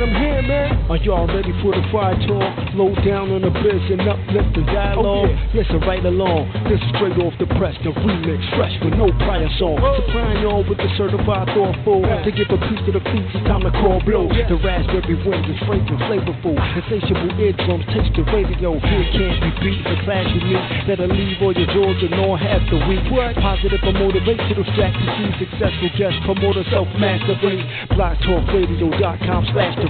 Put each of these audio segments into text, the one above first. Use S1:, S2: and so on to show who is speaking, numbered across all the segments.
S1: man, I'm here, man. Are y'all ready for the fire talk? Low down on the biz and uplift the dialogue. Oh, yeah. Listen right along. This is straight off the press, the remix, fresh with no prior song. Supplying y'all with the certified thoughtful. To give a piece to the feet, it's time to call blow. The raspberry wind is fragrant, flavorful. Insatiable eardrums taste the radio. Here can't be beat. The class unique that'll leave all your jaws and all half the week. What? Positive or motivational strategy. Successful guest promoter self mastery. BlogTalkRadio.com slash the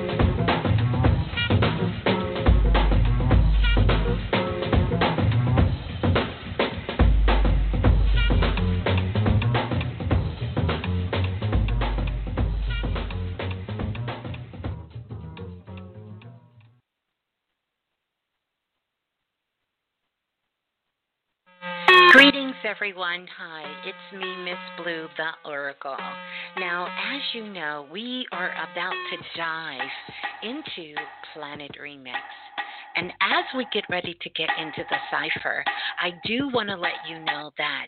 S2: everyone. Hi, it's me, Miss Blue, the Oracle. Now, as you know, we are about to dive into Planet Remix. And as we get ready to get into the cipher, I do want to let you know that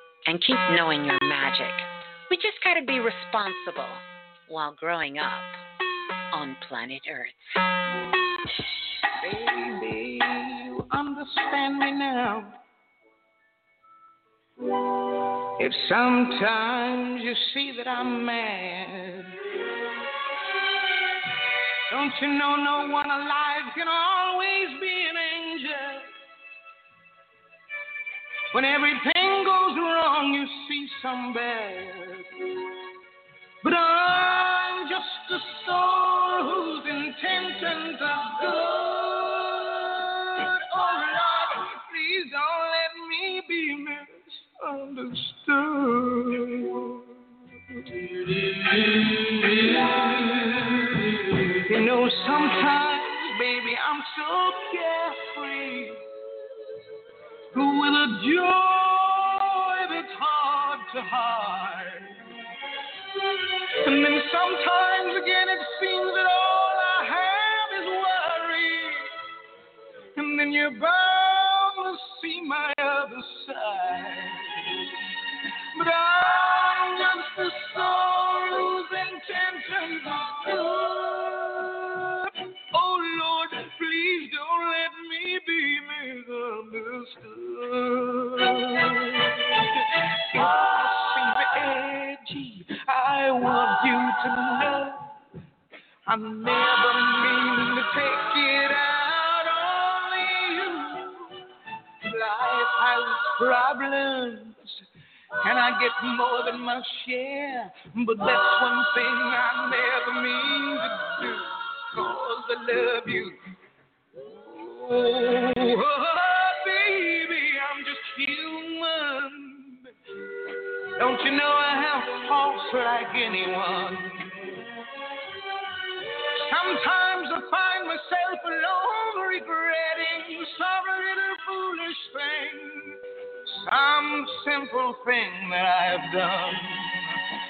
S2: and keep knowing your magic. We just got to be responsible while growing up on planet Earth.
S3: Baby, you understand me now. If sometimes you see that I'm mad, don't you know no one alive can always be When everything goes wrong, you see some bad. But I'm just a soul whose intentions are good. Oh Lord, please don't let me be misunderstood. You know, sometimes, baby, I'm so carefree with a joy that's hard to hide. And then sometimes again it seems that all I have is worry. And then you're bound to see my other side. But I'm just a soul whose intentions are good. Misunderstood. Oh, baby, I want you to know I never mean to take it out on you. Life has problems. And I get more than my share, but that's one thing I never mean to do. Cause I love you. Oh, Don't you know I have faults like anyone? Sometimes I find myself alone regretting some little foolish thing, some simple thing that I've done.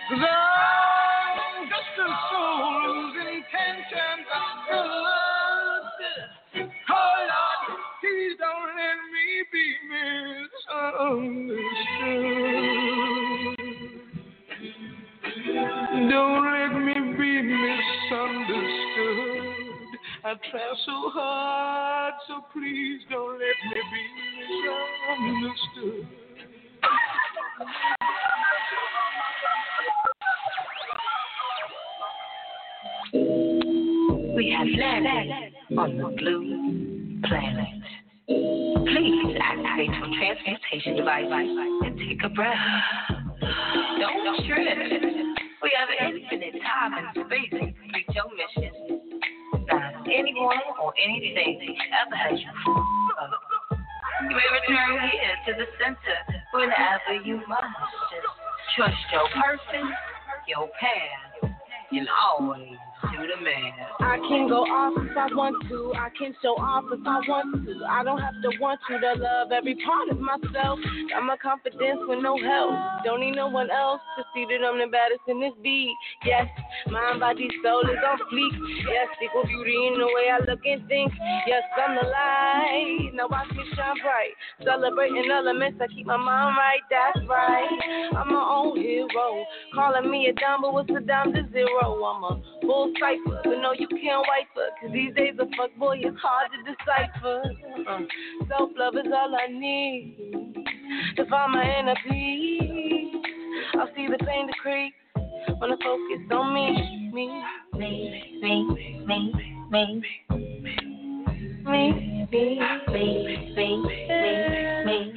S3: Cause I'm just a soul whose intentions are good. Oh Lord, please don't let me be misunderstood. Don't let me be misunderstood. I try so hard, so please don't let me be misunderstood.
S2: We have landed on the blue planet. Please activate your transportation device and take a breath. Don't trip. We have infinite time and space to complete your mission. Not anyone or anything ever has you up. You may return here to the center whenever you must. Just trust your person, your path, and always
S4: I can go off if I want to. I can show off if I want to. I don't have to want you to love every part of myself. Got my confidence with no help. Don't need no one else to see that I'm the baddest in this beat. Yes, mind, body, soul is on fleek. Yes, equal beauty in the way I look and think. Yes, I'm the light. Now watch me shine bright. Celebrating elements, I keep my mind right. That's right. I'm my own hero. Calling me a dime, but what's a dime to zero? I'm a full cipher. But no, you can't wipe her. Cause these days a fuck boy is hard to decipher. Uh, Self love is all I need to find my inner peace. I see the pain decrease I focus on me, me,
S2: me, Me, me, me,
S4: me, me,
S2: me. me, me, me, me.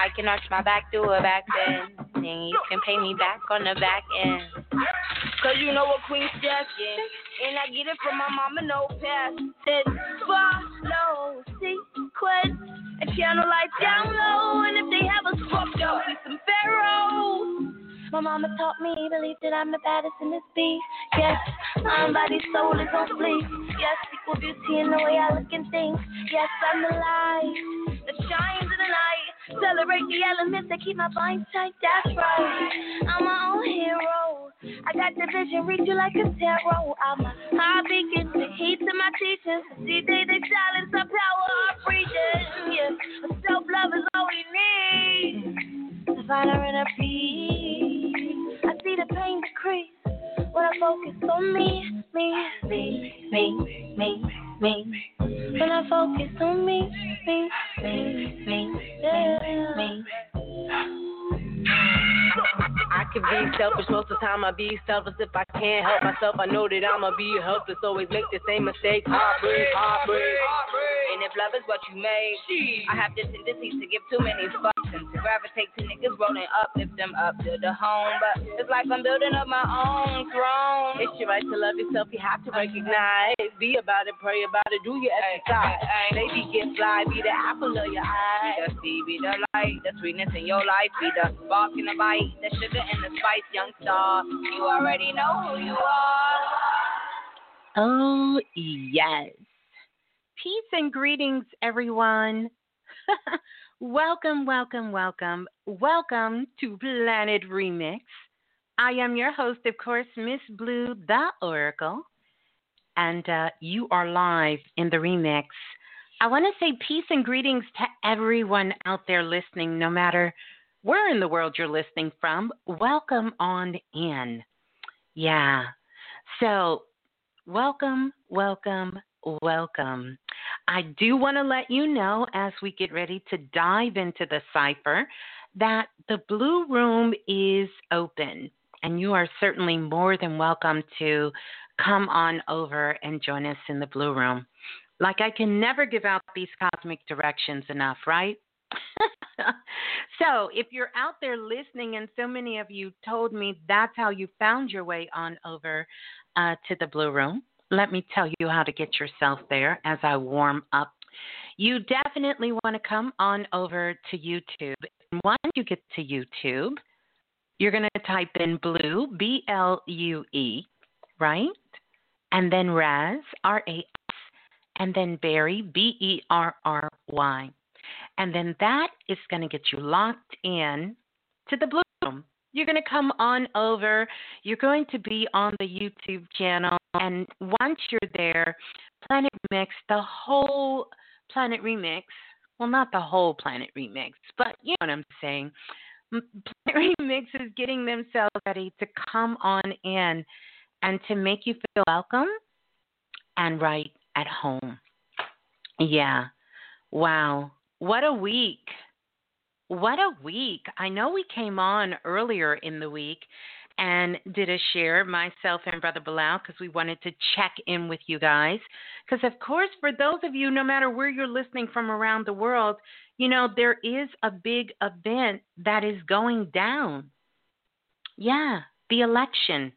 S5: I can arch my back, do a back bend. and you can pay me back on the back end.
S4: Cause you know what Queen's is. And I get it from my mama, no past. It's follow sequence. A channel like down low. And if they have us fucked up, be some pharaohs.
S5: My mama taught me, believe that I'm the baddest in this beat. Yes, mind, body, soul is on fleek. Yes, equal beauty in the way I look and think. Yes, I'm the light that shines in the night. Celebrate the elements that keep my mind tight. That's right. I'm my own hero. I got the vision, read you like a tarot. I'm a high beacon, the heat to my teachers. See, they, they silence the power of breathing. Yeah, self love is all we need to find our inner peace. See the pain decrease when I focus on me, me,
S2: Me, me, me, me,
S5: when I focus on me, me,
S2: me, me,
S5: yeah.
S2: me.
S4: I can be selfish most of the time. I be selfish if I can't help myself. I know that I'ma be helpless. Always make the same mistake. Heartbreak, heartbreak.
S6: And if love is what you made, I have the tendency to give too many fucks and to gravitate to niggas rolling up, lift them up to the home. But it's like I'm building up my own throne.
S4: It's your right to love yourself. You have to recognize. Be about it, pray about it, do your exercise. Baby, get fly. Be the apple of your eye.
S6: Be the seed, be the light, the sweetness in your life, be the spark in the the sugar and the spice, young star. You already know who you are.
S2: Oh, yes. Peace and greetings, everyone. welcome, welcome, welcome. Welcome to Planet Remix. I am your host, of course, Miss Blue, the Oracle, and uh, you are live in the remix. I want to say peace and greetings to everyone out there listening, no matter where in the world you're listening from. Welcome on in. Yeah. So, welcome, welcome, welcome. I do want to let you know as we get ready to dive into the cipher that the Blue Room is open, and you are certainly more than welcome to come on over and join us in the Blue Room. Like, I can never give out these cosmic directions enough, right? so, if you're out there listening, and so many of you told me that's how you found your way on over uh, to the Blue Room, let me tell you how to get yourself there as I warm up. You definitely want to come on over to YouTube. And once you get to YouTube, you're going to type in Blue, B L U E, right? And then Raz, R A S, and then Berry, B E R R Y. And then that is going to get you locked in to the Blue Room. You're going to come on over. You're going to be on the YouTube channel. And once you're there, Planet Remix, the whole Planet Remix, well, not the whole Planet Remix, but you know what I'm saying. Planet Remix is getting themselves ready to come on in and to make you feel welcome and right at home. Yeah. Wow. What a week. What a week. I know we came on earlier in the week and did a share, myself and Brother Balah, because we wanted to check in with you guys. Because, of course, for those of you, no matter where you're listening from around the world, you know, there is a big event that is going down. Yeah, the election.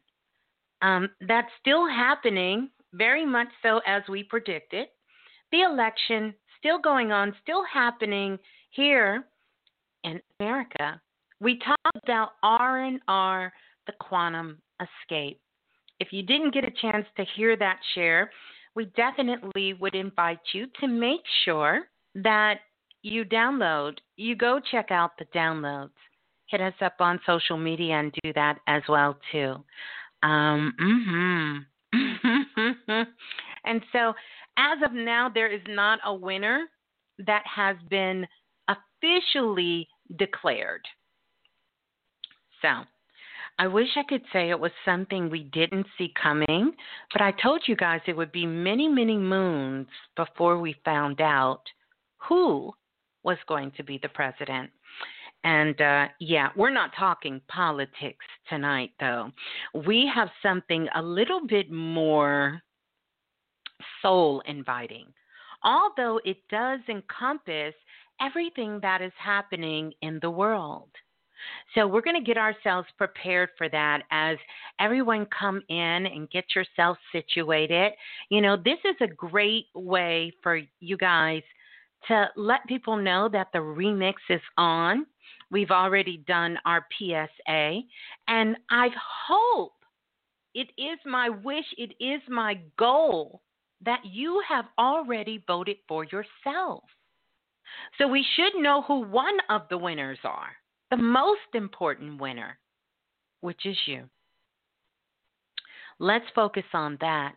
S2: Um, that's still happening, very much so as we predicted. The election still going on, still happening here in America. We talked about R and R, the quantum escape. If you didn't get a chance to hear that share, we definitely would invite you to make sure that you download, you go check out the downloads. Hit us up on social media and do that as well too. Um, mm-hmm. and so, as of now, there is not a winner that has been officially declared. So, I wish I could say it was something we didn't see coming, but I told you guys it would be many, many moons before we found out who was going to be the president. And uh, yeah, we're not talking politics tonight, though. We have something a little bit more soul inviting, although it does encompass everything that is happening in the world. So we're going to get ourselves prepared for that as everyone come in and get yourself situated. You know, this is a great way for you guys to let people know that the remix is on. We've already done our PSA, and I hope it is my wish, it is my goal that you have already voted for yourself. So we should know who one of the winners are. The most important winner, which is you. Let's focus on that.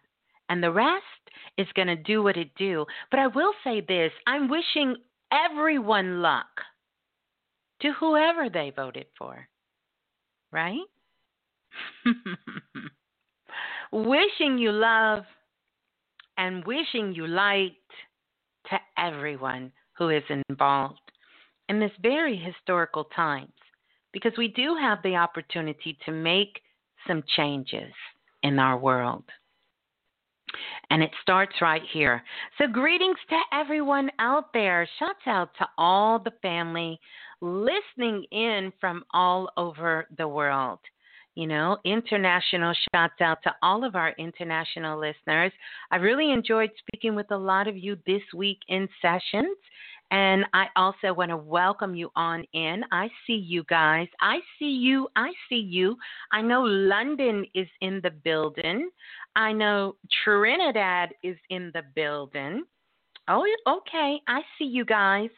S2: And the rest is going to do what it do. But I will say this, I'm wishing everyone luck to whoever they voted for. Right? wishing you love and wishing you light to everyone who is involved in this very historical times because we do have the opportunity to make some changes in our world. And it starts right here. So, greetings to everyone out there. Shouts out to all the family listening in from all over the world. You know, international shouts out to all of our international listeners. I really enjoyed speaking with a lot of you this week in sessions. And I also want to welcome you on in. I see you guys. I see you. I see you. I know London is in the building. I know Trinidad is in the building. Oh, okay. I see you guys.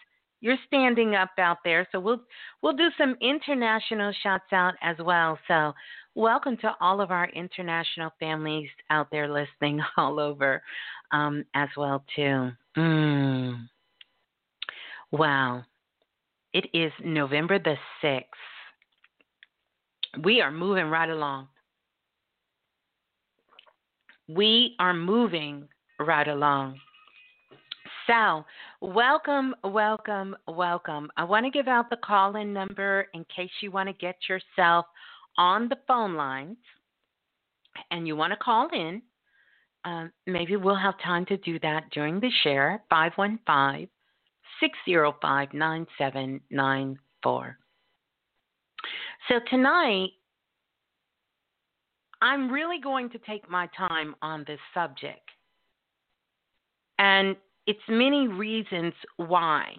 S2: You're standing up out there. So we'll we'll do some international shots out as well. So welcome to all of our international families out there listening all over um, as well too. Mm. Wow. It is November the 6th. We are moving right along. We are moving right along. So, welcome, welcome, welcome. I want to give out the call in number in case you want to get yourself on the phone lines and you want to call in. Uh, maybe we'll have time to do that during the share. 515 605 9794. So tonight, I'm really going to take my time on this subject. And it's many reasons why.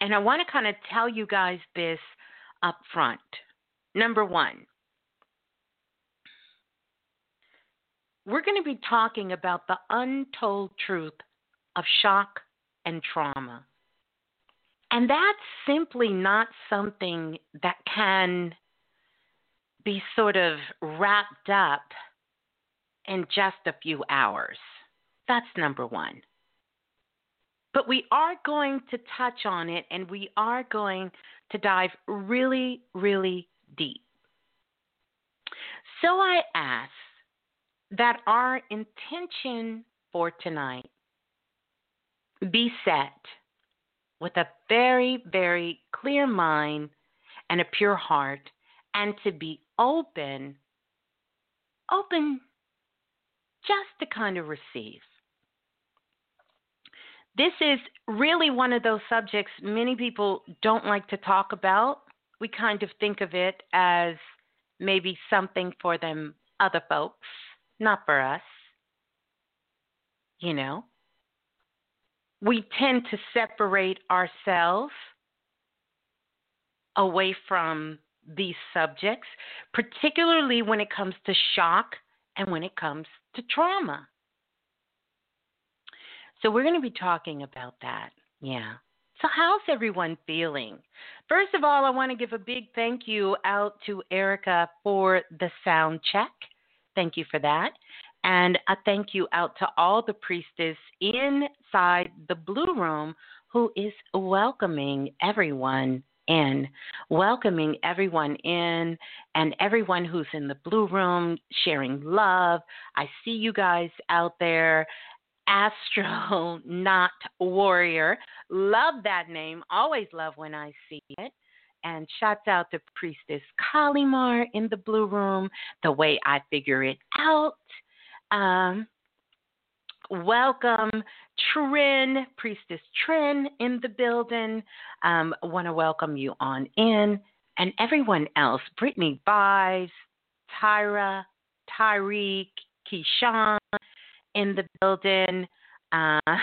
S2: And I want to kind of tell you guys this up front. Number one, we're going to be talking about the untold truth of shock and trauma. And that's simply not something that can be sort of wrapped up in just a few hours. That's number one. But we are going to touch on it and we are going to dive really, really deep. So I ask that our intention for tonight be set with a very, very clear mind and a pure heart, and to be open, open just to kind of receive. This is really one of those subjects many people don't like to talk about. We kind of think of it as maybe something for them other folks, not for us. You know, we tend to separate ourselves away from these subjects, particularly when it comes to shock and when it comes to trauma. So, we're going to be talking about that. Yeah. So, how's everyone feeling? First of all, I want to give a big thank you out to Erica for the sound check. Thank you for that. And a thank you out to all the priestess inside the blue room who is welcoming everyone in, welcoming everyone in, and everyone who's in the blue room sharing love. I see you guys out there. Astro, not warrior. Love that name. Always love when I see it. And shouts out to Priestess Kalimar in the blue room, the way I figure it out. Um, welcome, Trin, Priestess Trin in the building. Um, Want to welcome you on in. And everyone else, Brittany Bives, Tyra, Tyreek, Keyshawn in the building. Uh,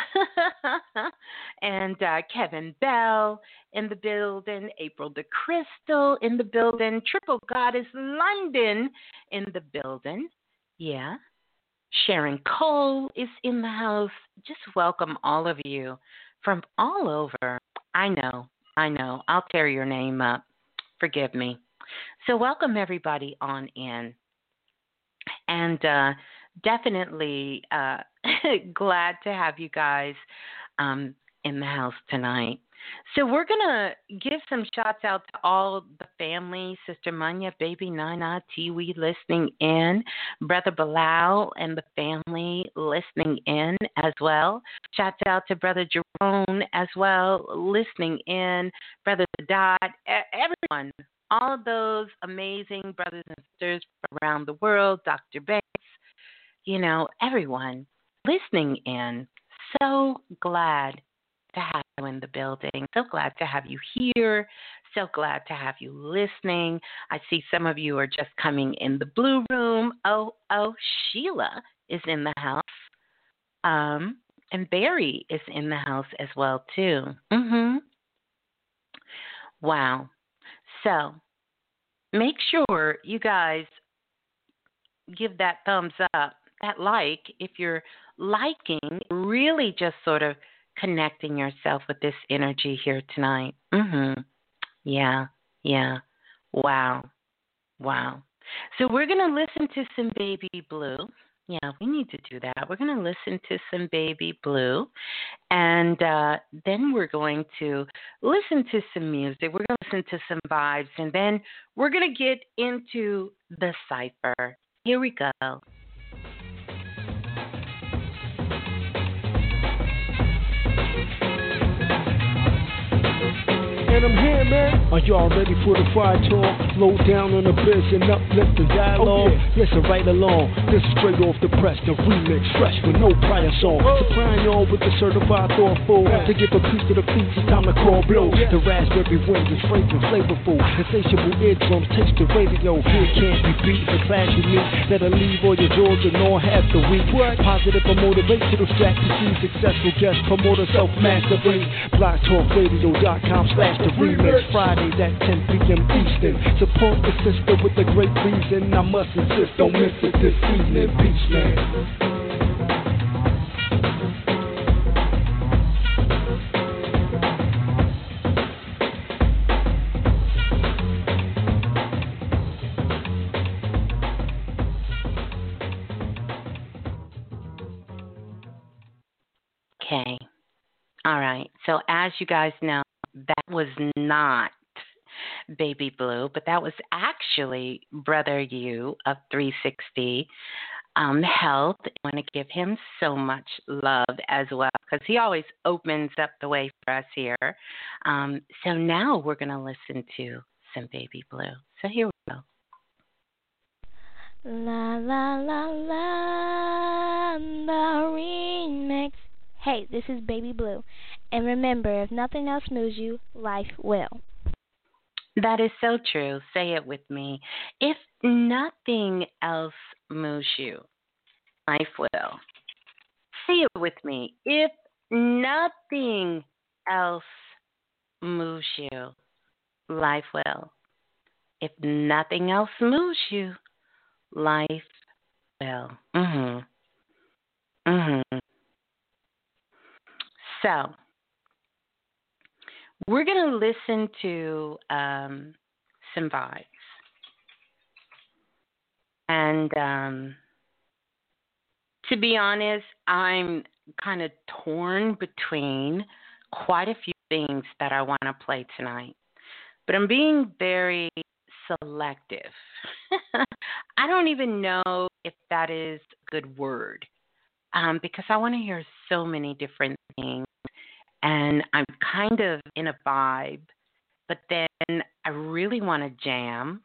S2: and uh, Kevin Bell in the building, April the Crystal in the building, Triple Goddess London in the building. Yeah. Sharon Cole is in the house. Just welcome all of you from all over. I know, I know. I'll tear your name up. Forgive me. So, welcome everybody on in. And uh, definitely uh, glad to have you guys um, in the house tonight. So we're gonna give some shots out to all the family, Sister Munya, Baby Nana, Tiwi listening in, Brother Balah and the family listening in as well. Shouts out to Brother Jerome as well, listening in, Brother Dot, everyone, all those amazing brothers and sisters around the world, Dr. Banks, you know, everyone listening in. So glad to have you in the building. So glad to have you here. So glad to have you listening. I see some of you are just coming in the blue room. Oh, oh, Sheila is in the house. Um, and Barry is in the house as well too. Mhm. Wow. So, make sure you guys give that thumbs up, that like if you're liking, really just sort of connecting yourself with this energy here tonight. Mhm. Yeah. Yeah. Wow. Wow. So we're going to listen to some Baby Blue. Yeah, we need to do that. We're going to listen to some Baby Blue. And uh, then we're going to listen to some music. We're going to listen to some vibes. And then we're going to get into the cipher. Here we go.
S1: And I'm here, man. Are y'all ready for the fire talk? Low down on the biz and uplift the dialogue. Oh, yeah. I right along. This is straight off the press, the remix, fresh with no prior song. Oh. Supplying y'all with the certified thoughtful. Yeah. To give a piece to the feet, it's time to call blow. Yeah. The raspberry wind is fragrant, flavorful. Insatiable eardrums taste the radio. Here can't be beat. The clash with me that'll leave all your jaws and all half the week. What? Positive or motivational strategy. Successful guest promoter, self mastery. BlogTalkRadio.com slash the remix Fridays at 10 p.m. Eastern. Support the sister with a great reason. I must insist, don't miss it this evening. Peace, man.
S2: Okay. All right. So, as you guys know, that was not Baby Blue, but that was actually Brother You of 360 um, Health. I want to give him so much love as well because he always opens up the way for us here. Um, so now we're going to listen to some Baby Blue. So here we go.
S5: La la la la the remix. Hey, this is Baby Blue. And remember, if nothing else moves you, life will.
S2: That is so true. Say it with me. If nothing else moves you, life will. Say it with me. If nothing else moves you, life will. If nothing else moves you, life will. Mhm. Mhm. So, we're going to listen to um, some vibes. And um, to be honest, I'm kind of torn between quite a few things that I want to play tonight. But I'm being very selective. I don't even know if that is a good word um, because I want to hear so many different things. And I'm kind of in a vibe, but then I really want to jam.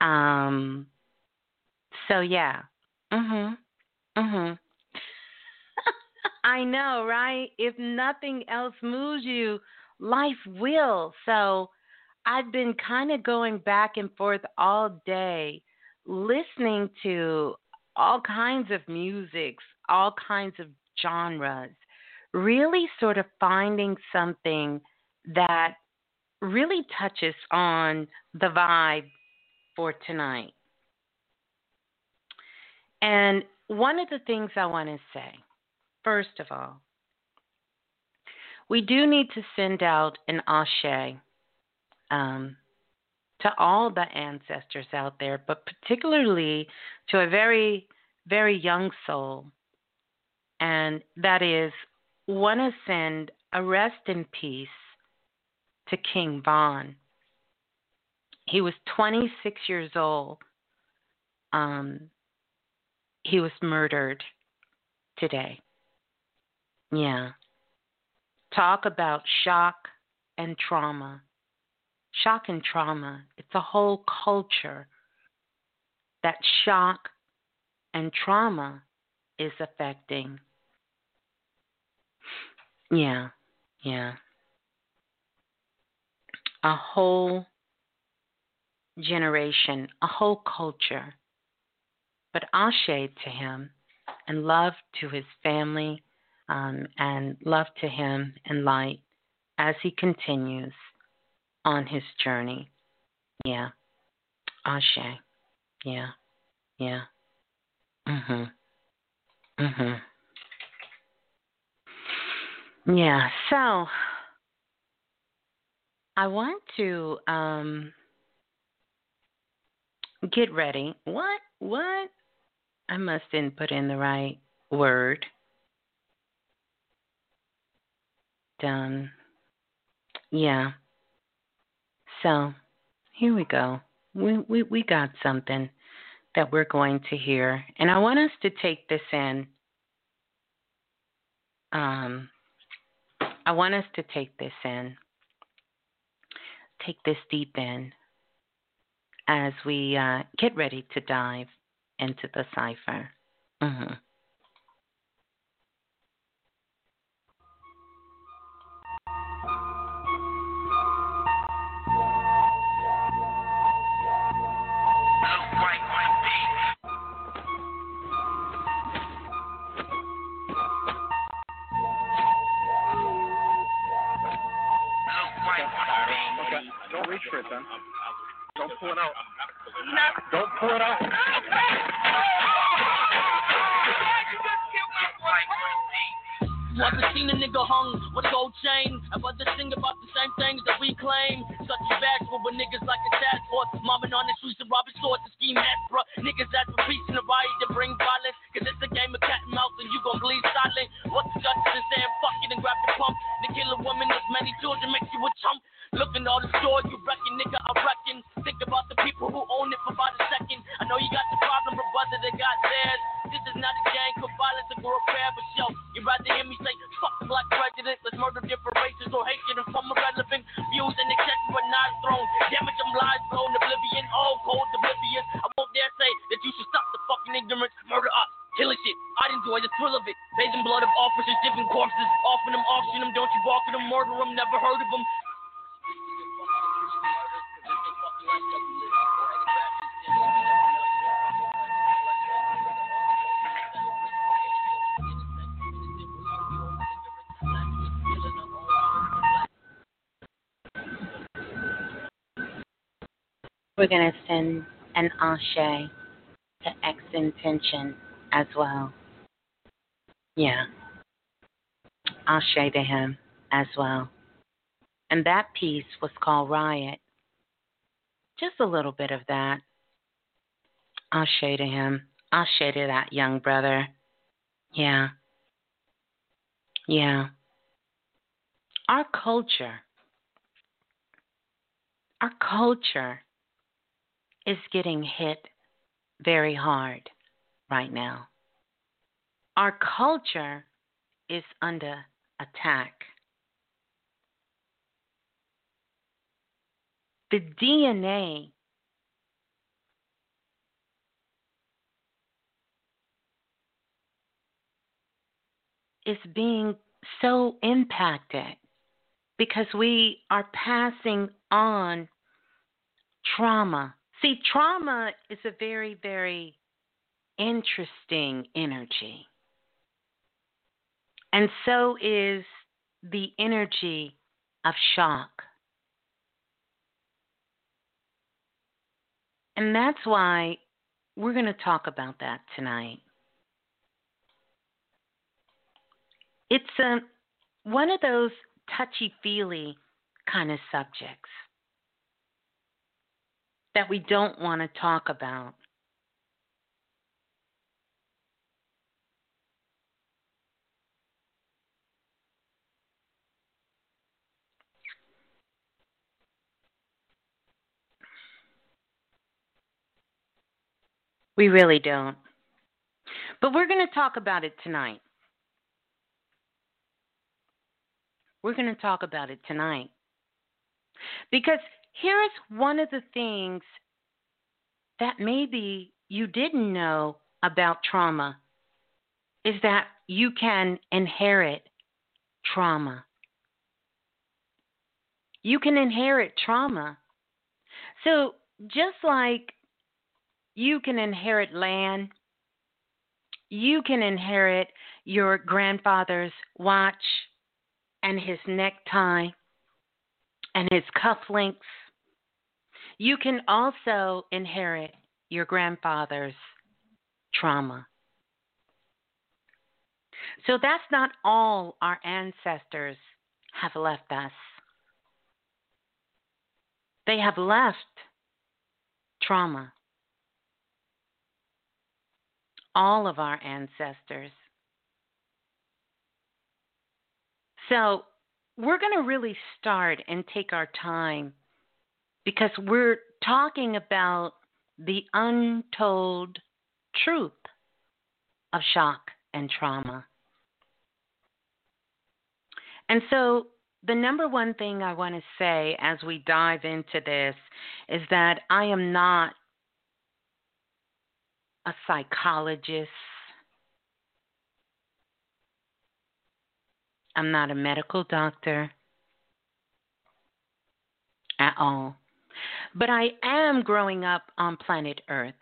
S2: Um, so yeah. Mhm. Mhm. I know, right? If nothing else moves you, life will. So I've been kind of going back and forth all day listening to all kinds of musics, all kinds of genres, really sort of finding something that really touches on the vibe for tonight. And one of the things I want to say, first of all, we do need to send out an ashe um, to all the ancestors out there, but particularly to a very, very young soul. And that is, want to send a rest in peace to King Von. He was 26 years old. Um, he was murdered today. Yeah. Talk about shock and trauma shock and trauma. It's a whole culture that shock and trauma is affecting. Yeah, yeah. A whole generation, a whole culture. But ashe to him and love to his family um, and love to him and light as he continues on his journey. Yeah. Ashe. Yeah. Yeah. Mhm. Mhm. Yeah. So I want to um get ready. What? What? I must not put in the right word. Done. Yeah. So here we go. We, we, we got something that we're going to hear. And I want us to take this in. Um, I want us to take this in. Take this deep in as we uh, get ready to dive into the cipher. Mm-hmm.
S7: It then. Don't pull it out. Don't pull it out.
S8: You ever seen a nigga hung with a gold chain? I'd rather sing about the same things that we claim. Such a bashful, but niggas like a task force. Mobbing on the streets and robbing stores to scheme mess, bro. Niggas peace in the riot to bring violence. Cause it's a game of cat and mouse and you gon' bleed silent. What's the justice in saying fuck it and grab the pump? To kill a woman with many children makes you a chump. Looking all the stores you reckon, nigga, I reckon. Think about the people who own it for about a second. I know you got the problem, but brother, they got theirs. This is not a gang for violence or a for show. You'd rather hear me say, fuck black prejudice, let's murder different races or hatred and form irrelevant views and accept but not thrown. Damage them lies blown, oblivion, all cold, oblivious. I won't dare say that you should stop the fucking ignorance, murder us. Killing shit, I'd enjoy the thrill of it. Bathing blood of officers, dipping corpses, offering them, auction them, don't you walk at them, murder them, never heard of them.
S2: We're going to send an ashe to X Intention as well. Yeah. Ashe to him as well. And that piece was called Riot. Just a little bit of that. Ashe to him. Ashe to that young brother. Yeah. Yeah. Our culture, our culture is getting hit very hard right now. Our culture is under attack. The DNA is being so impacted because we are passing on trauma See, trauma is a very, very interesting energy. And so is the energy of shock. And that's why we're going to talk about that tonight. It's a, one of those touchy feely kind of subjects that we don't want to talk about. We really don't. But we're going to talk about it tonight. We're going to talk about it tonight. Because Here's one of the things that maybe you didn't know about trauma is that you can inherit trauma. You can inherit trauma. So, just like you can inherit land, you can inherit your grandfather's watch and his necktie and his cufflinks you can also inherit your grandfather's trauma. So that's not all our ancestors have left us. They have left trauma. All of our ancestors. So we're going to really start and take our time because we're talking about the untold truth of shock and trauma. And so, the number one thing I want to say as we dive into this is that I am not a psychologist. I'm not a medical doctor at all. But I am growing up on planet Earth,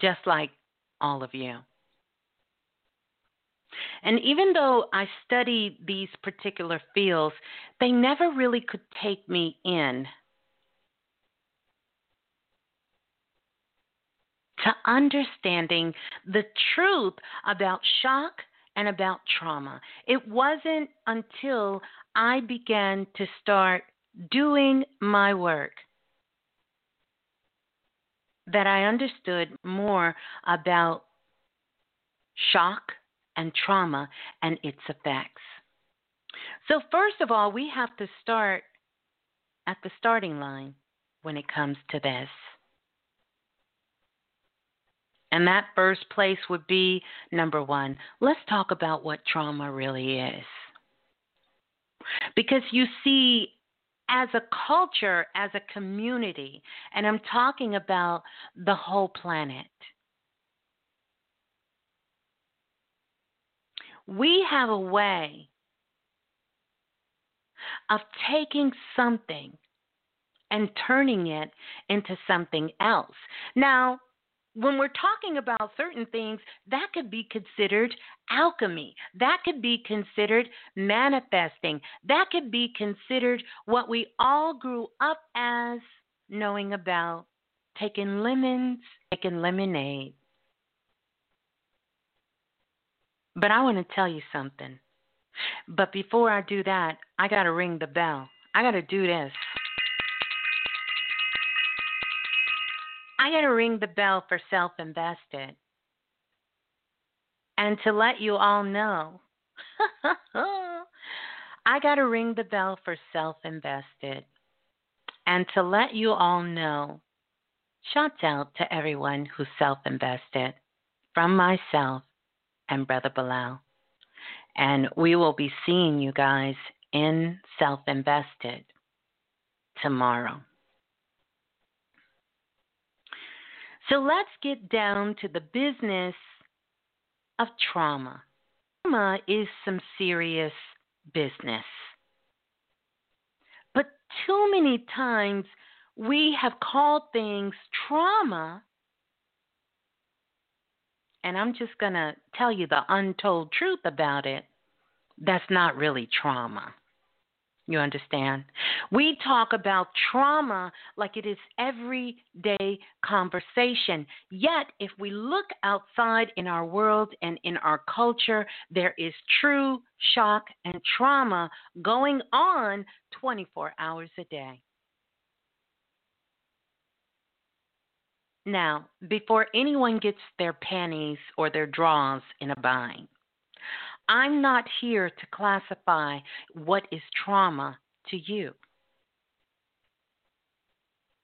S2: just like all of you. And even though I study these particular fields, they never really could take me in to understanding the truth about shock and about trauma. It wasn't until I began to start doing my work that I understood more about shock and trauma and its effects. So, first of all, we have to start at the starting line when it comes to this. And that first place would be number one, let's talk about what trauma really is. Because you see, as a culture, as a community, and I'm talking about the whole planet, we have a way of taking something and turning it into something else. Now, when we're talking about certain things, that could be considered alchemy. That could be considered manifesting. That could be considered what we all grew up as knowing about taking lemons, making lemonade. But I want to tell you something. But before I do that, I got to ring the bell. I got to do this. I got to ring the bell for self invested. And to let you all know, I got to ring the bell for self invested. And to let you all know, shouts out to everyone who self invested from myself and Brother Balah. And we will be seeing you guys in self invested tomorrow. So let's get down to the business of trauma. Trauma is some serious business. But too many times we have called things trauma, and I'm just going to tell you the untold truth about it. That's not really trauma. You understand? We talk about trauma like it is everyday conversation. Yet, if we look outside in our world and in our culture, there is true shock and trauma going on 24 hours a day. Now, before anyone gets their panties or their draws in a bind, I'm not here to classify what is trauma to you.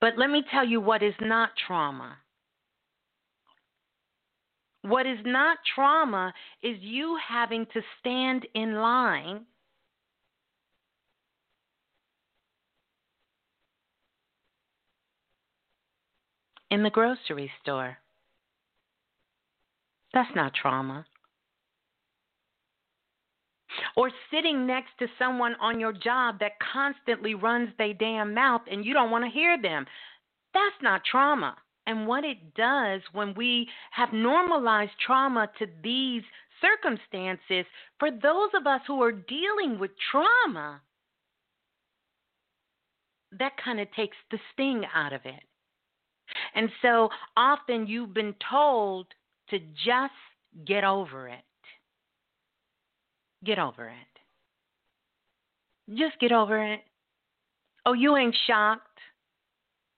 S2: But let me tell you what is not trauma. What is not trauma is you having to stand in line in the grocery store. That's not trauma or sitting next to someone on your job that constantly runs their damn mouth and you don't want to hear them. That's not trauma. And what it does when we have normalized trauma to these circumstances, for those of us who are dealing with trauma, that kind of takes the sting out of it. And so often you've been told to just get over it. Get over it. Just get over it. Oh, you ain't shocked.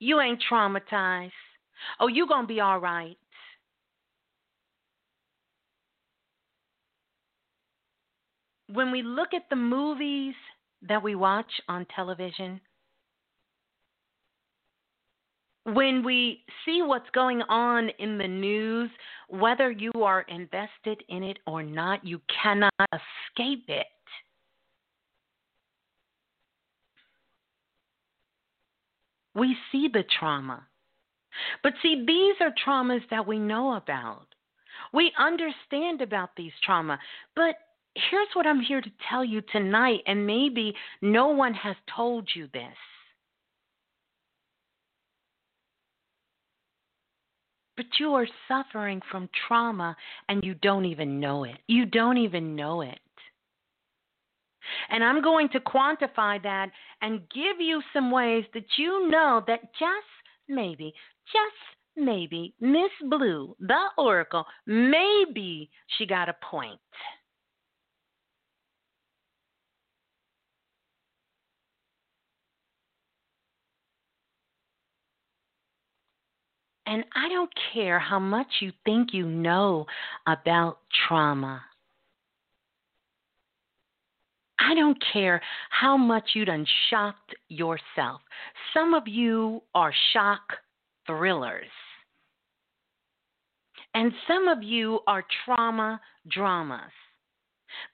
S2: You ain't traumatized. Oh, you going to be all right. When we look at the movies that we watch on television, when we see what's going on in the news, whether you are invested in it or not, you cannot escape it. We see the trauma. But see, these are traumas that we know about. We understand about these trauma. But here's what I'm here to tell you tonight, and maybe no one has told you this. But you are suffering from trauma and you don't even know it. You don't even know it. And I'm going to quantify that and give you some ways that you know that just maybe, just maybe, Miss Blue, the Oracle, maybe she got a point. And I don't care how much you think you know about trauma. I don't care how much you done shocked yourself. Some of you are shock thrillers. And some of you are trauma dramas.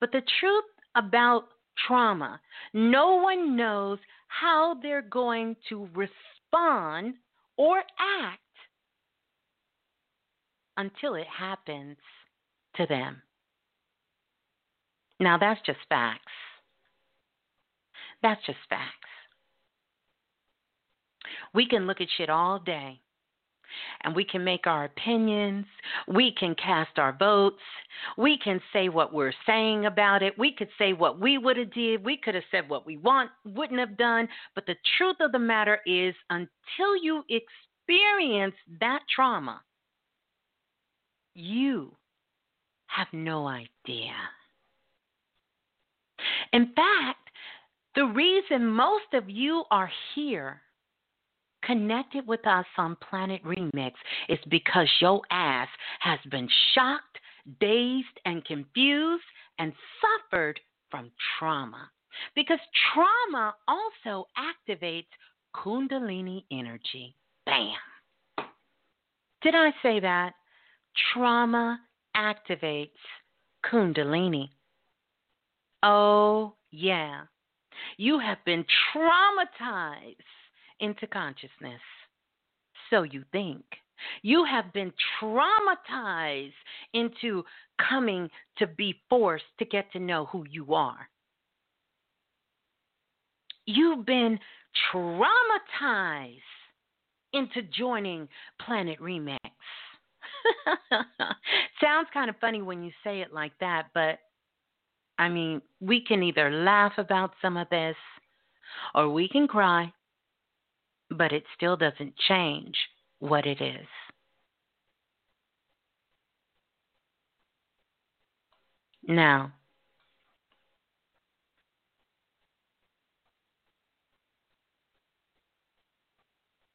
S2: But the truth about trauma, no one knows how they're going to respond or act until it happens to them. Now, that's just facts. That's just facts. We can look at shit all day and we can make our opinions. We can cast our votes. We can say what we're saying about it. We could say what we would have did. We could have said what we want wouldn't have done. But the truth of the matter is, until you experience that trauma, you have no idea. In fact, the reason most of you are here connected with us on Planet Remix is because your ass has been shocked, dazed, and confused and suffered from trauma. Because trauma also activates Kundalini energy. Bam. Did I say that? Trauma activates Kundalini. Oh, yeah. You have been traumatized into consciousness. So you think. You have been traumatized into coming to be forced to get to know who you are. You've been traumatized into joining Planet Remix. Sounds kind of funny when you say it like that, but I mean, we can either laugh about some of this or we can cry but it still doesn't change what it is. Now,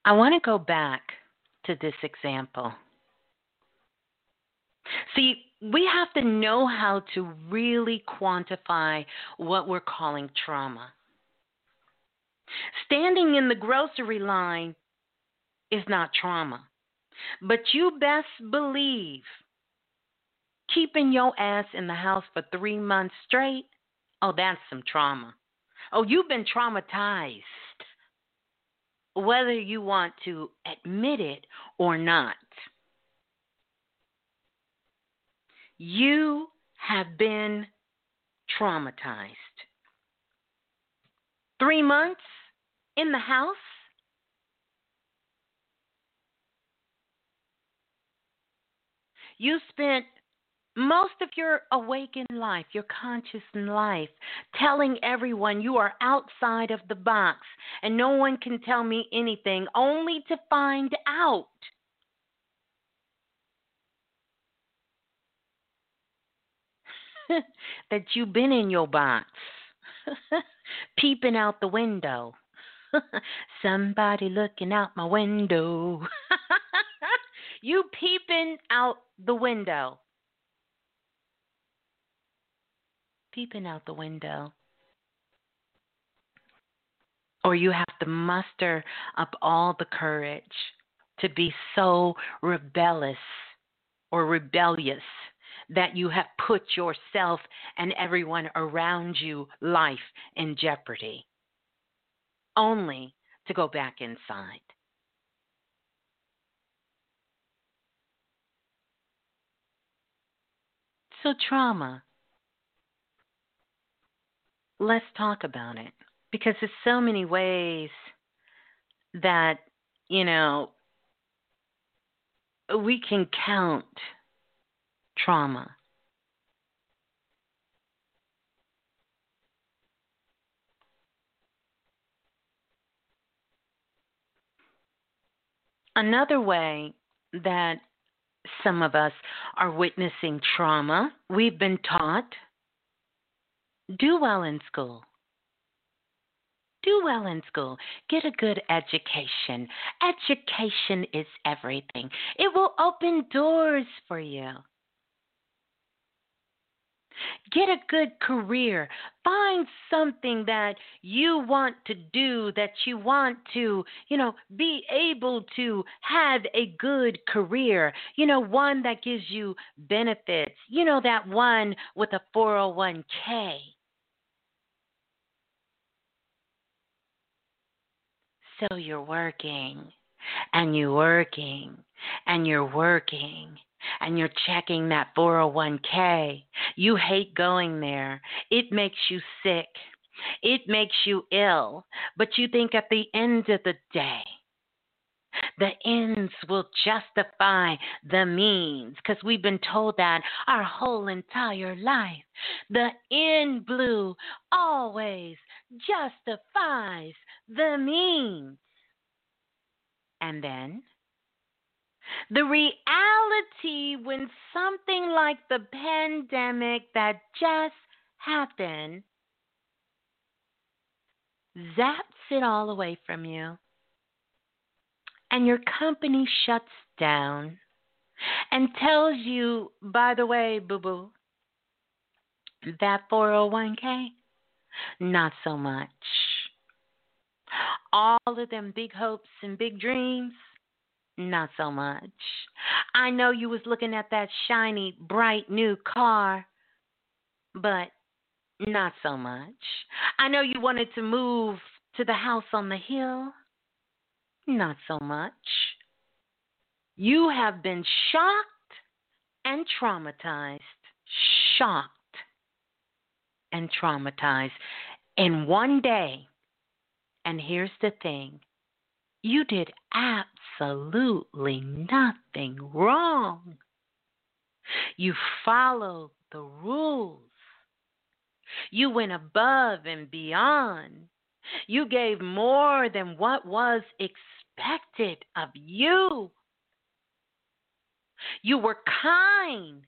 S2: I want to go back to this example. See, we have to know how to really quantify what we're calling trauma. Standing in the grocery line is not trauma. But you best believe keeping your ass in the house for three months straight, oh, that's some trauma. Oh, you've been traumatized, whether you want to admit it or not. You have been traumatized. Three months in the house? You spent most of your awakened life, your conscious life, telling everyone you are outside of the box and no one can tell me anything, only to find out. that you've been in your box, peeping out the window. Somebody looking out my window. you peeping out the window. Peeping out the window. Or you have to muster up all the courage to be so rebellious or rebellious that you have put yourself and everyone around you life in jeopardy only to go back inside. So, trauma. Let's talk about it because there's so many ways that, you know, we can count trauma. Another way that some of us are witnessing trauma, we've been taught do well in school. Do well in school. Get a good education. Education is everything, it will open doors for you. Get a good career. Find something that you want to do, that you want to, you know, be able to have a good career. You know, one that gives you benefits. You know, that one with a 401k. So you're working and you're working and you're working and you're checking that 401k. You hate going there. It makes you sick. It makes you ill. But you think at the end of the day, the ends will justify the means because we've been told that our whole entire life. The end blue always justifies the means. And then the reality when something like the pandemic that just happened zaps it all away from you, and your company shuts down and tells you, by the way, boo boo, that 401k, not so much. All of them big hopes and big dreams, not so much. I know you was looking at that shiny, bright new car, but not so much. I know you wanted to move to the house on the hill. Not so much. You have been shocked and traumatized. Shocked and traumatized in one day. And here's the thing you did absolutely nothing wrong. You followed the rules. You went above and beyond. You gave more than what was expected of you. You were kind.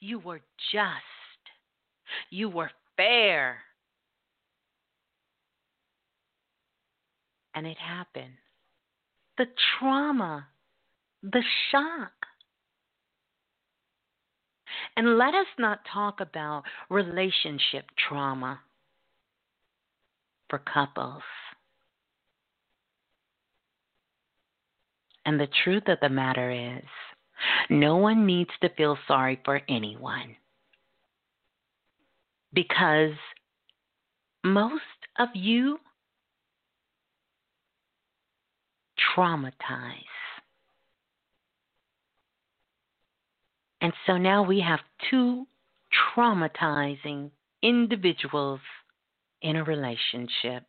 S2: You were just. You were fair. And it happened. The trauma, the shock. And let us not talk about relationship trauma for couples. And the truth of the matter is, no one needs to feel sorry for anyone. Because most of you traumatize. And so now we have two traumatizing individuals in a relationship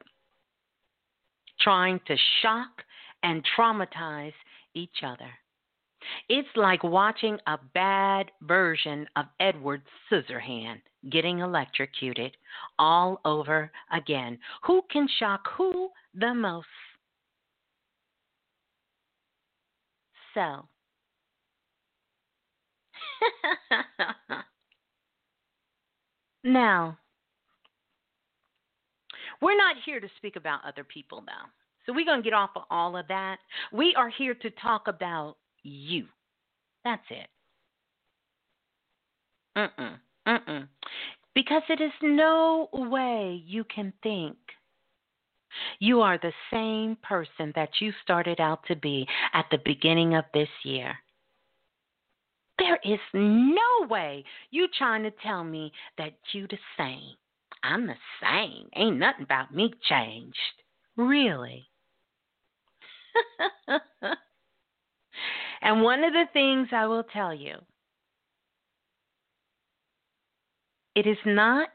S2: trying to shock and traumatize each other. It's like watching a bad version of Edward Scissorhand getting electrocuted all over again. Who can shock who the most? So. now, we're not here to speak about other people, though. So we're going to get off of all of that. We are here to talk about you. That's it. Mm-mm. Mm-mm. Because it is no way you can think you are the same person that you started out to be at the beginning of this year. There is no way you trying to tell me that you the same. I'm the same. Ain't nothing about me changed. Really? and one of the things I will tell you, it is not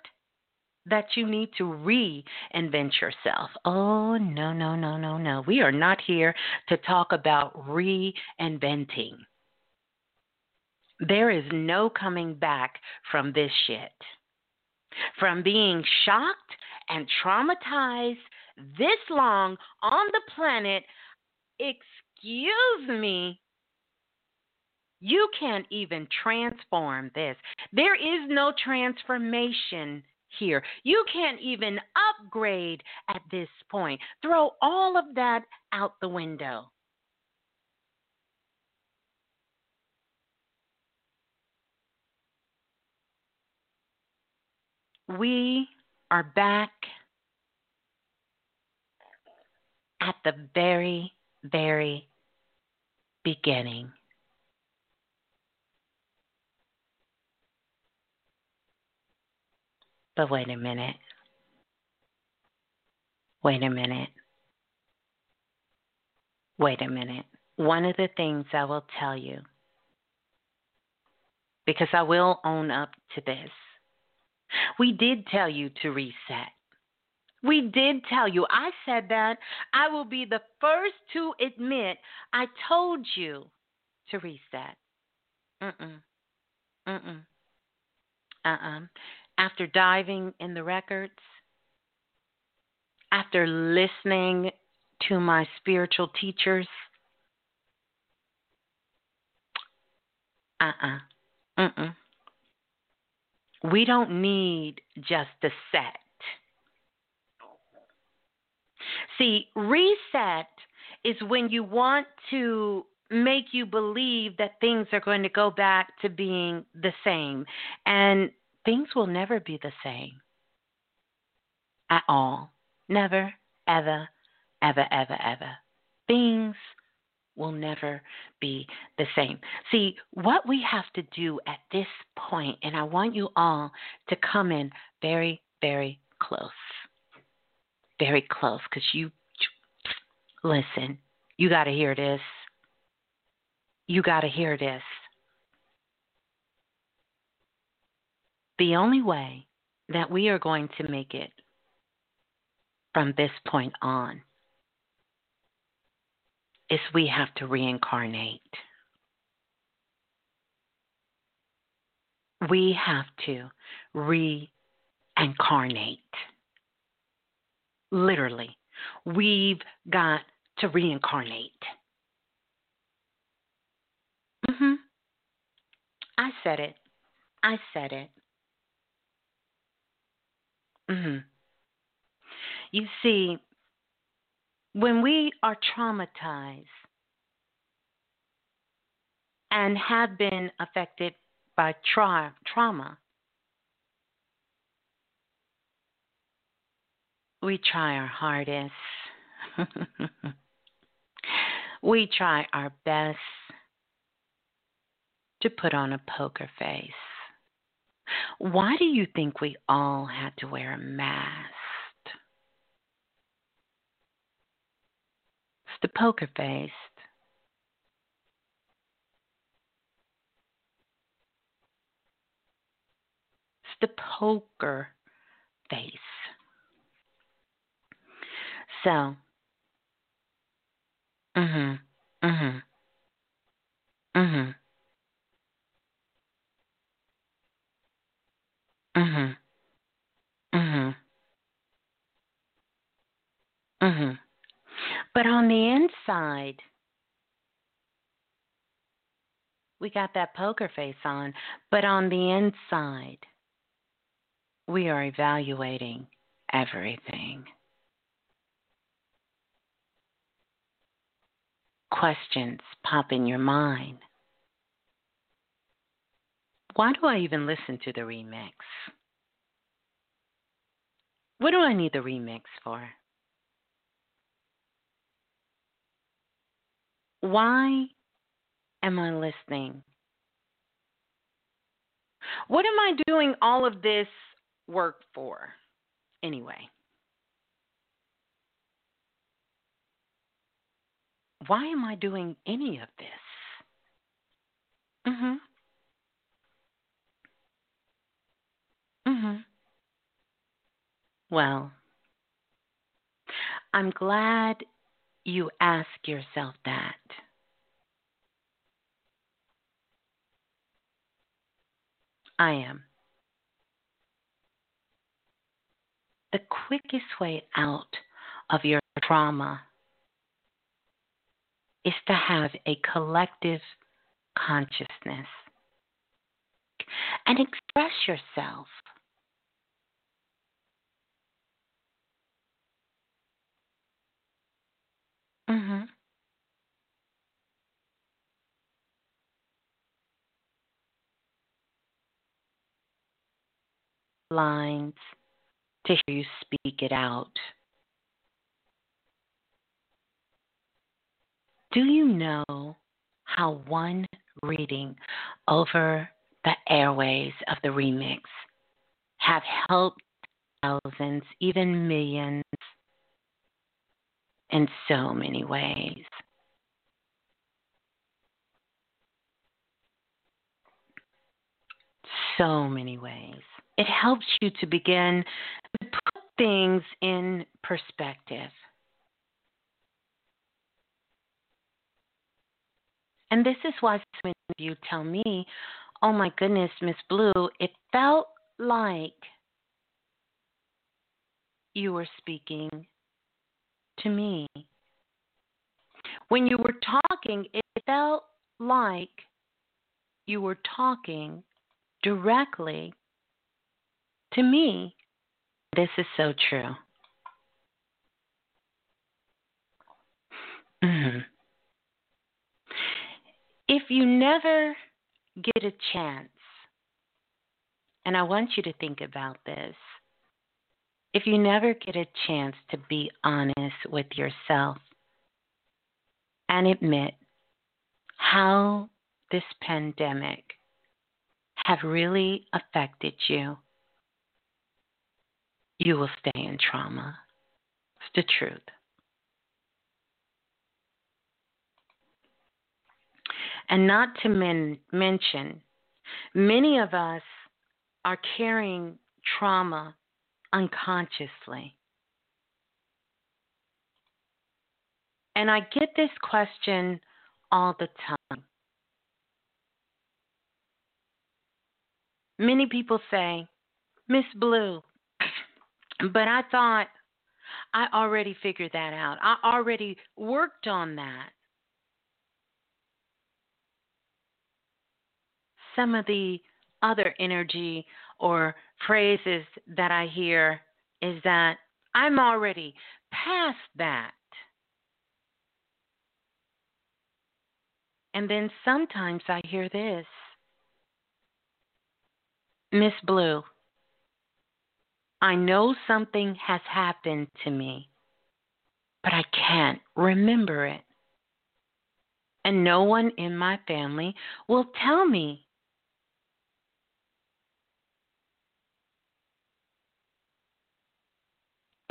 S2: that you need to reinvent yourself. Oh, no, no, no, no, no. We are not here to talk about reinventing. There is no coming back from this shit. From being shocked and traumatized this long on the planet, excuse me, you can't even transform this. There is no transformation here. You can't even upgrade at this point. Throw all of that out the window. we are back at the very, very beginning. But wait a minute. Wait a minute. Wait a minute. One of the things I will tell you, because I will own up to this, we did tell you to reset. We did tell you. I said that. I will be the first to admit I told you to reset. Mm-mm. Mm-mm. Uh-uh. After diving in the records, after listening to my spiritual teachers, uh-uh. Mm-mm. We don't need just a set. See, reset is when you want to make you believe that things are going to go back to being the same. And things will never be the same at all. Never, ever, ever, ever, ever. Things will never be the same. See, what we have to do at this point, and I want you all to come in very, very close. Very close, because you, listen, you got to hear this. You got to hear this. The only way that we are going to make it from this point on is we have to reincarnate. We have to reincarnate. Literally, we've got to reincarnate. Mhm. I said it. I said it. Mhm. You see, when we are traumatized and have been affected by tra- trauma, we try our hardest. we try our best to put on a poker face. Why do you think we all had to wear a mask? It's the poker faced. It's the poker face. So, mhm, mhm, mhm, mhm. But on the inside, we got that poker face on, but on the inside, we are evaluating everything. Questions pop in your mind. Why do I even listen to the remix? What do I need the remix for? Why am I listening? What am I doing all of this work for anyway? Why am I doing any of this? Mhm. Mhm. Well, I'm glad you ask yourself that. I am. The quickest way out of your trauma is to have a collective consciousness and express yourself. Mhm. lines to hear you speak it out. Do you know how one reading over the airways of the remix have helped thousands, even millions, in so many ways? So many ways. It helps you to begin to put things in perspective. And this is why so many of you tell me, oh my goodness, Miss Blue, it felt like you were speaking to me. When you were talking, it felt like you were talking directly to me. This is so true. Mm-hmm if you never get a chance, and I want you to think about this, if you never get a chance to be honest with yourself and admit how this pandemic have really affected you, you will stay in trauma. It's the truth. And not to men- mention, many of us are carrying trauma unconsciously. And I get this question all the time. Many people say, Miss Blue, but I thought I already figured that out. I already worked on that. some of the other energy or phrases that I hear is that I'm already past that. And then sometimes I hear this Miss Blue, I know something has happened to me, but I can't remember it. And no one in my family will tell me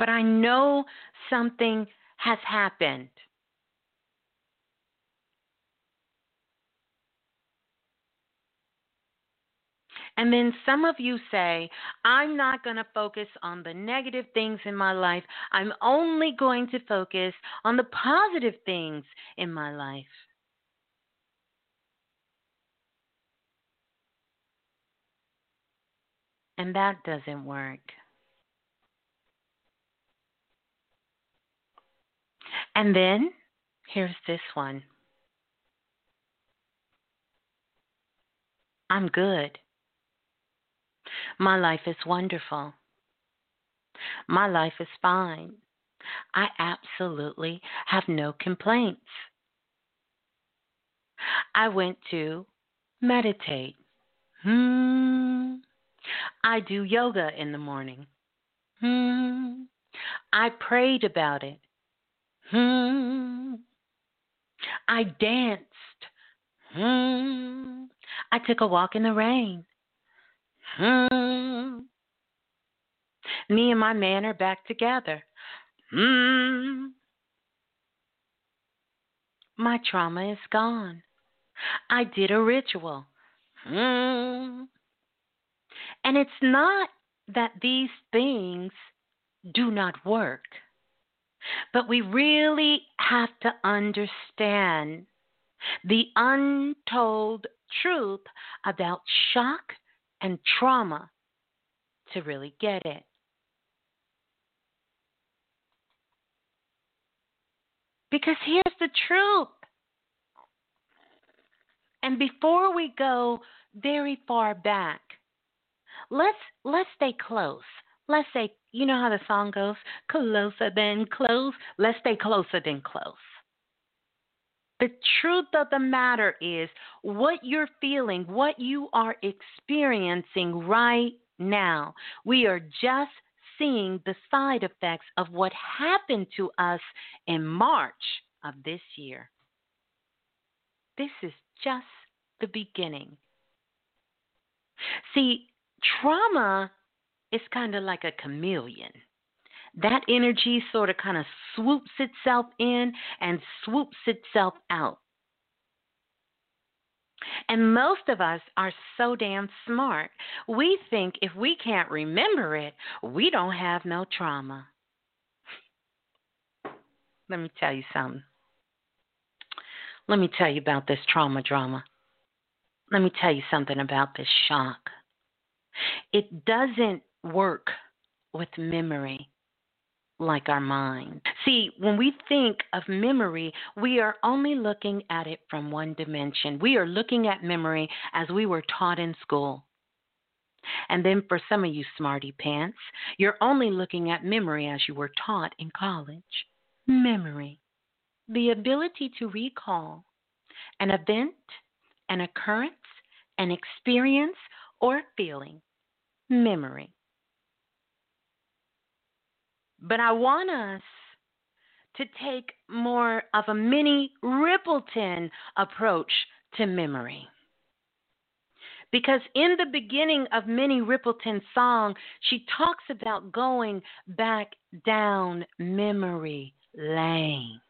S2: but I know something has happened. And then some of you say, I'm not going to focus on the negative things in my life. I'm only going to focus on the positive things in my life. And that doesn't work. And then here's this one I'm good. My life is wonderful. My life is fine. I absolutely have no complaints. I went to meditate. Hmm. I do yoga in the morning. Hmm. I prayed about it. Hmm. I danced. Hmm. I took a walk in the rain. Hmm. Me and my man are back together. Hmm. My trauma is gone. I did a ritual. Hmm. And it's not that these things do not work. But we really have to understand the untold truth about shock and trauma to really get it. Because here's the truth. And before we go very far back, let's let's stay close. Let's say you know how the song goes? Closer than close. Let's stay closer than close. The truth of the matter is what you're feeling, what you are experiencing right now. We are just seeing the side effects of what happened to us in March of this year. This is just the beginning. See, trauma is kind of like a chameleon. That energy sort of kind of swoops itself in and swoops itself out. And most of us are so damn smart. We think if we can't remember it, we don't have no trauma. Let me tell you something. Let me tell you about this trauma drama. Let me tell you something about this shock. It doesn't work with memory like our mind. See, when we think of memory, we are only looking at it from one dimension. We are looking at memory as we were taught in school. And then for some of you smarty pants, you're only looking at memory as you were taught in college. Memory. The ability to recall an event, an occurrence, an experience, or feeling. Memory. But I want us to take more of a Minnie Riperton approach to memory. Because in the beginning of Minnie Riperton's song, she talks about going back down memory lane.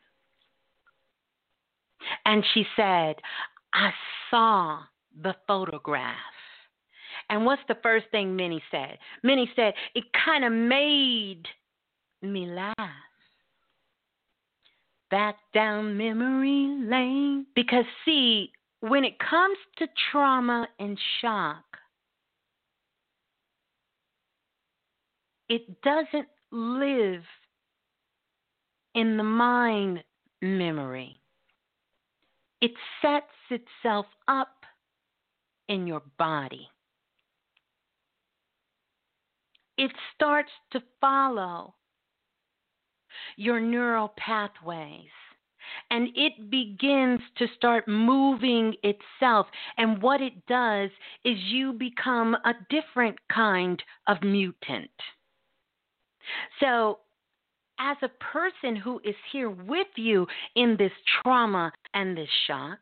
S2: And she said, I saw the photograph. And what's the first thing Minnie said? Minnie said, it kind of made me laugh. Back down memory lane. Because, see, when it comes to trauma and shock, it doesn't live in the mind memory. It sets itself up in your body. It starts to follow your neural pathways. And it begins to start moving itself. And what it does is you become a different kind of mutant. So, as a person who is here with you in this trauma and this shock,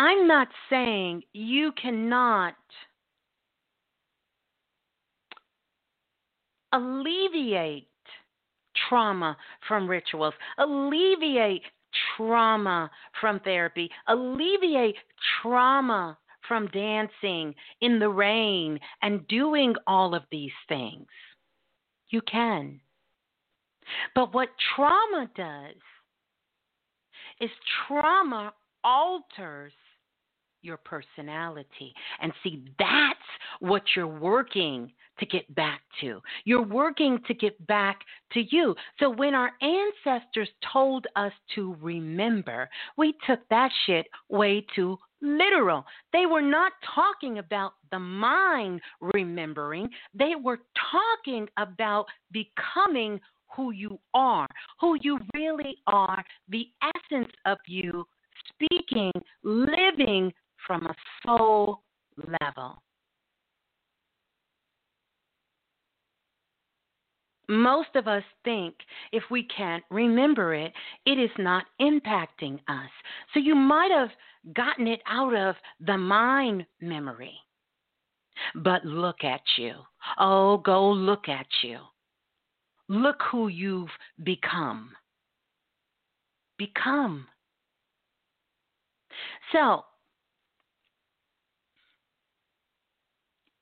S2: I'm not saying you cannot alleviate trauma from rituals, alleviate trauma from therapy, alleviate trauma from dancing in the rain and doing all of these things. You can. But what trauma does is trauma alters your personality. And see, that's what you're working to get back to. You're working to get back to you. So when our ancestors told us to remember, we took that shit way too literal. They were not talking about the mind remembering, they were talking about becoming who you are, who you really are, the essence of you speaking, living from a soul level. Most of us think if we can't remember it, it is not impacting us. So you might have gotten it out of the mind memory. But look at you. Oh, go look at you. Look who you've become. Become. So,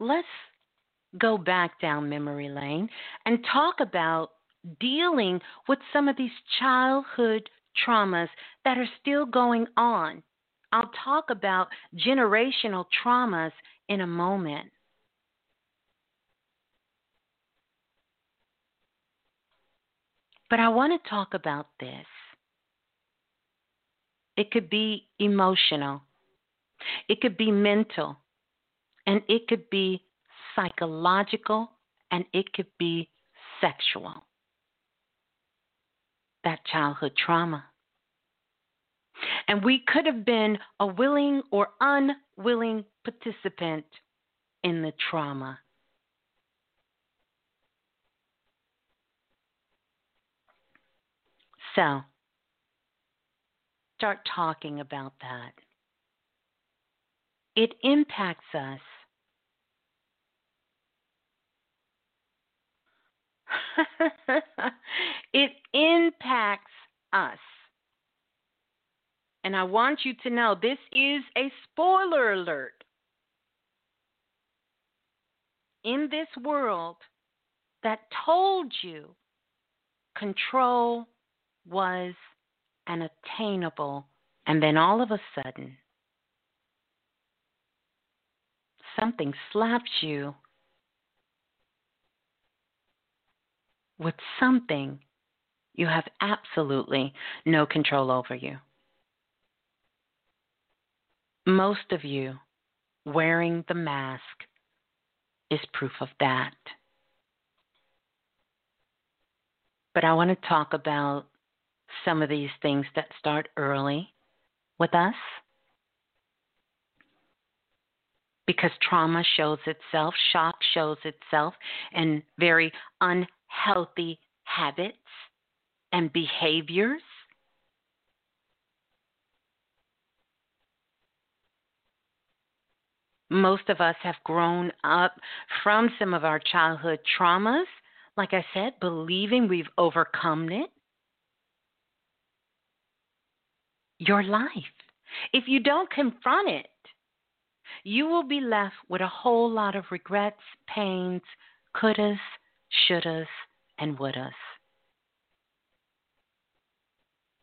S2: let's go back down memory lane and talk about dealing with some of these childhood traumas that are still going on. I'll talk about generational traumas in a moment. But I want to talk about this. It could be emotional, it could be mental, and it could be psychological, and it could be sexual. That childhood trauma. And we could have been a willing or unwilling participant in the trauma. So, start talking about that. It impacts us. it impacts us. And I want you to know this is a spoiler alert. In this world that told you control was an attainable, and then all of a sudden, something slaps you with something you have absolutely no control over you. Most of you wearing the mask is proof of that. But I want to talk about some of these things that start early with us because trauma shows itself, shock shows itself in very unhealthy habits and behaviors. Most of us have grown up from some of our childhood traumas, like I said, believing we've overcome it. your life. If you don't confront it, you will be left with a whole lot of regrets, pains, couldas, shouldas, and wouldas.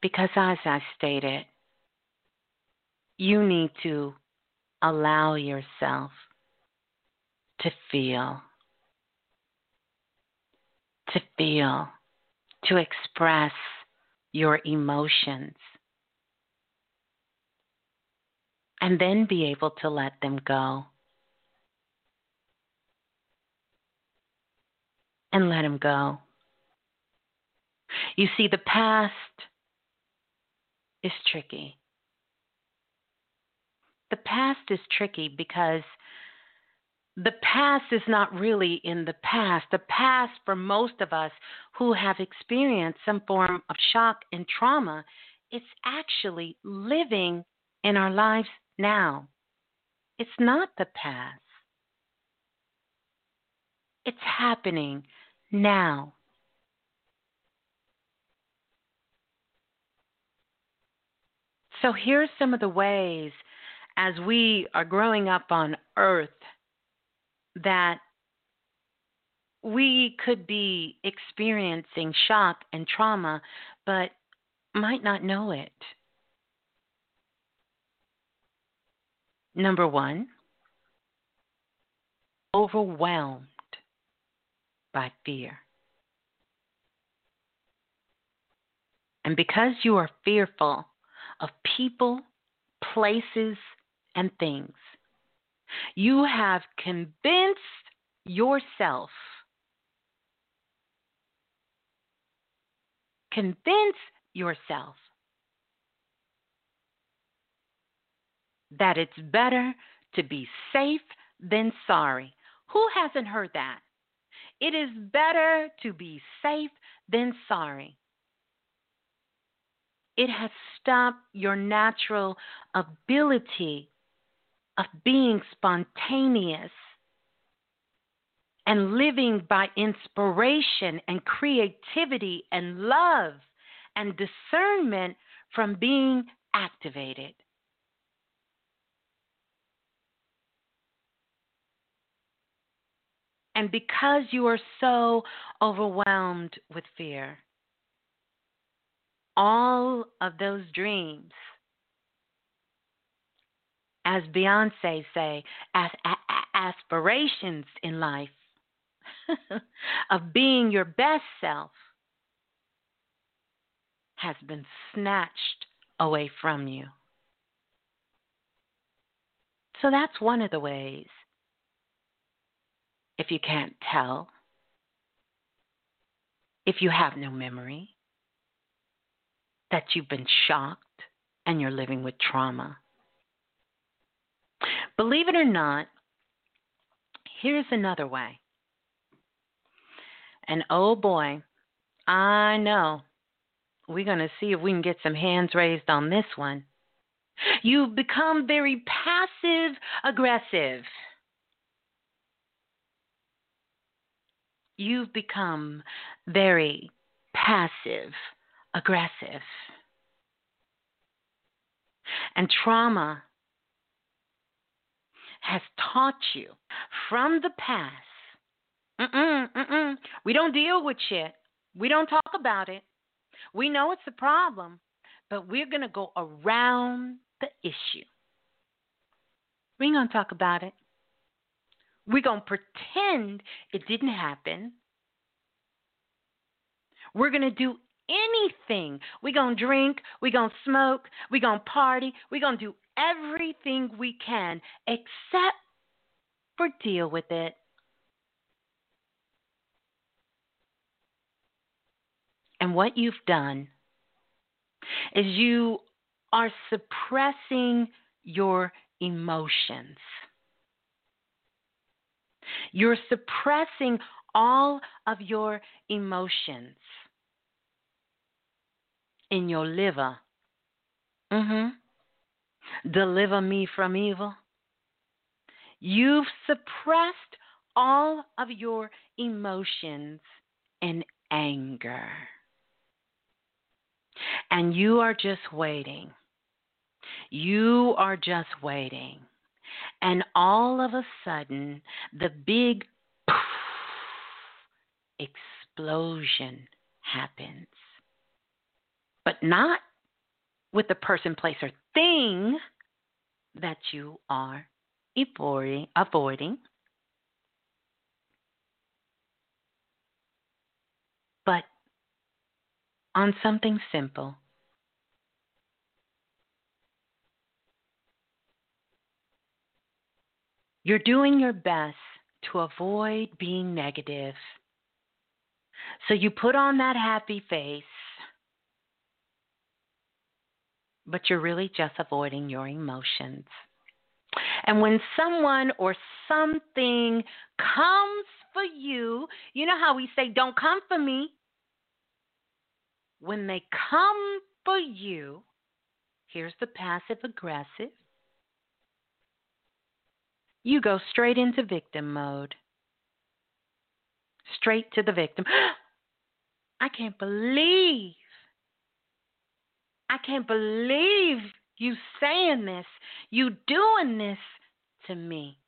S2: Because, as I stated, you need to allow yourself to feel, to feel, to express your emotions and then be able to let them go. And let him go. You see, the past is tricky. The past is tricky because the past is not really in the past. The past, for most of us who have experienced some form of shock and trauma, it's actually living in our lives now. It's not the past. It's happening now. So here's some of the ways as we are growing up on earth that we could be experiencing shock and trauma, but might not know it. Number one, overwhelmed by fear. And because you are fearful of people, places, and things, you have convinced yourself, convince yourself that it's better to be safe than sorry. Who hasn't heard that? It is better to be safe than sorry. It has stopped your natural ability of being spontaneous and living by inspiration and creativity and love and discernment from being activated. And because you are so overwhelmed with fear, all of those dreams, as Beyonce say, as aspirations in life of being your best self has been snatched away from you. So that's one of the ways if you can't tell, if you have no memory, that you've been shocked and you're living with trauma. Believe it or not, here's another way. And oh boy, I know we're going to see if we can get some hands raised on this one. You've become very passive aggressive. You've become very passive aggressive. And trauma has taught you from the past. Mm-mm, mm-mm. We don't deal with shit. We don't talk about it. We know it's a problem, but we're going to go around the issue. We ain't going to talk about it. We're going to pretend it didn't happen. We're going to do anything. We're going to drink. We're going to smoke. We're going to party. We're going to do everything we can except for deal with it. And what you've done is you are suppressing your emotions. You're suppressing all of your emotions in your liver. Mm-hmm. Deliver me from evil. You've suppressed all of your emotions in anger. And you are just waiting. You are just waiting. And all of a sudden, the big explosion happens but not with the person, place, or thing that you are avoiding, but on something simple. You're doing your best to avoid being negative. So you put on that happy face but you're really just avoiding your emotions. And when someone or something comes for you, you know how we say, don't come for me. When they come for you, here's the passive aggressive. You go straight into victim mode. Straight to the victim. I can't believe I can't believe you saying this, you doing this to me.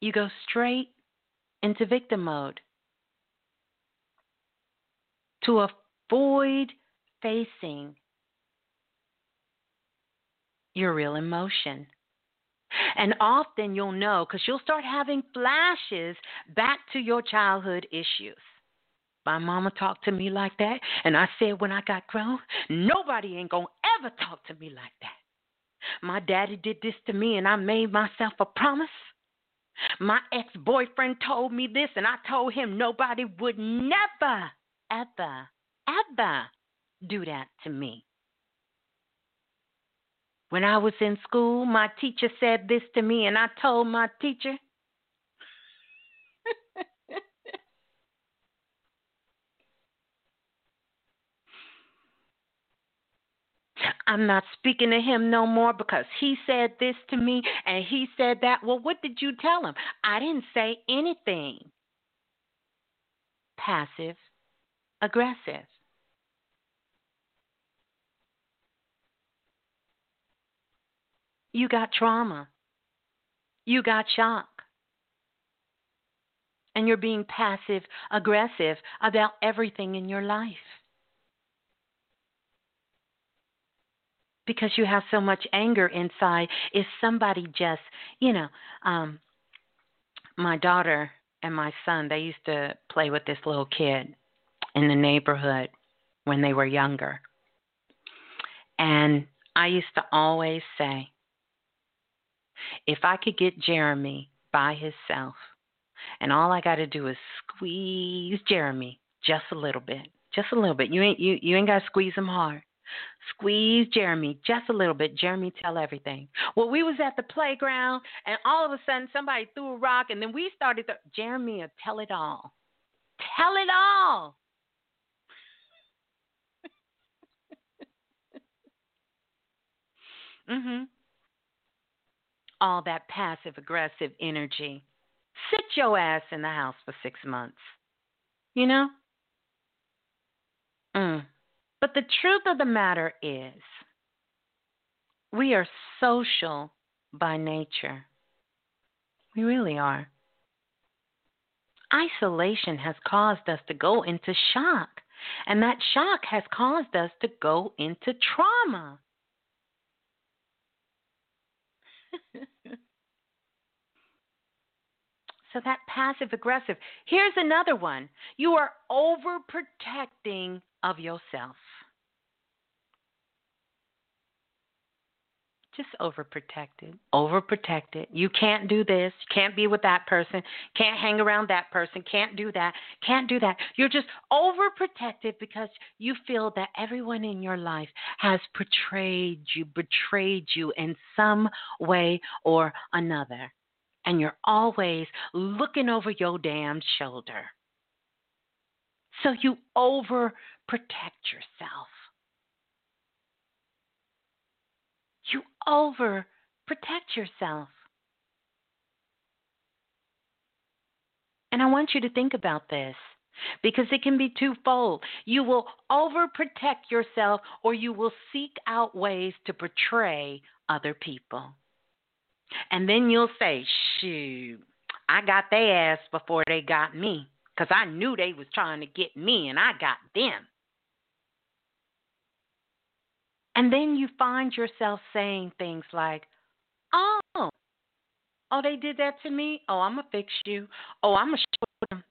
S2: You go straight into victim mode to avoid facing your real emotion. And often you'll know because you'll start having flashes back to your childhood issues. My mama talked to me like that, and I said when I got grown, nobody ain't gonna ever talk to me like that. My daddy did this to me, and I made myself a promise. My ex boyfriend told me this, and I told him nobody would never, ever, ever do that to me. When I was in school, my teacher said this to me, and I told my teacher, I'm not speaking to him no more because he said this to me and he said that. Well, what did you tell him? I didn't say anything. Passive aggressive. You got trauma. You got shock. And you're being passive aggressive about everything in your life. Because you have so much anger inside. If somebody just, you know, um, my daughter and my son, they used to play with this little kid in the neighborhood when they were younger. And I used to always say, if I could get Jeremy by himself, and all I got to do is squeeze Jeremy just a little bit. Just a little bit. You ain't you you ain't gotta squeeze him hard. Squeeze Jeremy just a little bit. Jeremy tell everything. Well, we was at the playground and all of a sudden somebody threw a rock and then we started to Jeremy tell it all. Tell it all. mhm. All that passive aggressive energy. Sit your ass in the house for 6 months. You know? Mm. But the truth of the matter is, we are social by nature. We really are. Isolation has caused us to go into shock, and that shock has caused us to go into trauma. so that passive aggressive. Here's another one. You are overprotecting of yourself. Just overprotected. Overprotected. You can't do this. Can't be with that person. Can't hang around that person. Can't do that. Can't do that. You're just overprotected because you feel that everyone in your life has betrayed you, betrayed you in some way or another. And you're always looking over your damn shoulder. So you overprotect yourself. You over protect yourself. And I want you to think about this because it can be twofold. You will overprotect yourself or you will seek out ways to betray other people. And then you'll say, shoot, I got their ass before they got me because I knew they was trying to get me and I got them. And then you find yourself saying things like, oh, oh, they did that to me. Oh, I'm going to fix you. Oh, I'm going to show them.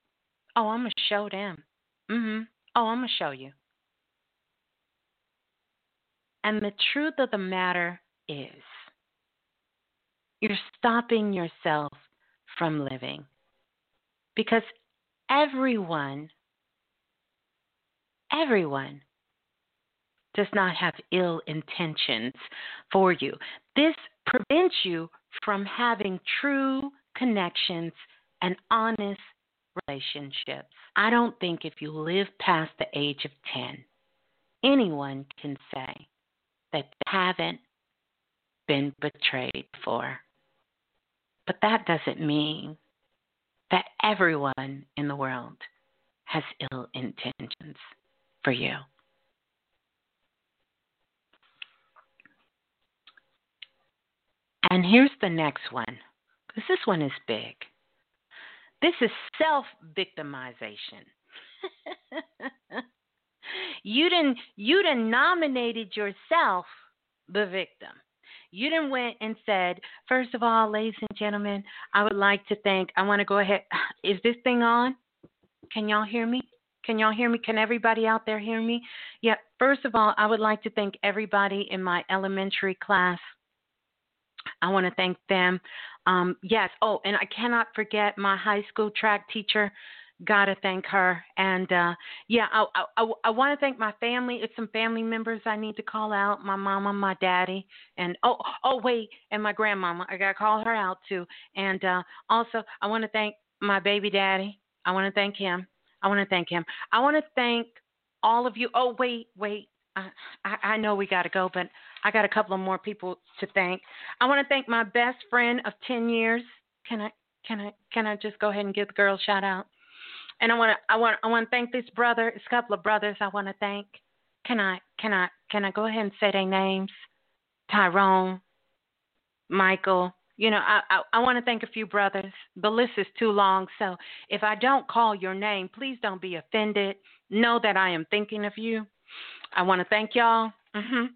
S2: Oh, I'm going to show them. Mm-hmm. Oh, I'm going to show you. And the truth of the matter is, you're stopping yourself from living. Because everyone, everyone does not have ill intentions for you. This prevents you from having true connections and honest relationships. I don't think if you live past the age of 10, anyone can say that they haven't been betrayed before. But that doesn't mean that everyone in the world has ill intentions for you. And here's the next one, because this one is big. This is self victimization. you didn't you didn't nominated yourself the victim. You didn't went and said, first of all, ladies and gentlemen, I would like to thank I want to go ahead is this thing on? Can y'all hear me? Can y'all hear me? Can everybody out there hear me? Yeah, first of all, I would like to thank everybody in my elementary class I want to thank them. Um, yes. Oh, and I cannot forget my high school track teacher. Gotta thank her. And uh, yeah, I, I, I want to thank my family. It's some family members I need to call out. My mama, my daddy, and oh, oh wait, and my grandmama. I gotta call her out too. And uh, also, I want to thank my baby daddy. I want to thank him. I want to thank him. I want to thank all of you. Oh wait, wait. I, I, know we got to go, but I got a couple of more people to thank. I want to thank my best friend of 10 years. Can I can I can I just go ahead and give the girl a shout out? And I want to I want I want to thank this brother. It's a couple of brothers I want to thank. Can I can I can I go ahead and say their names? Tyrone, Michael. You know, I I, I want to thank a few brothers. The list is too long, so if I don't call your name, please don't be offended. Know that I am thinking of you. I want to thank y'all. Mhm.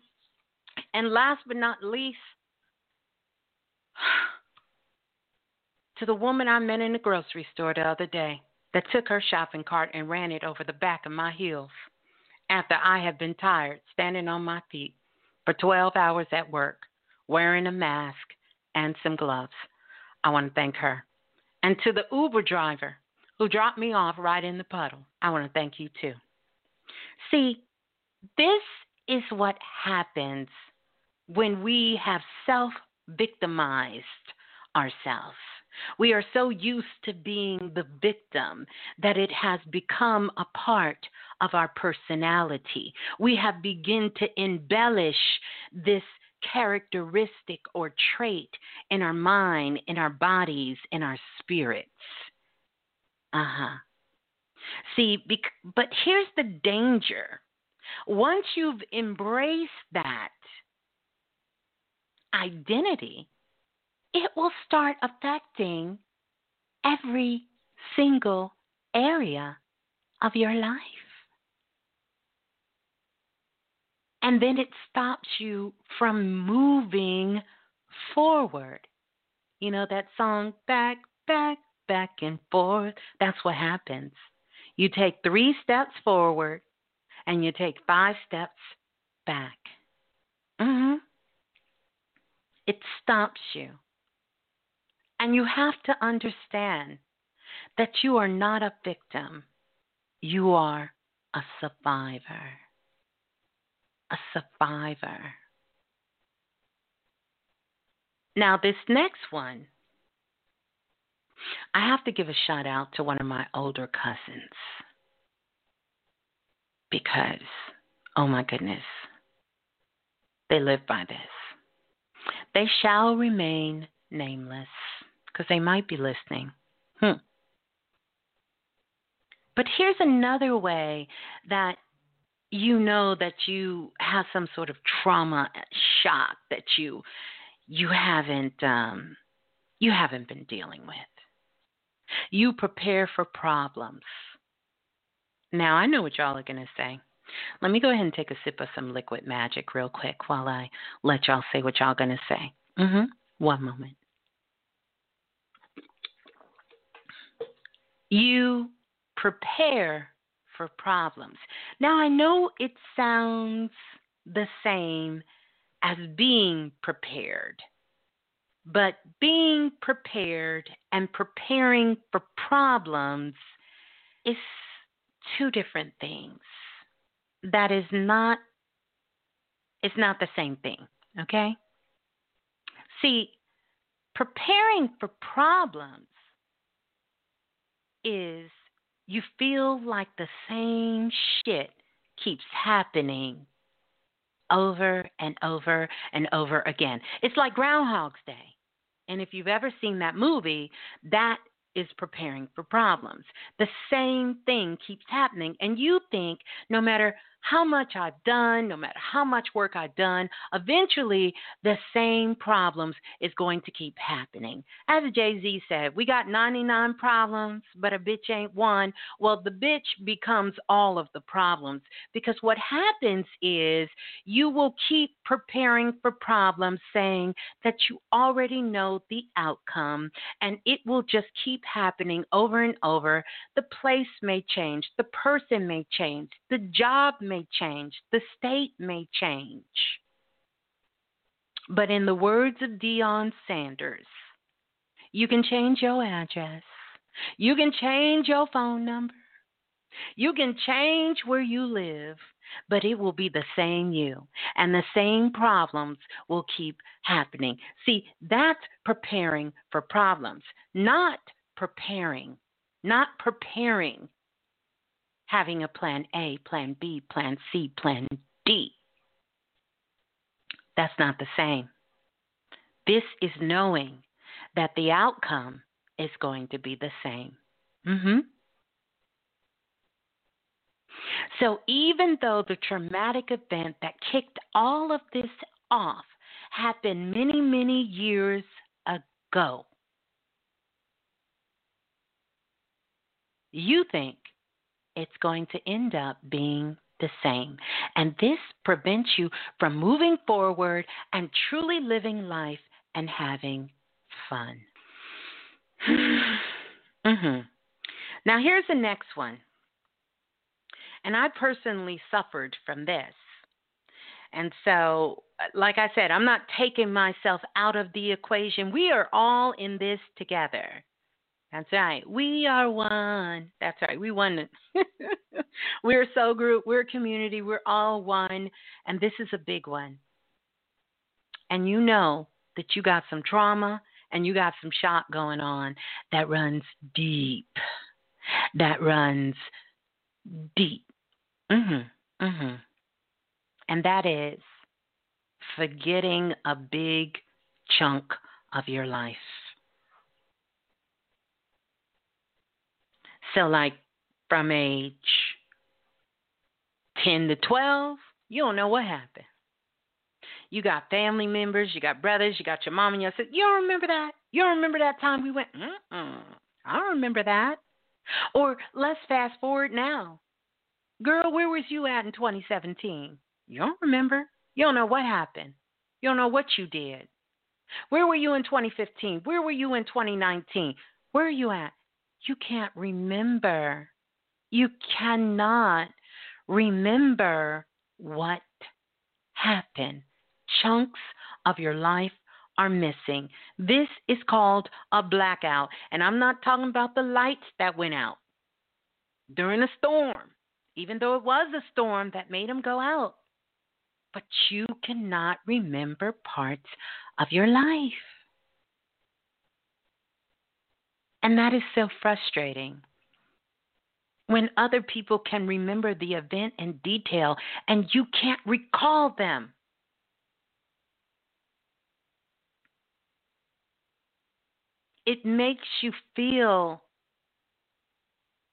S2: And last but not least, to the woman I met in the grocery store the other day that took her shopping cart and ran it over the back of my heels after I had been tired standing on my feet for 12 hours at work, wearing a mask and some gloves. I want to thank her. And to the Uber driver who dropped me off right in the puddle. I want to thank you too. See, this is what happens when we have self victimized ourselves. We are so used to being the victim that it has become a part of our personality. We have begun to embellish this characteristic or trait in our mind, in our bodies, in our spirits. Uh huh. See, bec- but here's the danger. Once you've embraced that identity, it will start affecting every single area of your life. And then it stops you from moving forward. You know that song, Back, Back, Back and Forth? That's what happens. You take three steps forward and you take five steps back. Mm-hmm. It stops you. And you have to understand that you are not a victim, you are a survivor. A survivor. Now, this next one, I have to give a shout out to one of my older cousins because, oh my goodness, they live by this. They shall remain nameless because they might be listening. Hmm. But here's another way that you know that you have some sort of trauma shock that you you haven't um, you haven't been dealing with. You prepare for problems. Now I know what y'all are gonna say. Let me go ahead and take a sip of some liquid magic real quick while I let y'all say what y'all gonna say. Mm-hmm. One moment. You prepare for problems. Now, I know it sounds the same as being prepared, but being prepared and preparing for problems is two different things. That is not it's not the same thing, okay? See, preparing for problems is you feel like the same shit keeps happening over and over and over again. It's like Groundhog's Day. And if you've ever seen that movie, that is preparing for problems. The same thing keeps happening. And you think no matter how much I've done, no matter how much work I've done, eventually the same problems is going to keep happening. As Jay Z said, we got 99 problems, but a bitch ain't one. Well, the bitch becomes all of the problems because what happens is you will keep preparing for problems saying that you already know the outcome and it will just keep happening over and over. The place may change, the person may change, the job may change, the state may change. But in the words of Deion Sanders, you can change your address, you can change your phone number, you can change where you live, but it will be the same you, and the same problems will keep happening. See, that's preparing for problems, not preparing, not preparing having a plan A, plan B, plan C, plan D. That's not the same. This is knowing that the outcome is going to be the same. Mm-hmm. So, even though the traumatic event that kicked all of this off happened many, many years ago, you think it's going to end up being the same. And this prevents you from moving forward and truly living life and having fun. mm-hmm. Now, here's the next one. And I personally suffered from this. And so, like I said, I'm not taking myself out of the equation. We are all in this together. That's right. We are one. That's right. We won. we're a soul group. We're a community. We're all one. And this is a big one. And you know that you got some trauma and you got some shock going on that runs deep. That runs deep. Mhm. Mhm. And that is forgetting a big chunk of your life. So, like from age 10 to 12, you don't know what happened. You got family members, you got brothers, you got your mom and your sister. You don't remember that? You don't remember that time we went, Mm-mm, I don't remember that. Or let's fast forward now. Girl, where was you at in 2017? You don't remember. You don't know what happened. You don't know what you did. Where were you in 2015? Where were you in 2019? Where are you at? You can't remember. You cannot remember what happened. Chunks of your life are missing. This is called a blackout. And I'm not talking about the lights that went out during a storm, even though it was a storm that made them go out. But you cannot remember parts of your life. And that is so frustrating. When other people can remember the event in detail and you can't recall them. It makes you feel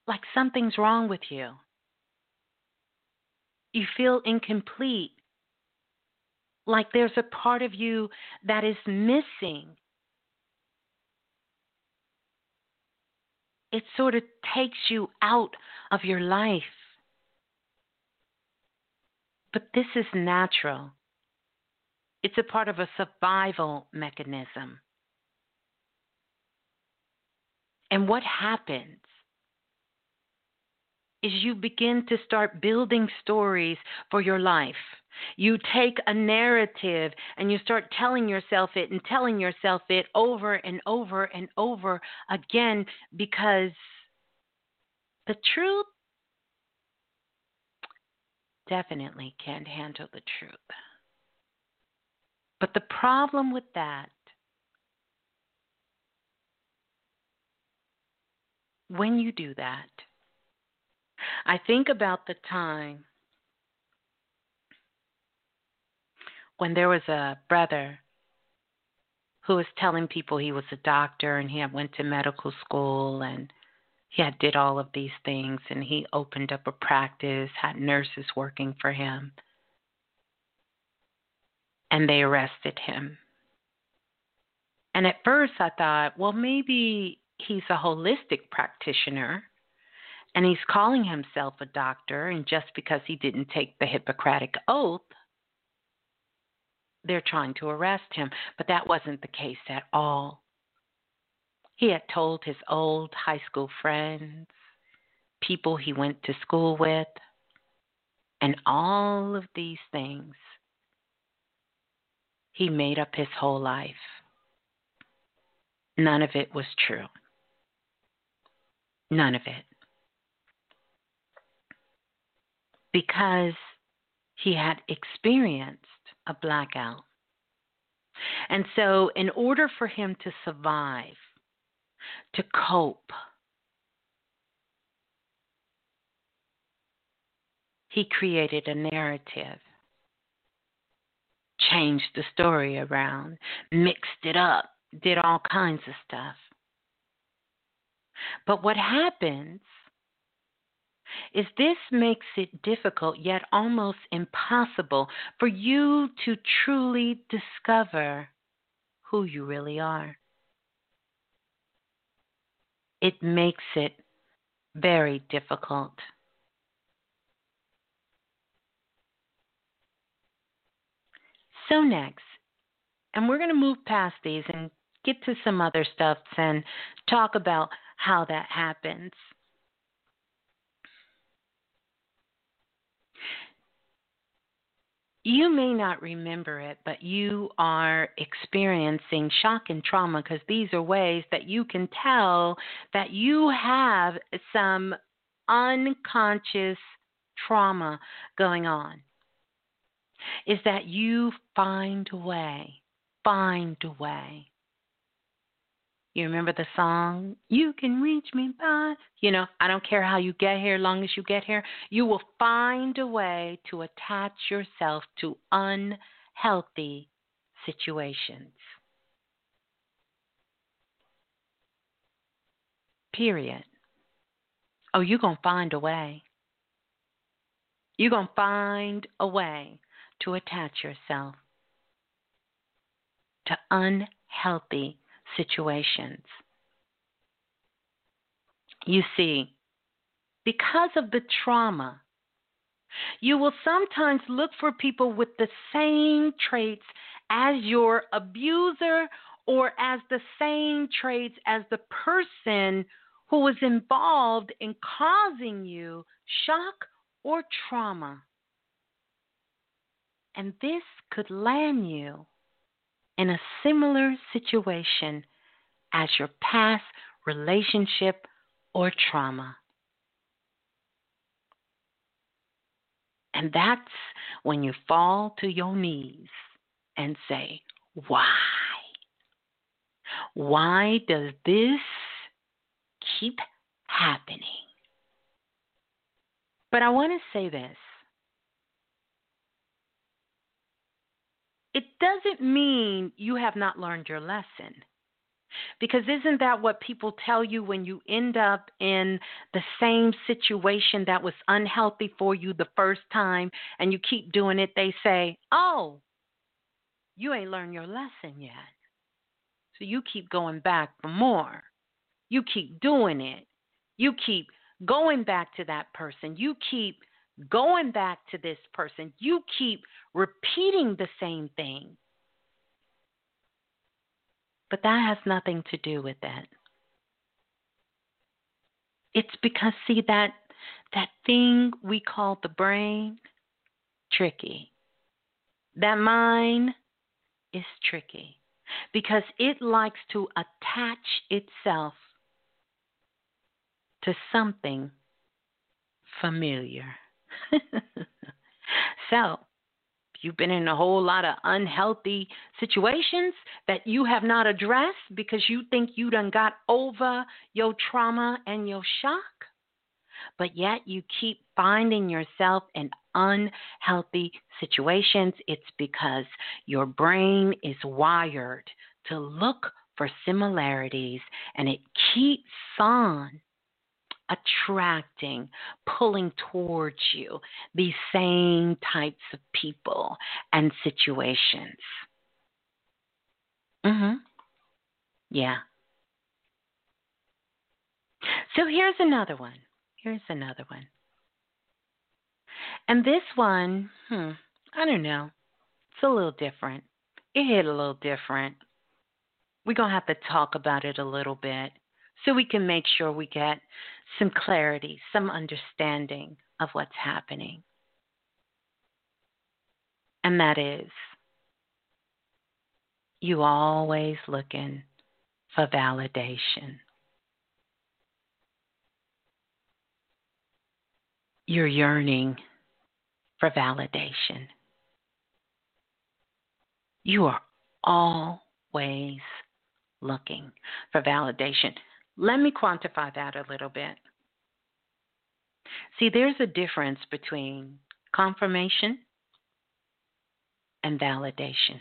S2: like something's wrong with you. You feel incomplete, like there's a part of you that is missing. It sort of takes you out of your life. But this is natural. It's a part of a survival mechanism. And what happens is you begin to start building stories for your life. You take a narrative and you start telling yourself it and telling yourself it over and over and over again because the truth definitely can't handle the truth. But the problem with that when you do that, I think about the time when there was a brother who was telling people he was a doctor and he had went to medical school and he had did all of these things and he opened up a practice, had nurses working for him. And they arrested him. And at first I thought, well, maybe he's a holistic practitioner and he's calling himself a doctor, and just because he didn't take the Hippocratic Oath, they're trying to arrest him. But that wasn't the case at all. He had told his old high school friends, people he went to school with, and all of these things he made up his whole life. None of it was true. None of it. Because he had experienced a blackout. And so, in order for him to survive, to cope, he created a narrative, changed the story around, mixed it up, did all kinds of stuff. But what happens is this makes it difficult, yet almost impossible, for you to truly discover who you really are. It makes it very difficult. So, next, and we're going to move past these and get to some other stuff and talk about how that happens. You may not remember it, but you are experiencing shock and trauma because these are ways that you can tell that you have some unconscious trauma going on. Is that you find a way, find a way you remember the song? You can reach me by. You know, I don't care how you get here, long as you get here. You will find a way to attach yourself to unhealthy situations. Period. Oh, you're going to find a way. You're going to find a way to attach yourself to unhealthy situations. You see, because of the trauma, you will sometimes look for people with the same traits as your abuser or as the same traits as the person who was involved in causing you shock or trauma. And this could land you in a similar situation as your past relationship or trauma. And that's when you fall to your knees and say, Why? Why does this keep happening? But I want to say this it doesn't mean you have not learned your lesson. Because isn't that what people tell you when you end up in the same situation that was unhealthy for you the first time and you keep doing it? They say, Oh, you ain't learned your lesson yet. So you keep going back for more. You keep doing it. You keep going back to that person. You keep going back to this person. You keep repeating the same thing. But that has nothing to do with it. It's because see that that thing we call the brain tricky. That mind is tricky because it likes to attach itself to something familiar. so, you've been in a whole lot of unhealthy situations that you have not addressed because you think you done got over your trauma and your shock, but yet you keep finding yourself in unhealthy situations, it's because your brain is wired to look for similarities and it keeps on attracting, pulling towards you these same types of people and situations. Mhm. Yeah. So here's another one. Here's another one. And this one, hmm, I don't know. It's a little different. It hit a little different. We're going to have to talk about it a little bit so we can make sure we get some clarity, some understanding of what's happening. And that is, you always looking for validation. You're yearning for validation. You are always looking for validation. Let me quantify that a little bit. See, there's a difference between confirmation and validation.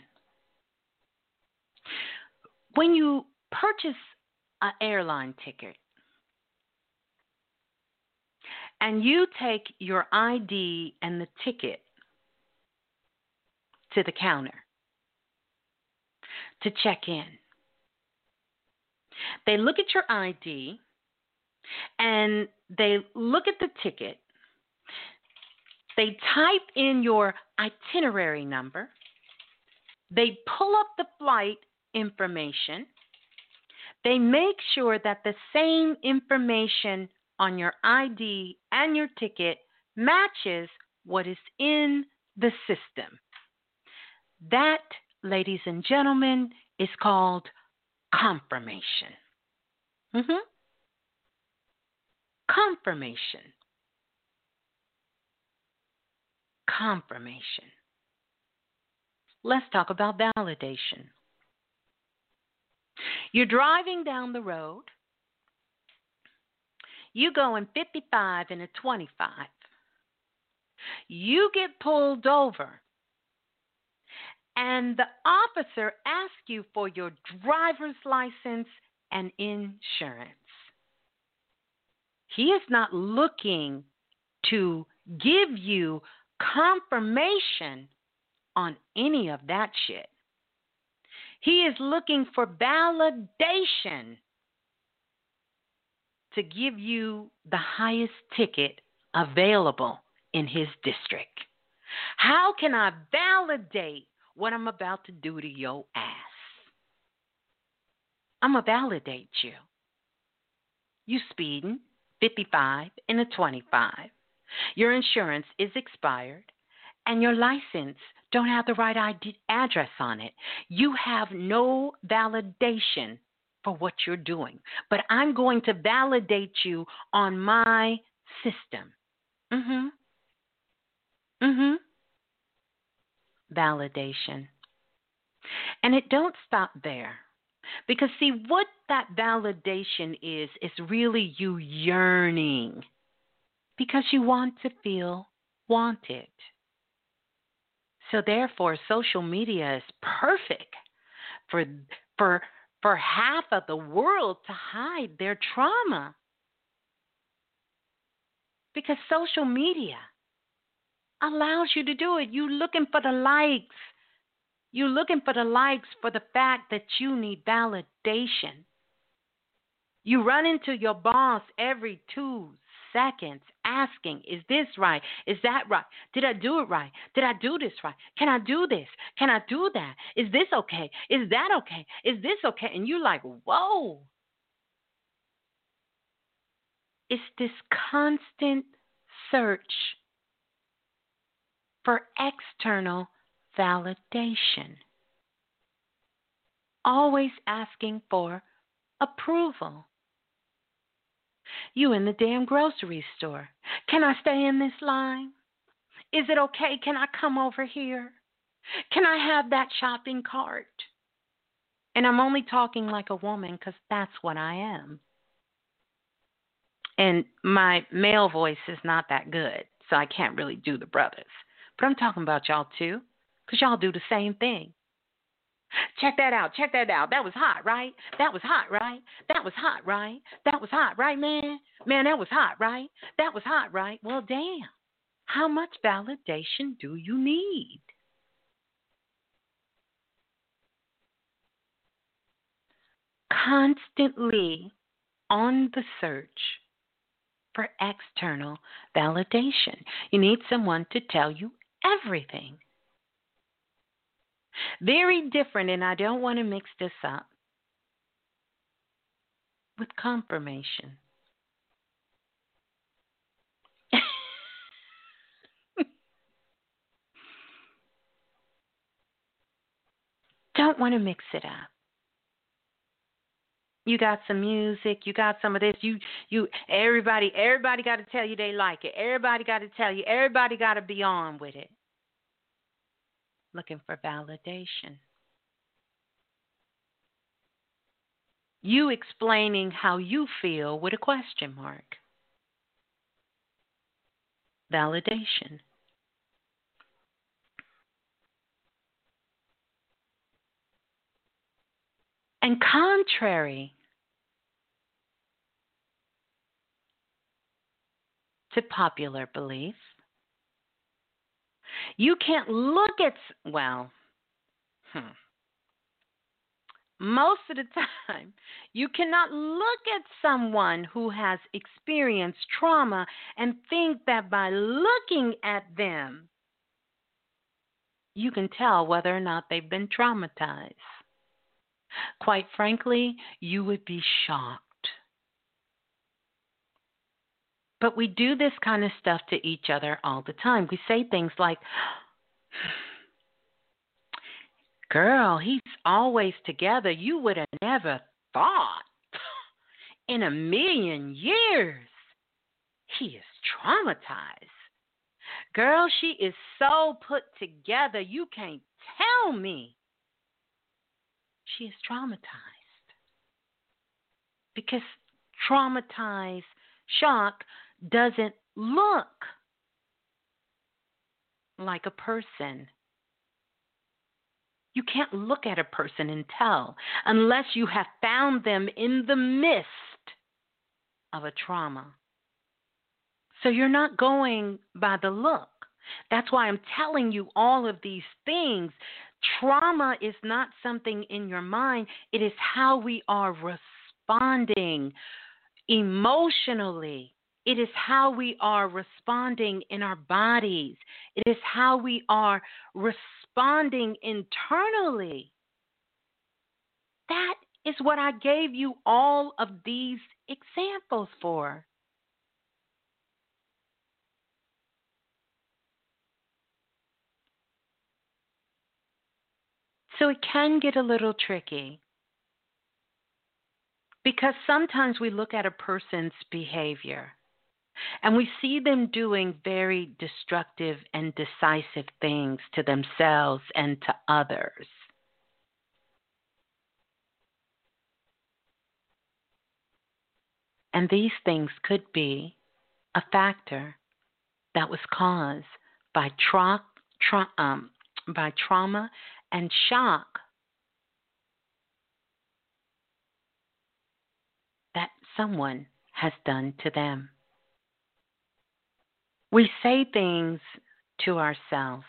S2: When you purchase an airline ticket and you take your ID and the ticket to the counter to check in, they look at your ID and they look at the ticket. They type in your itinerary number. They pull up the flight information. They make sure that the same information on your ID and your ticket matches what is in the system. That, ladies and gentlemen, is called confirmation. Mm-hmm. Confirmation. Confirmation. Let's talk about validation. You're driving down the road. You go in 55 and a 25. You get pulled over and the officer asks you for your driver's license and insurance. He is not looking to give you confirmation on any of that shit. He is looking for validation to give you the highest ticket available in his district. How can I validate what I'm about to do to your ass. I'm going to validate you. You speeding 55 and a 25. Your insurance is expired and your license don't have the right ID address on it. You have no validation for what you're doing. But I'm going to validate you on my system. Mhm. Mhm validation. And it don't stop there. Because see what that validation is is really you yearning because you want to feel wanted. So therefore social media is perfect for for for half of the world to hide their trauma. Because social media allows you to do it. You looking for the likes. You looking for the likes for the fact that you need validation. You run into your boss every two seconds asking, Is this right? Is that right? Did I do it right? Did I do this right? Can I do this? Can I do that? Is this okay? Is that okay? Is this okay? And you're like, Whoa. It's this constant search for external validation. Always asking for approval. You in the damn grocery store. Can I stay in this line? Is it okay? Can I come over here? Can I have that shopping cart? And I'm only talking like a woman because that's what I am. And my male voice is not that good, so I can't really do the brothers. But I'm talking about y'all too, because y'all do the same thing. Check that out. Check that out. That was hot, right? That was hot, right? That was hot, right? That was hot, right, man? Man, that was hot, right? That was hot, right? Well, damn. How much validation do you need? Constantly on the search for external validation. You need someone to tell you everything. Very different, and I don't want to mix this up with confirmation. don't want to mix it up. You got some music, you got some of this. You you everybody everybody got to tell you they like it. Everybody got to tell you. Everybody got to be on with it. Looking for validation. You explaining how you feel with a question mark. Validation. And contrary to popular belief. You can't look at, well, hmm. Most of the time, you cannot look at someone who has experienced trauma and think that by looking at them, you can tell whether or not they've been traumatized. Quite frankly, you would be shocked but we do this kind of stuff to each other all the time. We say things like, Girl, he's always together. You would have never thought in a million years he is traumatized. Girl, she is so put together, you can't tell me she is traumatized. Because traumatized shock doesn't look like a person. You can't look at a person and tell unless you have found them in the midst of a trauma. So you're not going by the look. That's why I'm telling you all of these things. Trauma is not something in your mind, it is how we are responding emotionally. It is how we are responding in our bodies. It is how we are responding internally. That is what I gave you all of these examples for. So it can get a little tricky because sometimes we look at a person's behavior and we see them doing very destructive and decisive things to themselves and to others. And these things could be a factor that was caused by, tra- tra- um, by trauma and shock that someone has done to them. We say things to ourselves.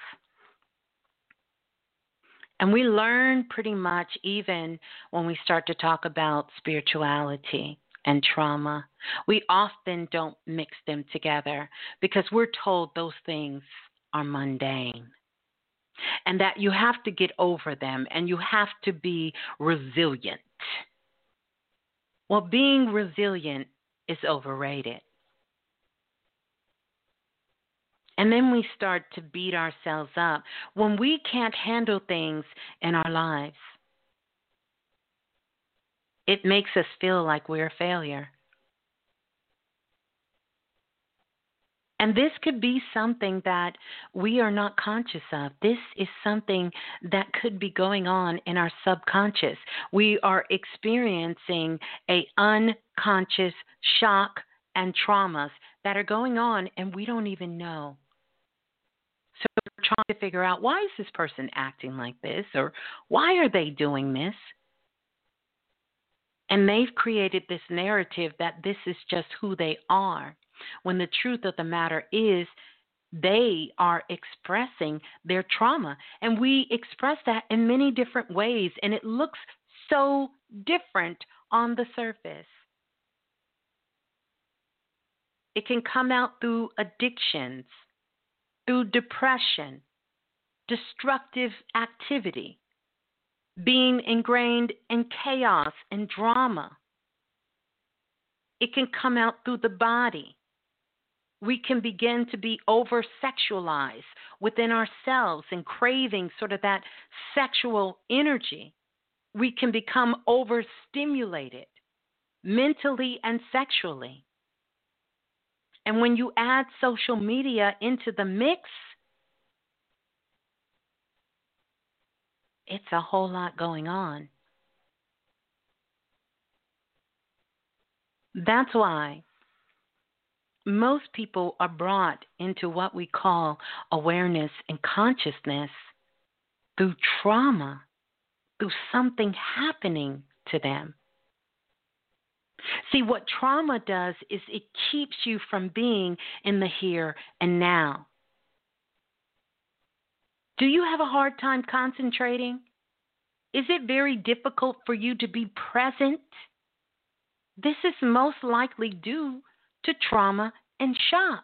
S2: And we learn pretty much even when we start to talk about spirituality and trauma. We often don't mix them together because we're told those things are mundane and that you have to get over them and you have to be resilient. Well, being resilient is overrated. And then we start to beat ourselves up when we can't handle things in our lives. It makes us feel like we're a failure. And this could be something that we are not conscious of. This is something that could be going on in our subconscious. We are experiencing a unconscious shock and traumas that are going on and we don't even know. Trying to figure out why is this person acting like this or why are they doing this? And they've created this narrative that this is just who they are when the truth of the matter is they are expressing their trauma. And we express that in many different ways, and it looks so different on the surface. It can come out through addictions, through depression, destructive activity, being ingrained in chaos and drama. It can come out through the body, we can begin to be over sexualized within ourselves and craving sort of that sexual energy. We can become overstimulated mentally and sexually. And when you add social media into the mix, it's a whole lot going on. That's why most people are brought into what we call awareness and consciousness through trauma, through something happening to them. See, what trauma does is it keeps you from being in the here and now. Do you have a hard time concentrating? Is it very difficult for you to be present? This is most likely due to trauma and shock.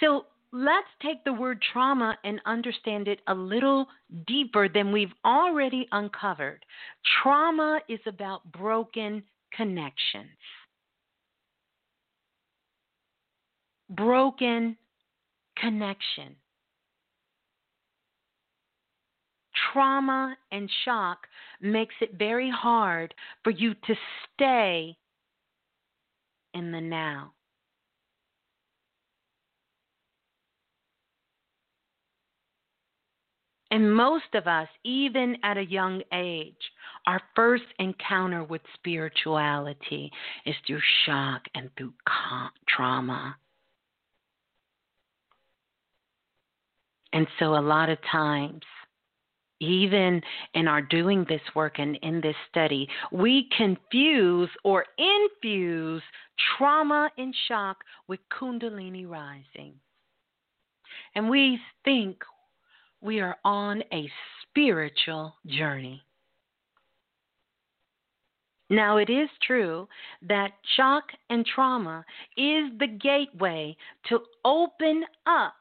S2: So let's take the word trauma and understand it a little deeper than we've already uncovered. Trauma is about broken connections. Broken connection. trauma and shock makes it very hard for you to stay in the now. And most of us, even at a young age, our first encounter with spirituality is through shock and through trauma. And so, a lot of times, even in our doing this work and in this study, we confuse or infuse trauma and shock with Kundalini rising. And we think we are on a spiritual journey. Now, it is true that shock and trauma is the gateway to open up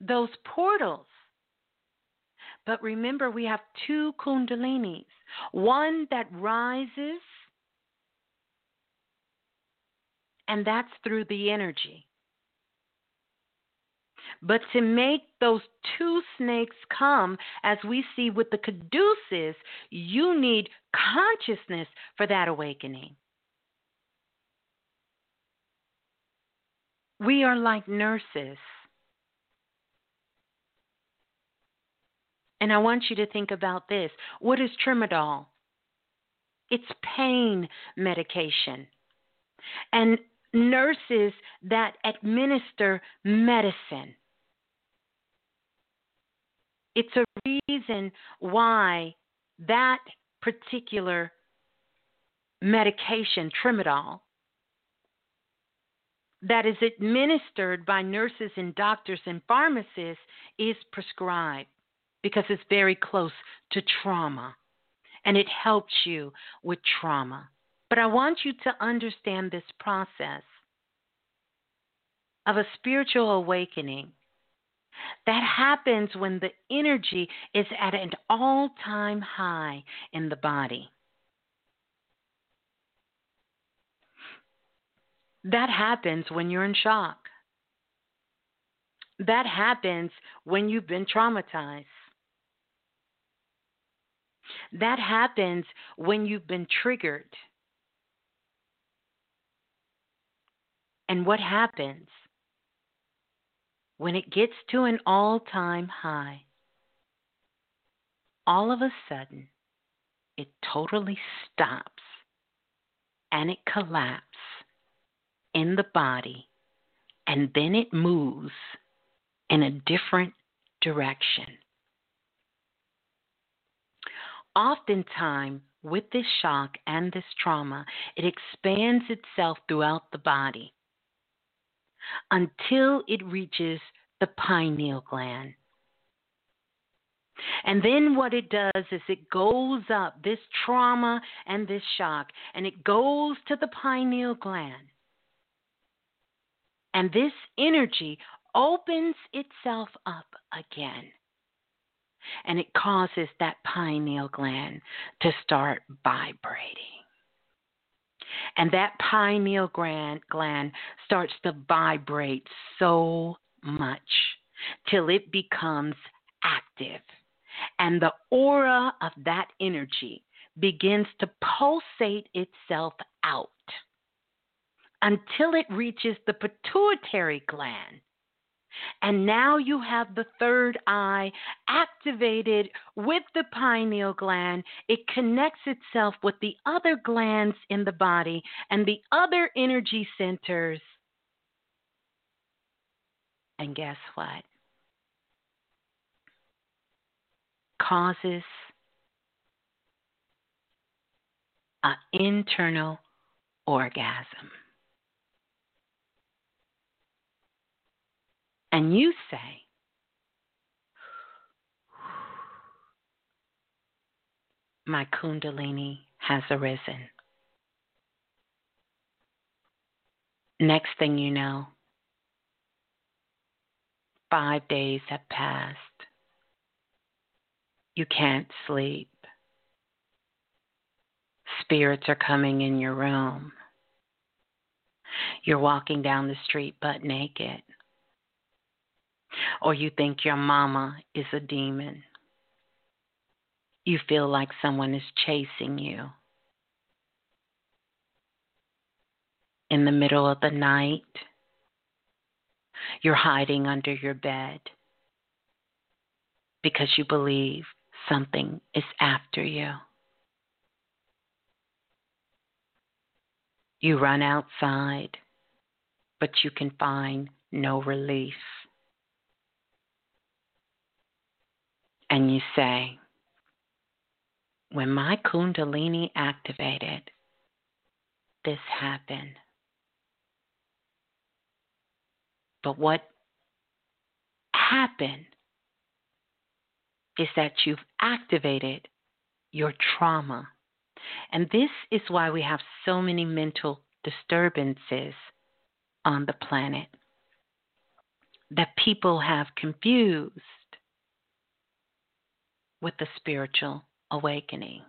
S2: those portals. But remember, we have two kundalinis one that rises, and that's through the energy. But to make those two snakes come, as we see with the caduceus, you need consciousness for that awakening. We are like nurses. And I want you to think about this. What is Tramadol? It's pain medication. And nurses that administer medicine it's a reason why that particular medication, Tramadol, that is administered by nurses and doctors and pharmacists is prescribed because it's very close to trauma and it helps you with trauma. But I want you to understand this process of a spiritual awakening that happens when the energy is at an all time high in the body. That happens when you're in shock. That happens when you've been traumatized. That happens when you've been triggered. And what happens? When it gets to an all time high, all of a sudden it totally stops and it collapses in the body and then it moves in a different direction. Oftentimes, with this shock and this trauma, it expands itself throughout the body until it reaches the pineal gland. And then what it does is it goes up, this trauma and this shock, and it goes to the pineal gland. And this energy opens itself up again. And it causes that pineal gland to start vibrating. And that pineal gland starts to vibrate so much till it becomes active. And the aura of that energy begins to pulsate itself out until it reaches the pituitary gland. And now you have the third eye activated with the pineal gland. It connects itself with the other glands in the body and the other energy centers. And guess what? Causes an internal orgasm. And you say, My Kundalini has arisen. Next thing you know, five days have passed. You can't sleep. Spirits are coming in your room. You're walking down the street butt naked or you think your mama is a demon. You feel like someone is chasing you. In the middle of the night, you're hiding under your bed because you believe something is after you. You run outside, but you can find no relief. And you say, when my Kundalini activated, this happened. But what happened is that you've activated your trauma. And this is why we have so many mental disturbances on the planet that people have confused with the spiritual awakening.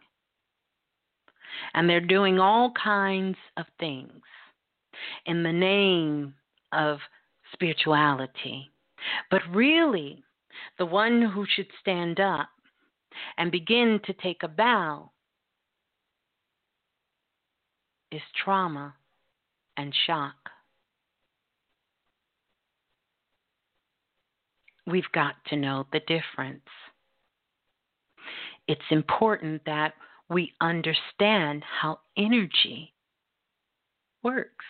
S2: And they're doing all kinds of things in the name of spirituality. But really, the one who should stand up and begin to take a bow is trauma and shock. We've got to know the difference. It's important that we understand how energy works.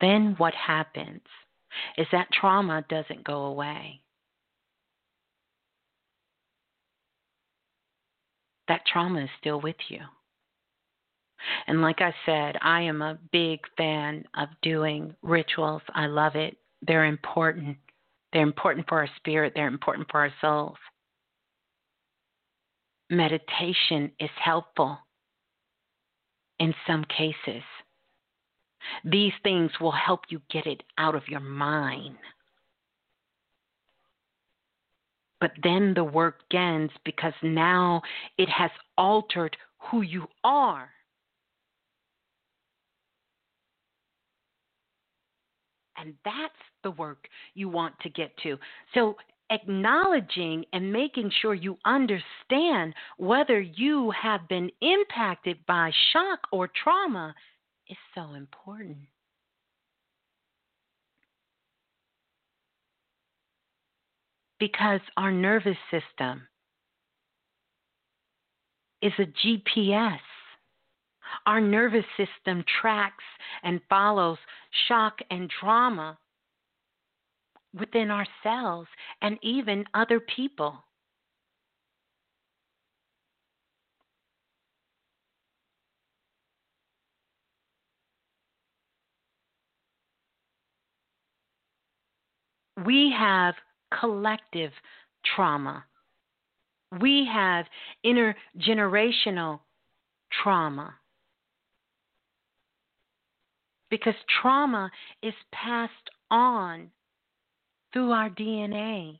S2: Then what happens is that trauma doesn't go away. That trauma is still with you. And like I said, I am a big fan of doing rituals. I love it. They're important. They're important for our spirit, they're important for our souls. Meditation is helpful in some cases. These things will help you get it out of your mind. But then the work ends because now it has altered who you are. And that's the work you want to get to. So, acknowledging and making sure you understand whether you have been impacted by shock or trauma is so important. Because our nervous system is a GPS. Our nervous system tracks and follows shock and trauma within ourselves and even other people. we have collective trauma. We have intergenerational trauma. Because trauma is passed on through our DNA.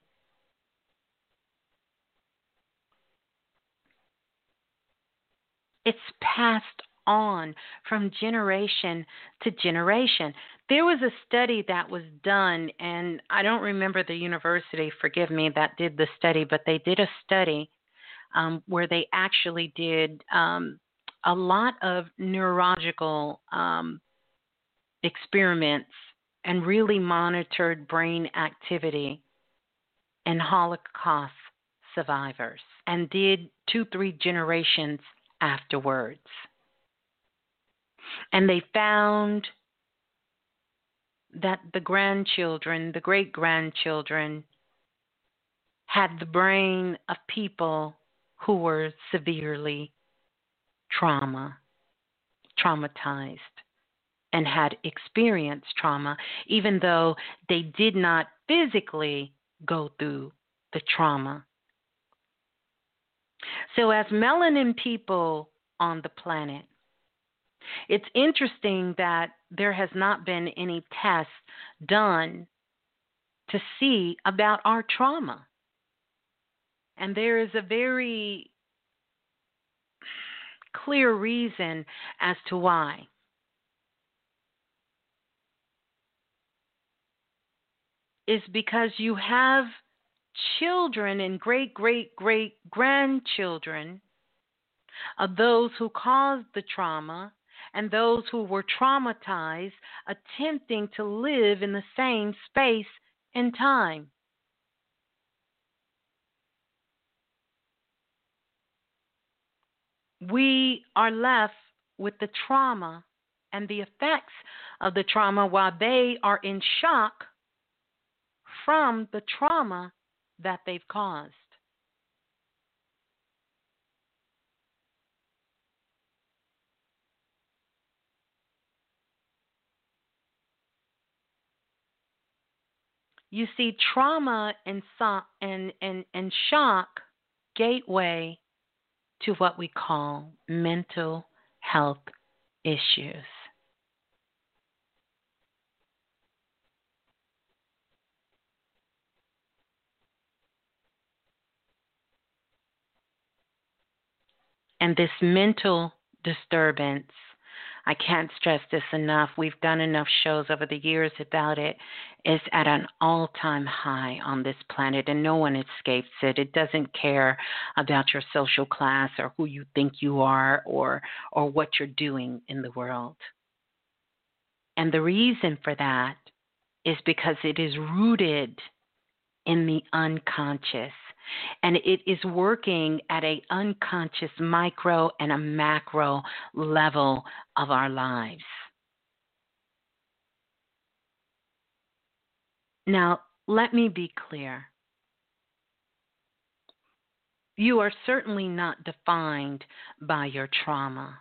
S2: It's passed on from generation to generation. There was a study that was done, and I don't remember the university, forgive me, that did the study, but they did a study um, where they actually did um, a lot of neurological um, experiments and really monitored brain activity in Holocaust survivors and did two, three generations afterwards. And they found that the grandchildren, the great grandchildren, had the brain of people who were severely trauma, traumatized, and had experienced trauma, even though they did not physically go through the trauma. So, as melanin people on the planet, it's interesting that there has not been any tests done to see about our trauma. And there is a very clear reason as to why. Is because you have children and great great great grandchildren of those who caused the trauma and those who were traumatized attempting to live in the same space and time. We are left with the trauma and the effects of the trauma while they are in shock from the trauma that they've caused. You see, trauma and, and, and, and shock gateway to what we call mental health issues. And this mental disturbance I can't stress this enough. We've done enough shows over the years about it. It's at an all time high on this planet, and no one escapes it. It doesn't care about your social class or who you think you are or, or what you're doing in the world. And the reason for that is because it is rooted in the unconscious and it is working at a unconscious micro and a macro level of our lives. Now, let me be clear. You are certainly not defined by your trauma.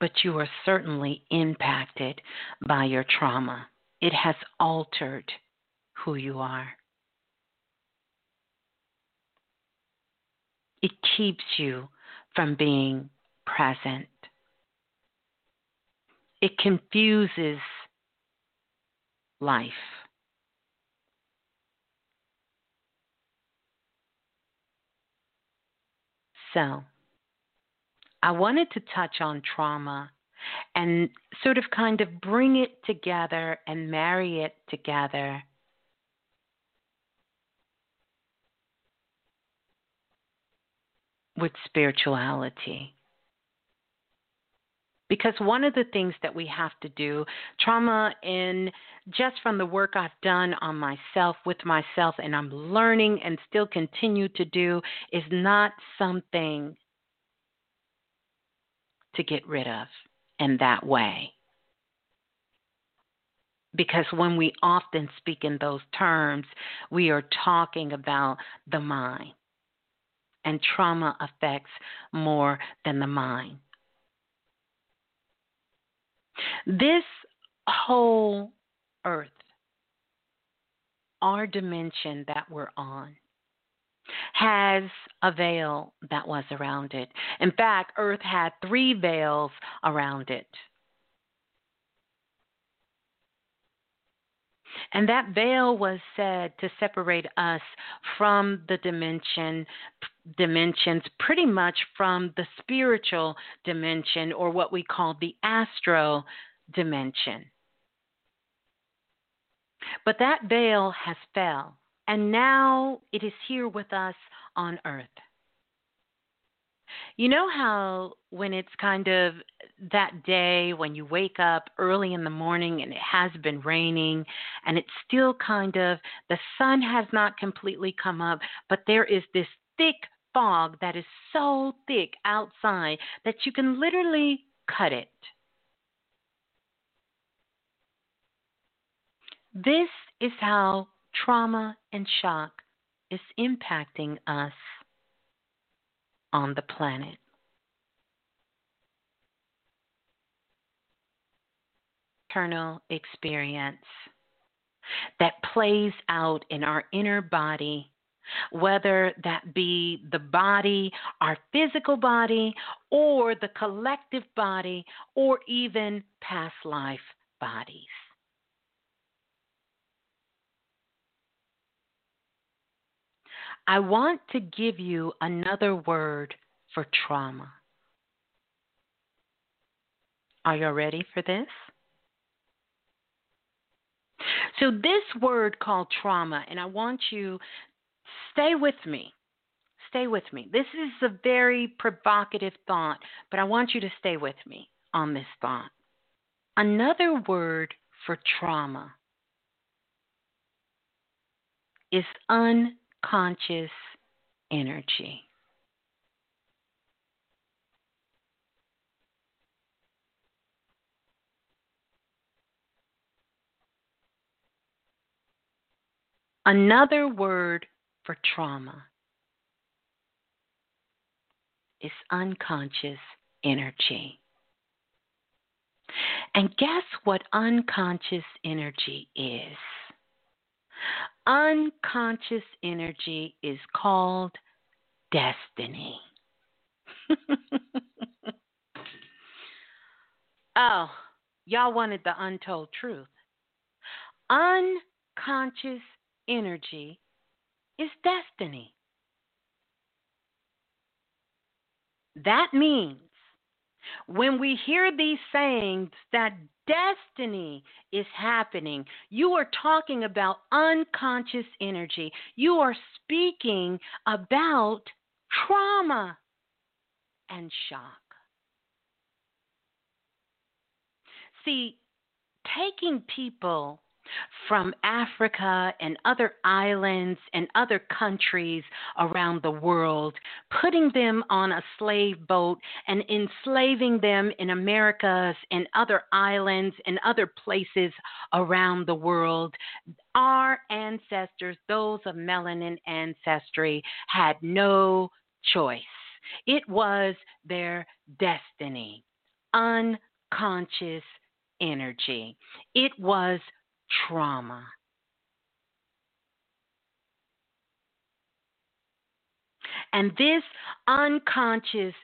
S2: But you are certainly impacted by your trauma it has altered who you are. It keeps you from being present. It confuses life. So, I wanted to touch on trauma and sort of kind of bring it together and marry it together. With spirituality. Because one of the things that we have to do, trauma in just from the work I've done on myself, with myself, and I'm learning and still continue to do, is not something to get rid of in that way. Because when we often speak in those terms, we are talking about the mind. And trauma affects more than the mind. This whole earth, our dimension that we're on, has a veil that was around it. In fact, Earth had three veils around it. And that veil was said to separate us from the dimension dimensions pretty much from the spiritual dimension or what we call the astro dimension. But that veil has fell and now it is here with us on earth. You know how when it's kind of that day when you wake up early in the morning and it has been raining and it's still kind of the sun has not completely come up, but there is this thick fog that is so thick outside that you can literally cut it. This is how trauma and shock is impacting us on the planet. Internal experience that plays out in our inner body, whether that be the body, our physical body, or the collective body, or even past life bodies. I want to give you another word for trauma. Are you ready for this? So, this word called trauma, and I want you stay with me. Stay with me. This is a very provocative thought, but I want you to stay with me on this thought. Another word for trauma is unconscious energy. Another word for trauma is unconscious energy. And guess what unconscious energy is? Unconscious energy is called destiny. oh, y'all wanted the untold truth. Unconscious energy is destiny. That means when we hear these sayings that destiny is happening, you are talking about unconscious energy. You are speaking about trauma and shock. See, taking people from Africa and other islands and other countries around the world, putting them on a slave boat and enslaving them in Americas and other islands and other places around the world. Our ancestors, those of melanin ancestry, had no choice. It was their destiny, unconscious energy. It was trauma. And this unconscious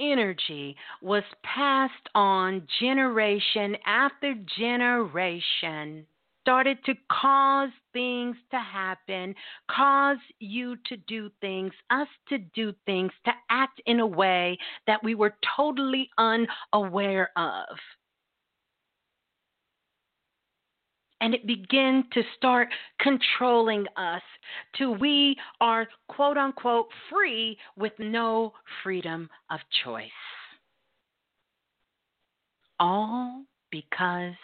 S2: energy was passed on generation after generation, started to cause things to happen, cause you to do things, us to do things, to act in a way that we were totally unaware of. And it begin to start controlling us till we are quote unquote free with no freedom of choice. All because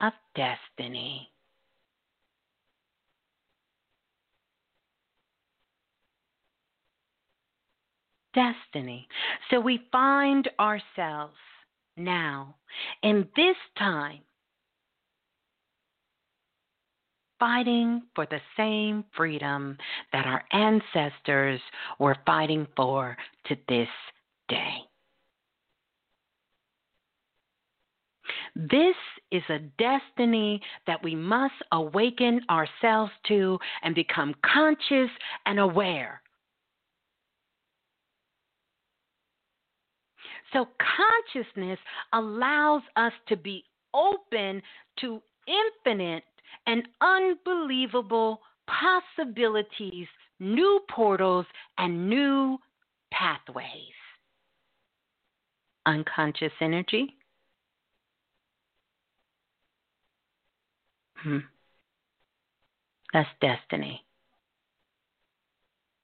S2: of destiny. Destiny. So we find ourselves now in this time fighting for the same freedom that our ancestors were fighting for to this day. This is a destiny that we must awaken ourselves to and become conscious and aware. So, consciousness allows us to be open to infinite and unbelievable possibilities, new portals, and new pathways. Unconscious energy. Hmm. That's destiny.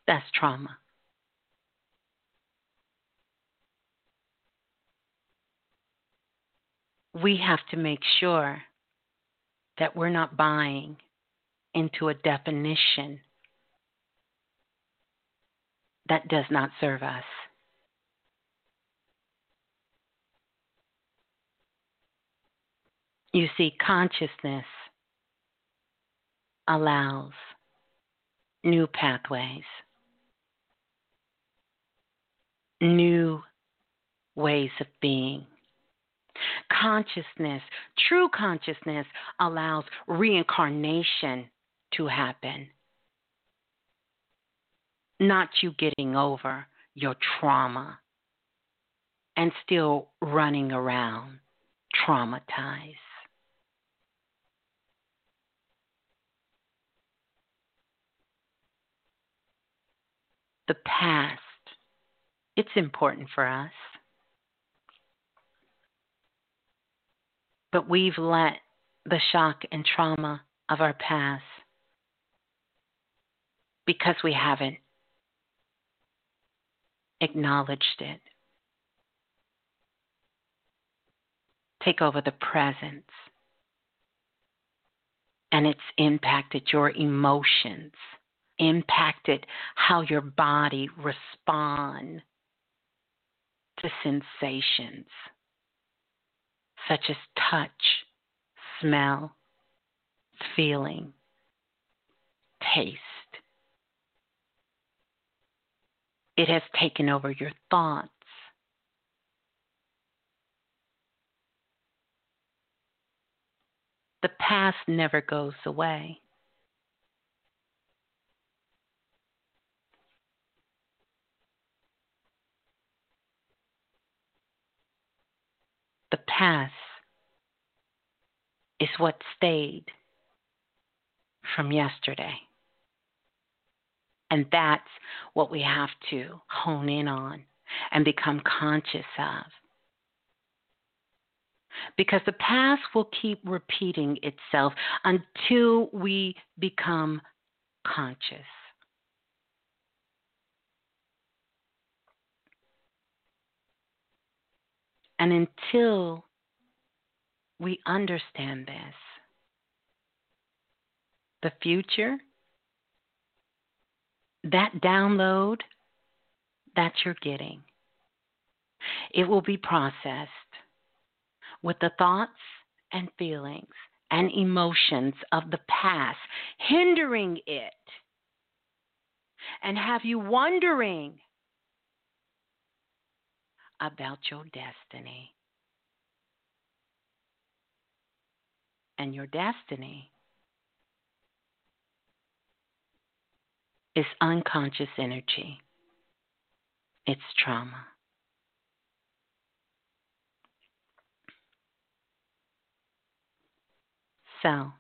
S2: That's trauma. We have to make sure that we're not buying into a definition that does not serve us. You see, consciousness allows new pathways, new ways of being. Consciousness, true consciousness, allows reincarnation to happen. Not you getting over your trauma and still running around traumatized. The past, it's important for us. But we've let the shock and trauma of our past because we haven't acknowledged it. Take over the presence. And it's impacted your emotions, impacted how your body responds to sensations such as touch, smell, feeling, taste. It has taken over your thoughts. The past never goes away. The past is what stayed from yesterday. And that's what we have to hone in on and become conscious of. Because the past will keep repeating itself until we become conscious. And until we understand this, the future, that download that you're getting, it will be processed with the thoughts and feelings and emotions of the past, hindering it, and have you wondering about your destiny. And your destiny is unconscious energy, it's trauma. So,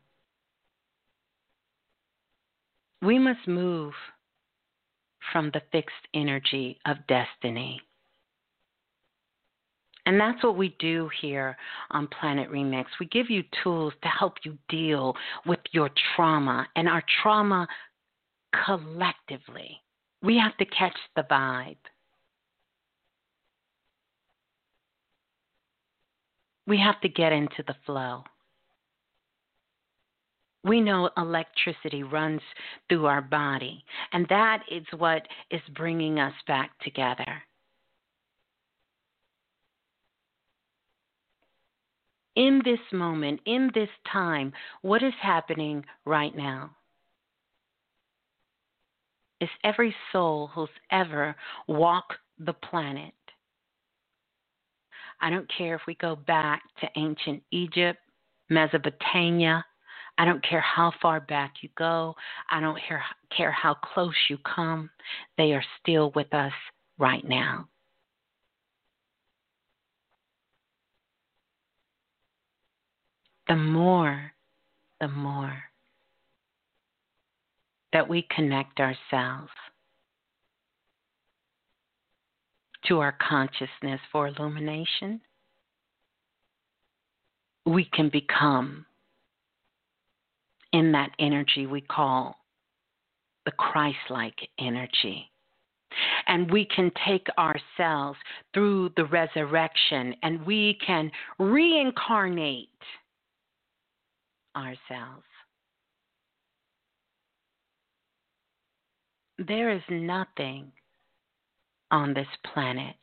S2: we must move from the fixed energy of destiny and that's what we do here on Planet Remix. We give you tools to help you deal with your trauma and our trauma collectively. We have to catch the vibe. We have to get into the flow. We know electricity runs through our body, and that is what is bringing us back together. In this moment, in this time, what is happening right now? Is every soul who's ever walked the planet. I don't care if we go back to ancient Egypt, Mesopotamia. I don't care how far back you go. I don't care how close you come. They are still with us right now. The more, the more that we connect ourselves to our consciousness for illumination, we can become in that energy we call the Christ like energy. And we can take ourselves through the resurrection and we can reincarnate ourselves. There is nothing on this planet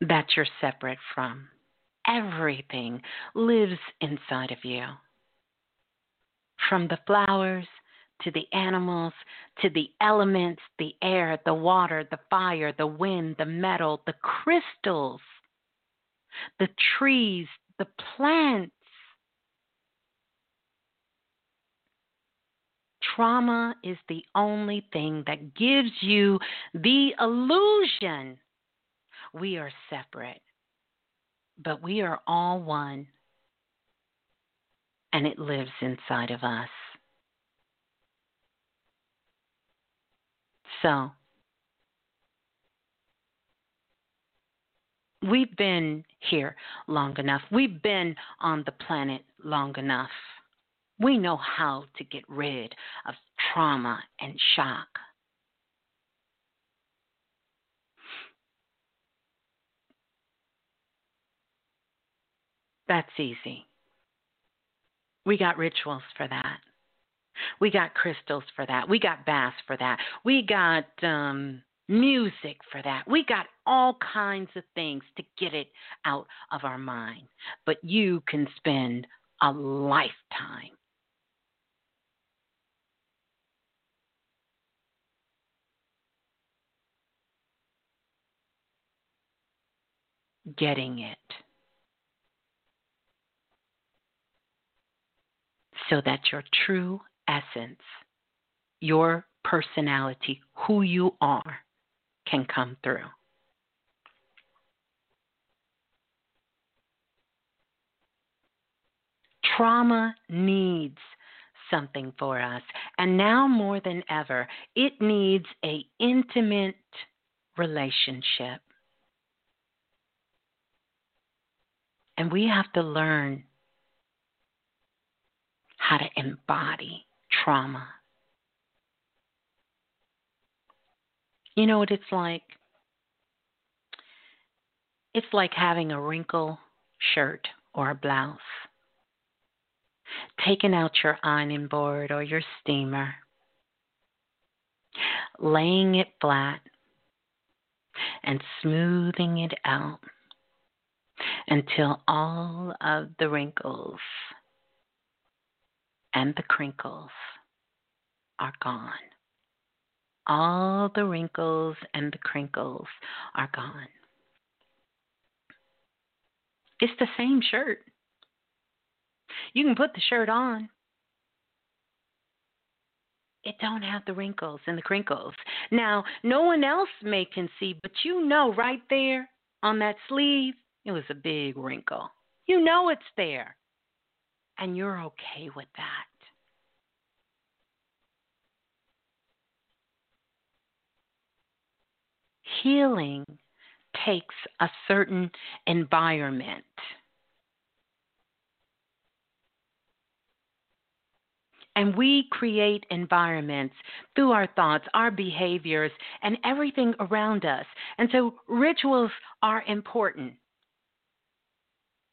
S2: that you're separate from. Everything lives inside of you. From the flowers to the animals to the elements, the air, the water, the fire, the wind, the metal, the crystals, the trees, the plants, trauma is the only thing that gives you the illusion we are separate, but we are all one, and it lives inside of us. So, we've been here long enough. We've been on the planet long enough. We know how to get rid of trauma and shock. That's easy. We got rituals for that. We got crystals for that. We got baths for that. We got um, music for that. We got all kinds of things to get it out of our mind. But you can spend a lifetime getting it. So that your true essence, your personality, who you are, can come through. Trauma needs something for us, and now more than ever, it needs a intimate relationship. And we have to learn how to embody trauma. You know what it's like? It's like having a wrinkle shirt or a blouse. Taking out your ironing board or your steamer, laying it flat, and smoothing it out until all of the wrinkles and the crinkles are gone. All the wrinkles and the crinkles are gone. It's the same shirt. You can put the shirt on. It don't have the wrinkles and the crinkles. Now, no one else may can see, but you know right there on that sleeve, it was a big wrinkle. You know it's there. And you're okay with that. Healing takes a certain environment. And we create environments through our thoughts, our behaviors, and everything around us. And so rituals are important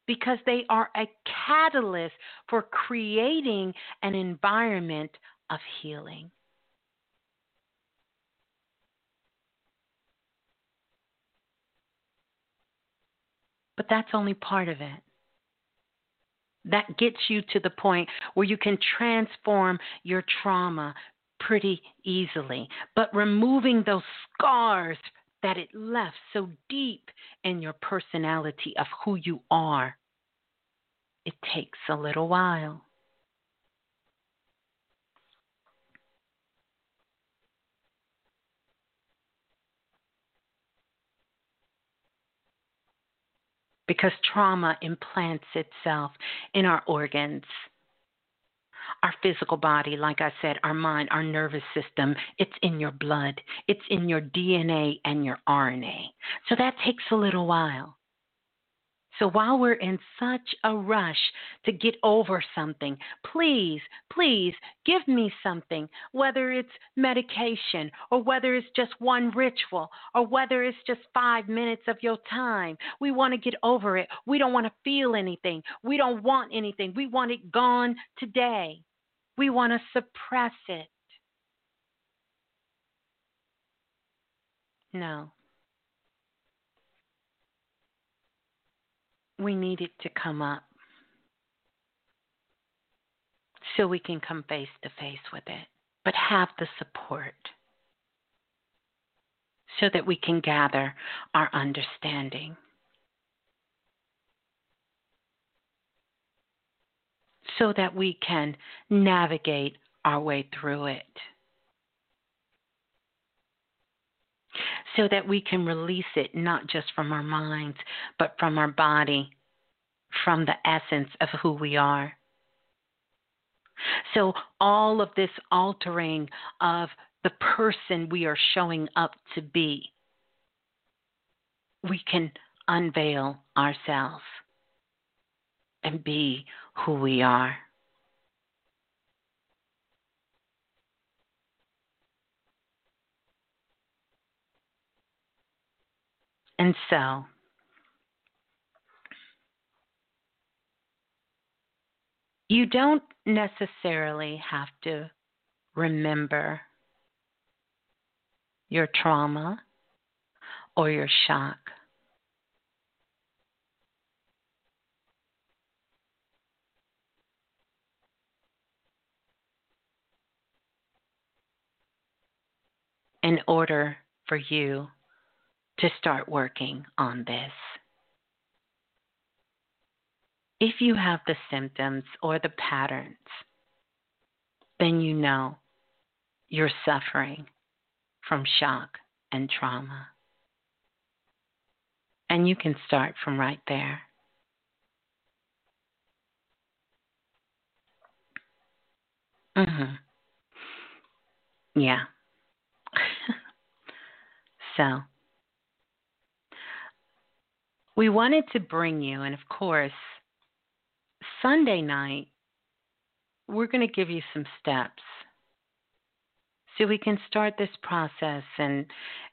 S2: because they are a catalyst for creating an environment of healing. But that's only part of it. That gets you to the point where you can transform your trauma pretty easily. But removing those scars that it left so deep in your personality of who you are, it takes a little while. because trauma implants itself in our organs. Our physical body, like I said, our mind, our nervous system, it's in your blood, it's in your DNA and your RNA. So that takes a little while. So while we're in such a rush to get over something, please, please give me something, whether it's medication or whether it's just one ritual or whether it's just five minutes of your time. We want to get over it. We don't want to feel anything. We don't want anything. We want it gone today. We want to suppress it. No. We need it to come up so we can come face to face with it, but have the support so that we can gather our understanding. So that we can navigate our way through it. So that we can release it not just from our minds, but from our body, from the essence of who we are. So, all of this altering of the person we are showing up to be, we can unveil ourselves and be who we are. And so, you don't necessarily have to remember your trauma or your shock. In order for you to start working on this. If you have the symptoms or the patterns, then you know you're suffering from shock and trauma. And you can start from right there. Mhm. Yeah. so, we wanted to bring you, and of course, Sunday night, we're going to give you some steps so we can start this process and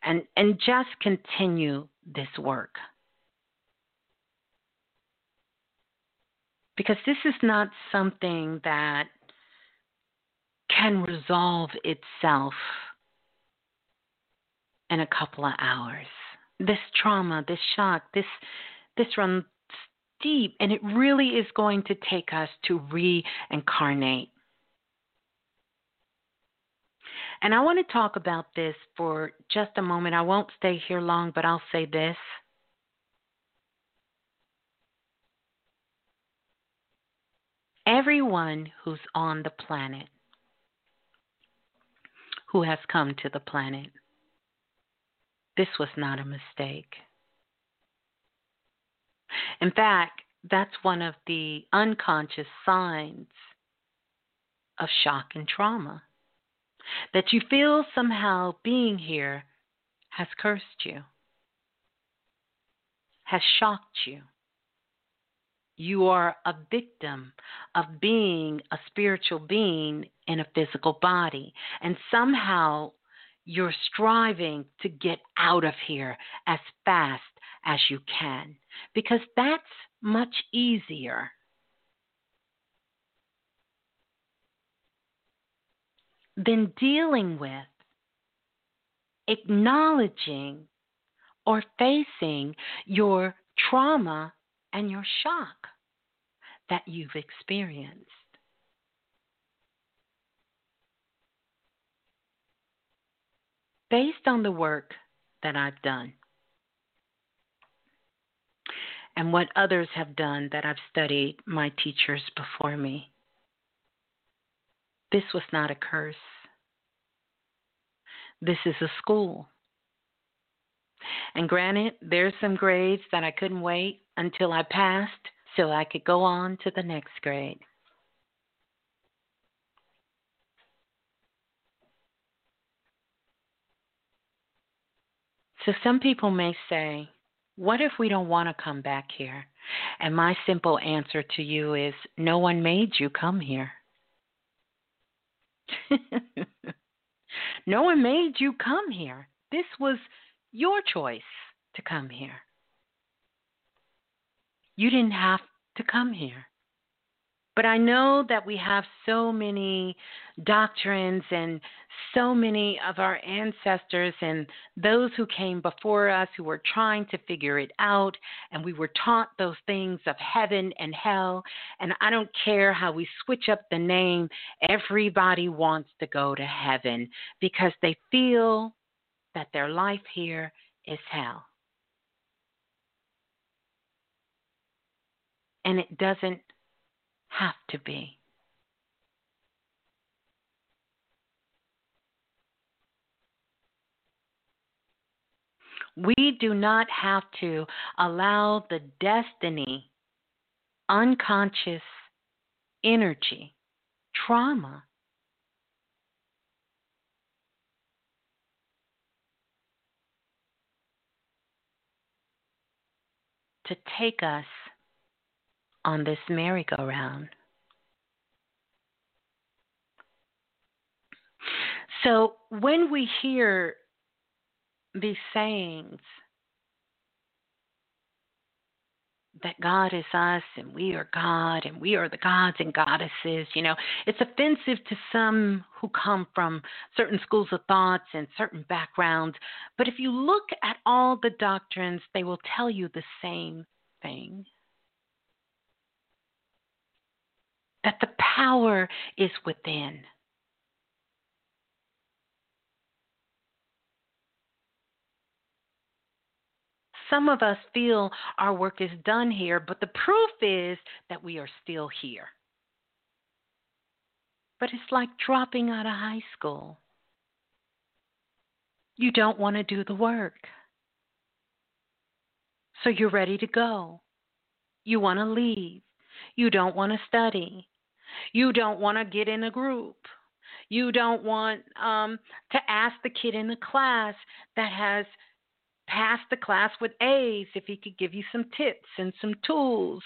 S2: and and just continue this work. Because this is not something that can resolve itself in a couple of hours. This trauma, this shock, this this runs deep and it really is going to take us to reincarnate and I want to talk about this for just a moment. I won't stay here long, but I'll say this. Everyone who's on the planet, who has come to the planet, this was not a mistake. In fact, that's one of the unconscious signs of shock and trauma that you feel somehow being here has cursed you, has shocked you. You are a victim of being a spiritual being in a physical body. And somehow you're striving to get out of here as fast as you can because that's much easier than dealing with, acknowledging, or facing your trauma and your shock that you've experienced. Based on the work that I've done and what others have done that I've studied my teachers before me, this was not a curse. This is a school. And granted, there's some grades that I couldn't wait until I passed so I could go on to the next grade. So some people may say, what if we don't want to come back here? And my simple answer to you is no one made you come here. no one made you come here. This was your choice to come here. You didn't have to come here. But I know that we have so many doctrines and so many of our ancestors and those who came before us who were trying to figure it out, and we were taught those things of heaven and hell. And I don't care how we switch up the name, everybody wants to go to heaven because they feel that their life here is hell. And it doesn't have to be. We do not have to allow the destiny, unconscious energy, trauma to take us on this merry-go-round. So when we hear these sayings, that God is us and we are God and we are the gods and goddesses. You know, it's offensive to some who come from certain schools of thoughts and certain backgrounds. But if you look at all the doctrines, they will tell you the same thing that the power is within. Some of us feel our work is done here, but the proof is that we are still here. But it's like dropping out of high school. You don't want to do the work. So you're ready to go. You want to leave. You don't want to study. You don't want to get in a group. You don't want um, to ask the kid in the class that has passed the class with A's if he could give you some tips and some tools.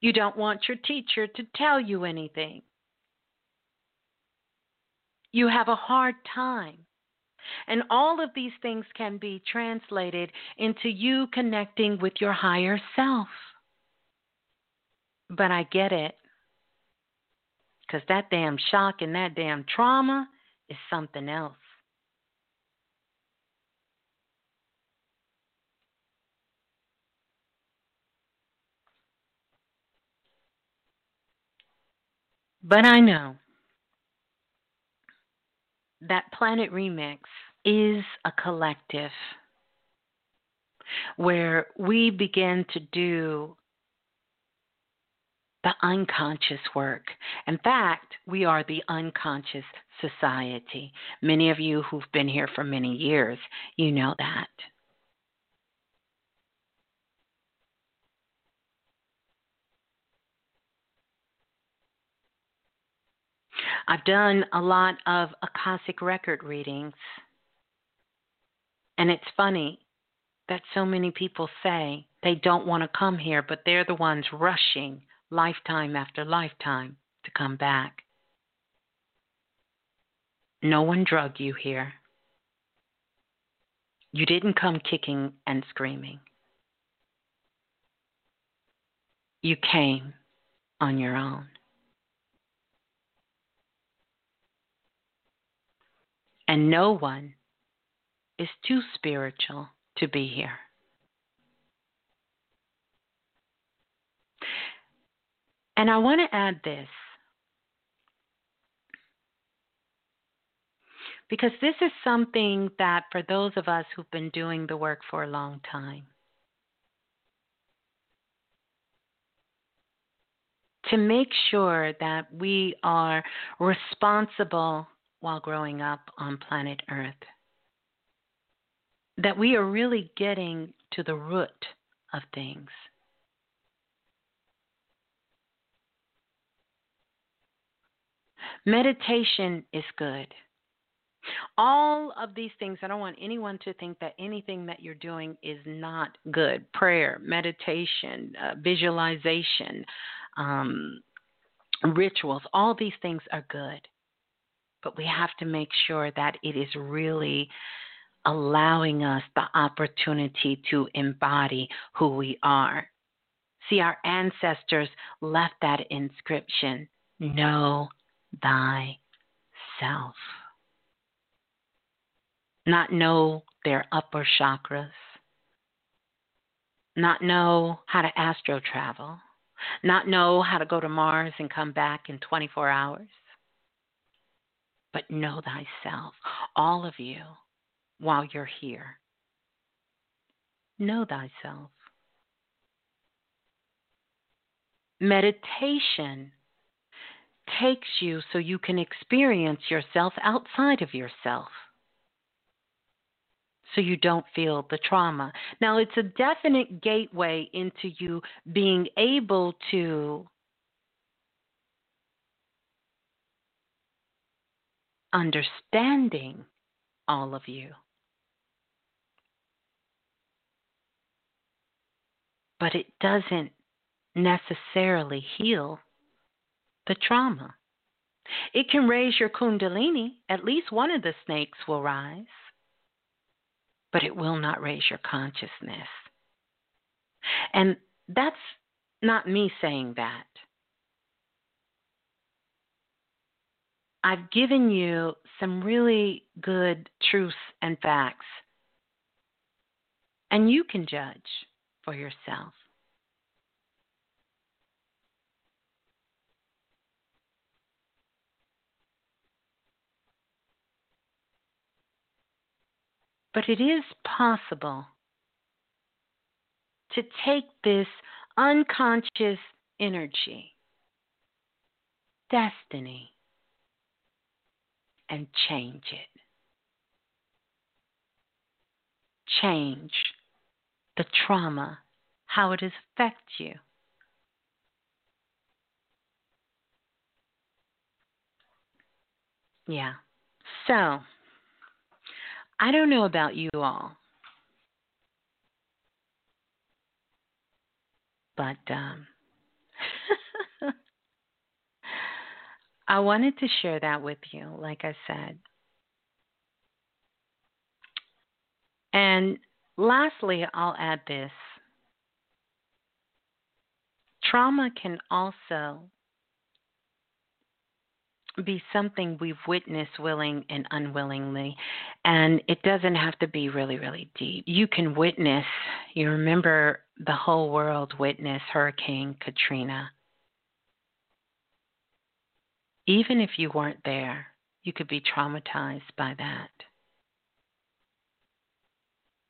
S2: You don't want your teacher to tell you anything. You have a hard time. And all of these things can be translated into you connecting with your higher self. But I get it. Because that damn shock and that damn trauma is something else. But I know that Planet Remix is a collective where we begin to do the unconscious work. In fact, we are the unconscious society. Many of you who've been here for many years, you know that. I've done a lot of Akashic record readings. And it's funny that so many people say they don't want to come here, but they're the ones rushing lifetime after lifetime to come back. No one drug you here. You didn't come kicking and screaming. You came on your own. And no one is too spiritual to be here. And I want to add this because this is something that, for those of us who've been doing the work for a long time, to make sure that we are responsible while growing up on planet Earth. That we are really getting to the root of things. Meditation is good. All of these things, I don't want anyone to think that anything that you're doing is not good. Prayer, meditation, uh, visualization, um, rituals, all these things are good but we have to make sure that it is really allowing us the opportunity to embody who we are. See, our ancestors left that inscription Know thyself. Not know their upper chakras, not know how to astro travel, not know how to go to Mars and come back in 24 hours but know thyself, all of you, while you're here. Know thyself. Meditation takes you so you can experience yourself outside of yourself. So you don't feel the trauma. Now, it's a definite gateway into you being able to understanding all of you. But it doesn't necessarily heal the trauma. It can raise your kundalini, at least one of the snakes will rise, but it will not raise your consciousness. And that's not me saying that. I've given you some really good truths and facts, and you can judge for yourself. But it is possible to take this unconscious energy, destiny, and change it. Change the trauma, how it affects you. Yeah. So, I don't know about you all, but um, I wanted to share that with you, like I said. And lastly, I'll add this trauma can also be something we've witnessed willing and unwillingly. And it doesn't have to be really, really deep. You can witness, you remember the whole world witnessed Hurricane Katrina. Even if you weren't there, you could be traumatized by that.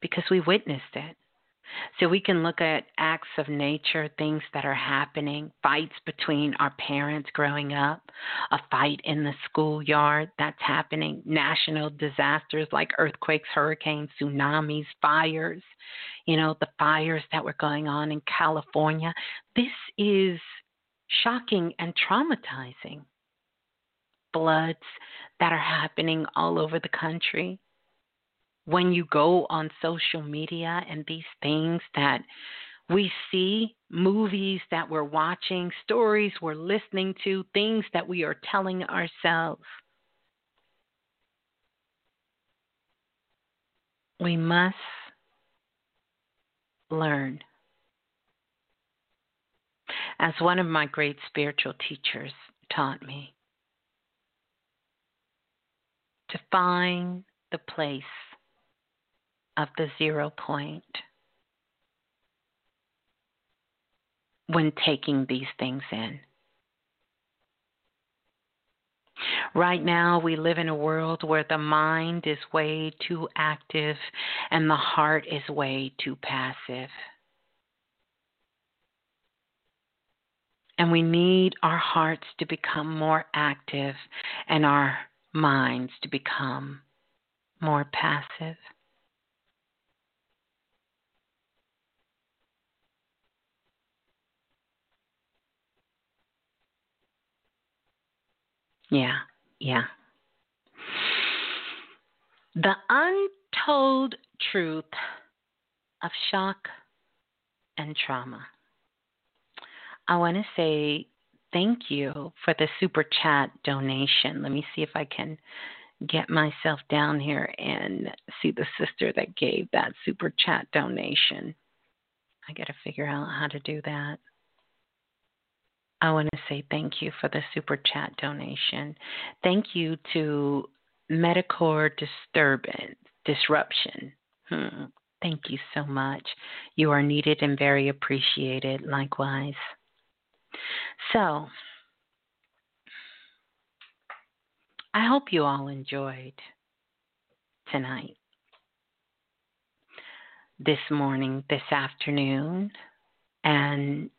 S2: Because we witnessed it. So we can look at acts of nature, things that are happening, fights between our parents growing up, a fight in the schoolyard that's happening, national disasters like earthquakes, hurricanes, tsunamis, fires, you know, the fires that were going on in California. This is shocking and traumatizing. Floods that are happening all over the country when you go on social media and these things that we see, movies that we're watching, stories we're listening to, things that we are telling ourselves. We must learn. As one of my great spiritual teachers taught me, to find the place of the zero point when taking these things in. Right now, we live in a world where the mind is way too active and the heart is way too passive. And we need our hearts to become more active and our minds to become more passive. Yeah, yeah. The untold truth of shock and trauma. I want to say thank you for the super chat donation. Let me see if I can get myself down here and see the sister that gave that super chat donation. I got to figure out how to do that. I want to say thank you for the super chat donation. Thank you to Medicore Disturbance Disruption. Hmm. Thank you so much. You are needed and very appreciated, likewise. So, I hope you all enjoyed tonight, this morning, this afternoon, and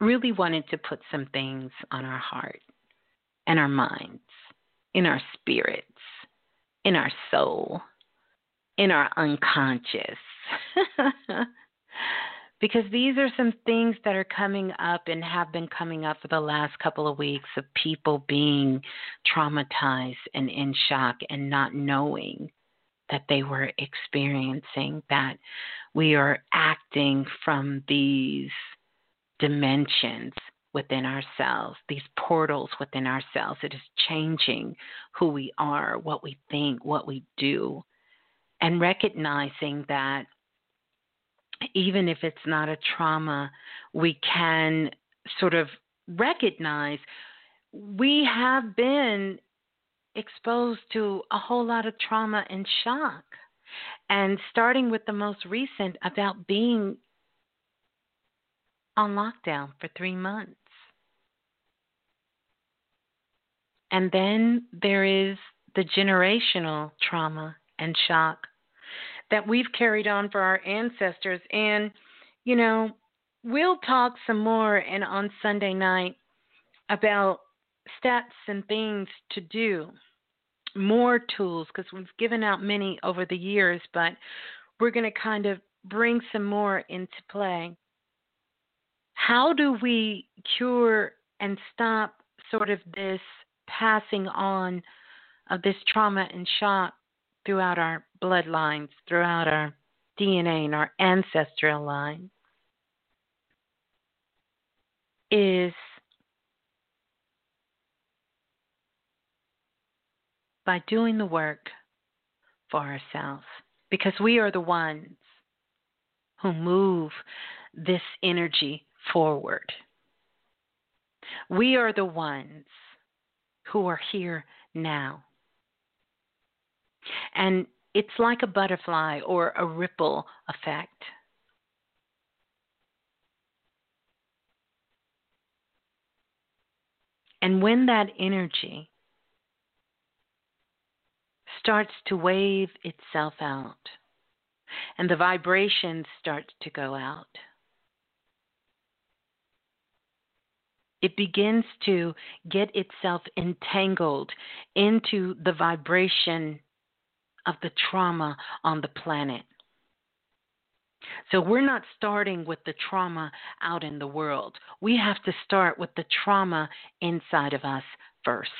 S2: really wanted to put some things on our heart and our minds, in our spirits, in our soul, in our unconscious. because these are some things that are coming up and have been coming up for the last couple of weeks of people being traumatized and in shock and not knowing that they were experiencing that we are acting from these dimensions within ourselves, these portals within ourselves. It is changing who we are, what we think, what we do, and recognizing that even if it's not a trauma, we can sort of recognize we have been exposed to a whole lot of trauma and shock. And starting with the most recent about being on lockdown for three months. And then there is the generational trauma and shock that we've carried on for our ancestors. And, you know, we'll talk some more and on Sunday night about steps and things to do, more tools, because we've given out many over the years, but we're going to kind of bring some more into play. How do we cure and stop sort of this passing on of this trauma and shock throughout our bloodlines, throughout our DNA and our ancestral line? Is by doing the work for ourselves because we are the ones who move this energy forward. We are the ones who are here now. And it's like a butterfly or a ripple effect. And when that energy starts to wave itself out and the vibrations start to go out. It begins to get itself entangled into the vibration of the trauma on the planet. So we're not starting with the trauma out in the world. We have to start with the trauma inside of us first.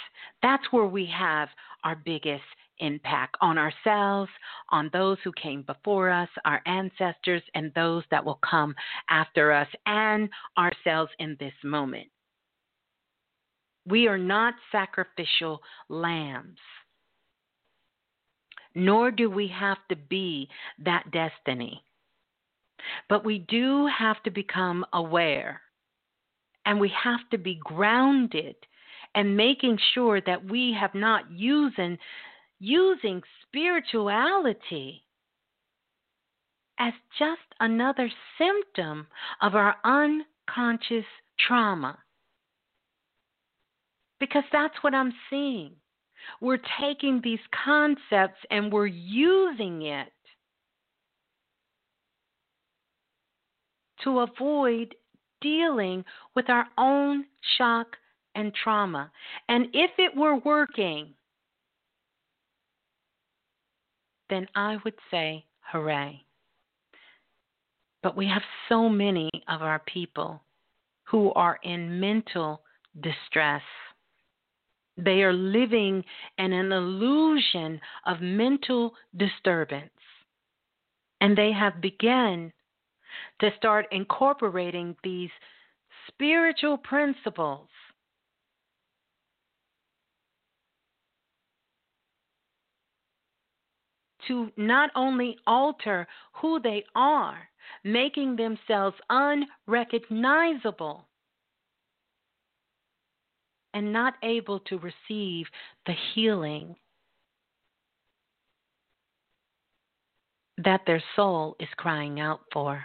S2: That's where we have our biggest impact on ourselves, on those who came before us, our ancestors, and those that will come after us, and ourselves in this moment. We are not sacrificial lambs, nor do we have to be that destiny. But we do have to become aware, and we have to be grounded and making sure that we have not using using spirituality as just another symptom of our unconscious trauma. Because that's what I'm seeing. We're taking these concepts and we're using it to avoid dealing with our own shock and trauma. And if it were working, then I would say hooray. But we have so many of our people who are in mental distress. They are living in an illusion of mental disturbance. And they have begun to start incorporating these spiritual principles to not only alter who they are, making themselves unrecognizable and not able to receive the healing that their soul is crying out for.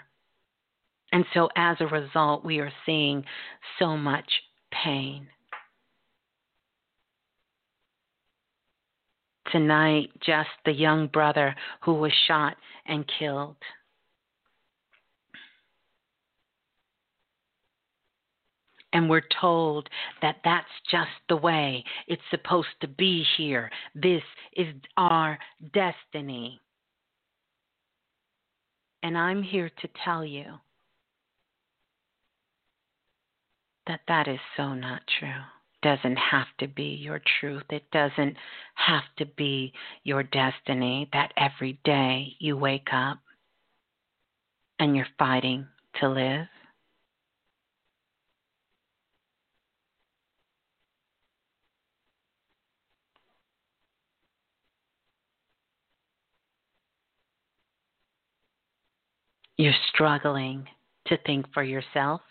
S2: And so, as a result, we are seeing so much pain. Tonight, just the young brother who was shot and killed. And we're told that that's just the way it's supposed to be here. This is our destiny. And I'm here to tell you that that is so not true doesn't have to be your truth. It doesn't have to be your destiny that every day you wake up and you're fighting to live. You're struggling to think for yourself.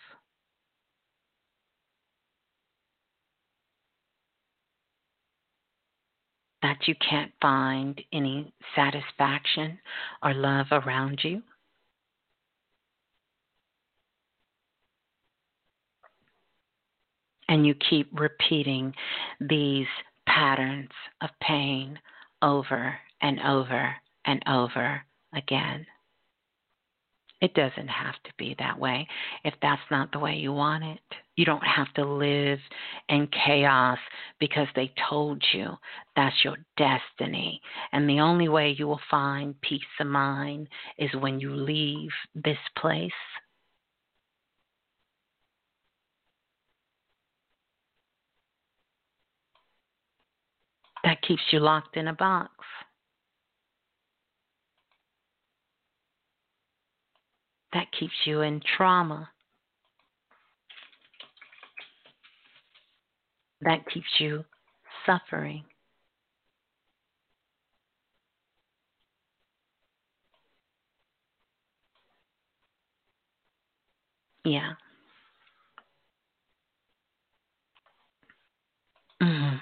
S2: That you can't find any satisfaction or love around you. And you keep repeating these patterns of pain over and over and over again. It doesn't have to be that way if that's not the way you want it. You don't have to live in chaos because they told you that's your destiny. And the only way you will find peace of mind is when you leave this place. That keeps you locked in a box. That keeps you in trauma. That keeps you suffering. Yeah. Mm-hmm.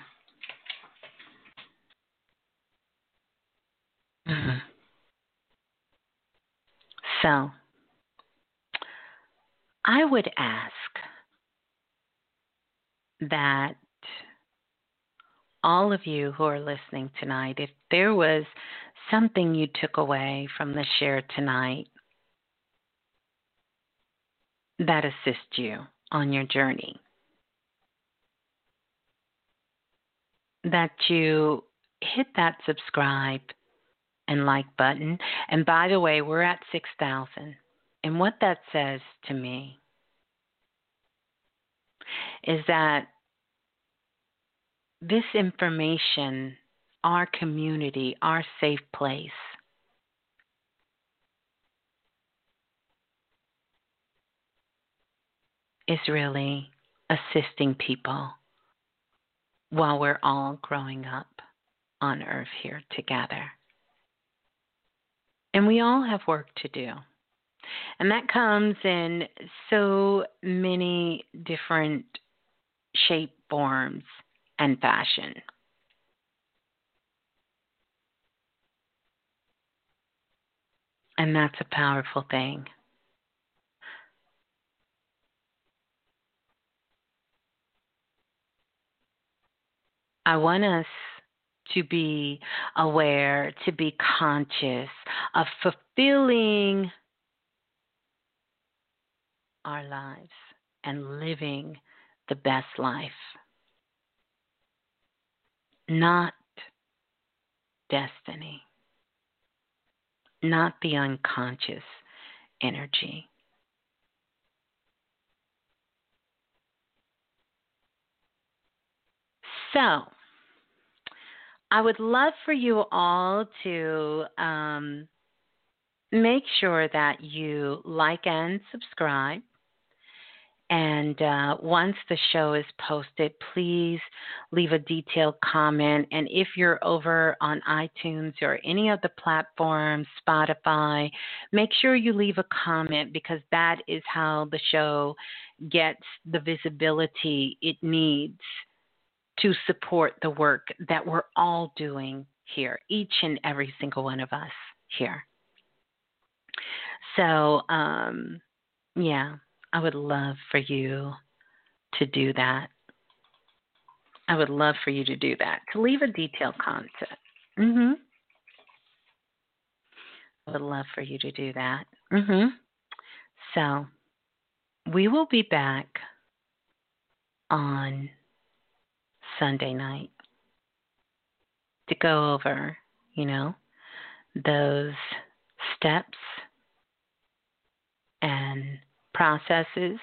S2: Mm-hmm. So, I would ask that all of you who are listening tonight, if there was something you took away from the share tonight that assists you on your journey, that you hit that subscribe and like button. And by the way, we're at 6,000. And what that says to me is that this information, our community, our safe place, is really assisting people while we're all growing up on earth here together. And we all have work to do. And that comes in so many different shape, forms, and fashion. And that's a powerful thing. I want us to be aware, to be conscious of fulfilling our lives and living the best life, not destiny, not the unconscious energy. So, I would love for you all to um, make sure that you like and subscribe and uh, once the show is posted, please leave a detailed comment. And if you're over on iTunes or any of the platforms, Spotify, make sure you leave a comment because that is how the show gets the visibility it needs to support the work that we're all doing here, each and every single one of us here. So, um, yeah. I would love for you to do that. I would love for you to do that, to leave a detailed comment. Mm-hmm. I would love for you to do that. Mm-hmm. So we will be back on Sunday night to go over, you know, those steps and processes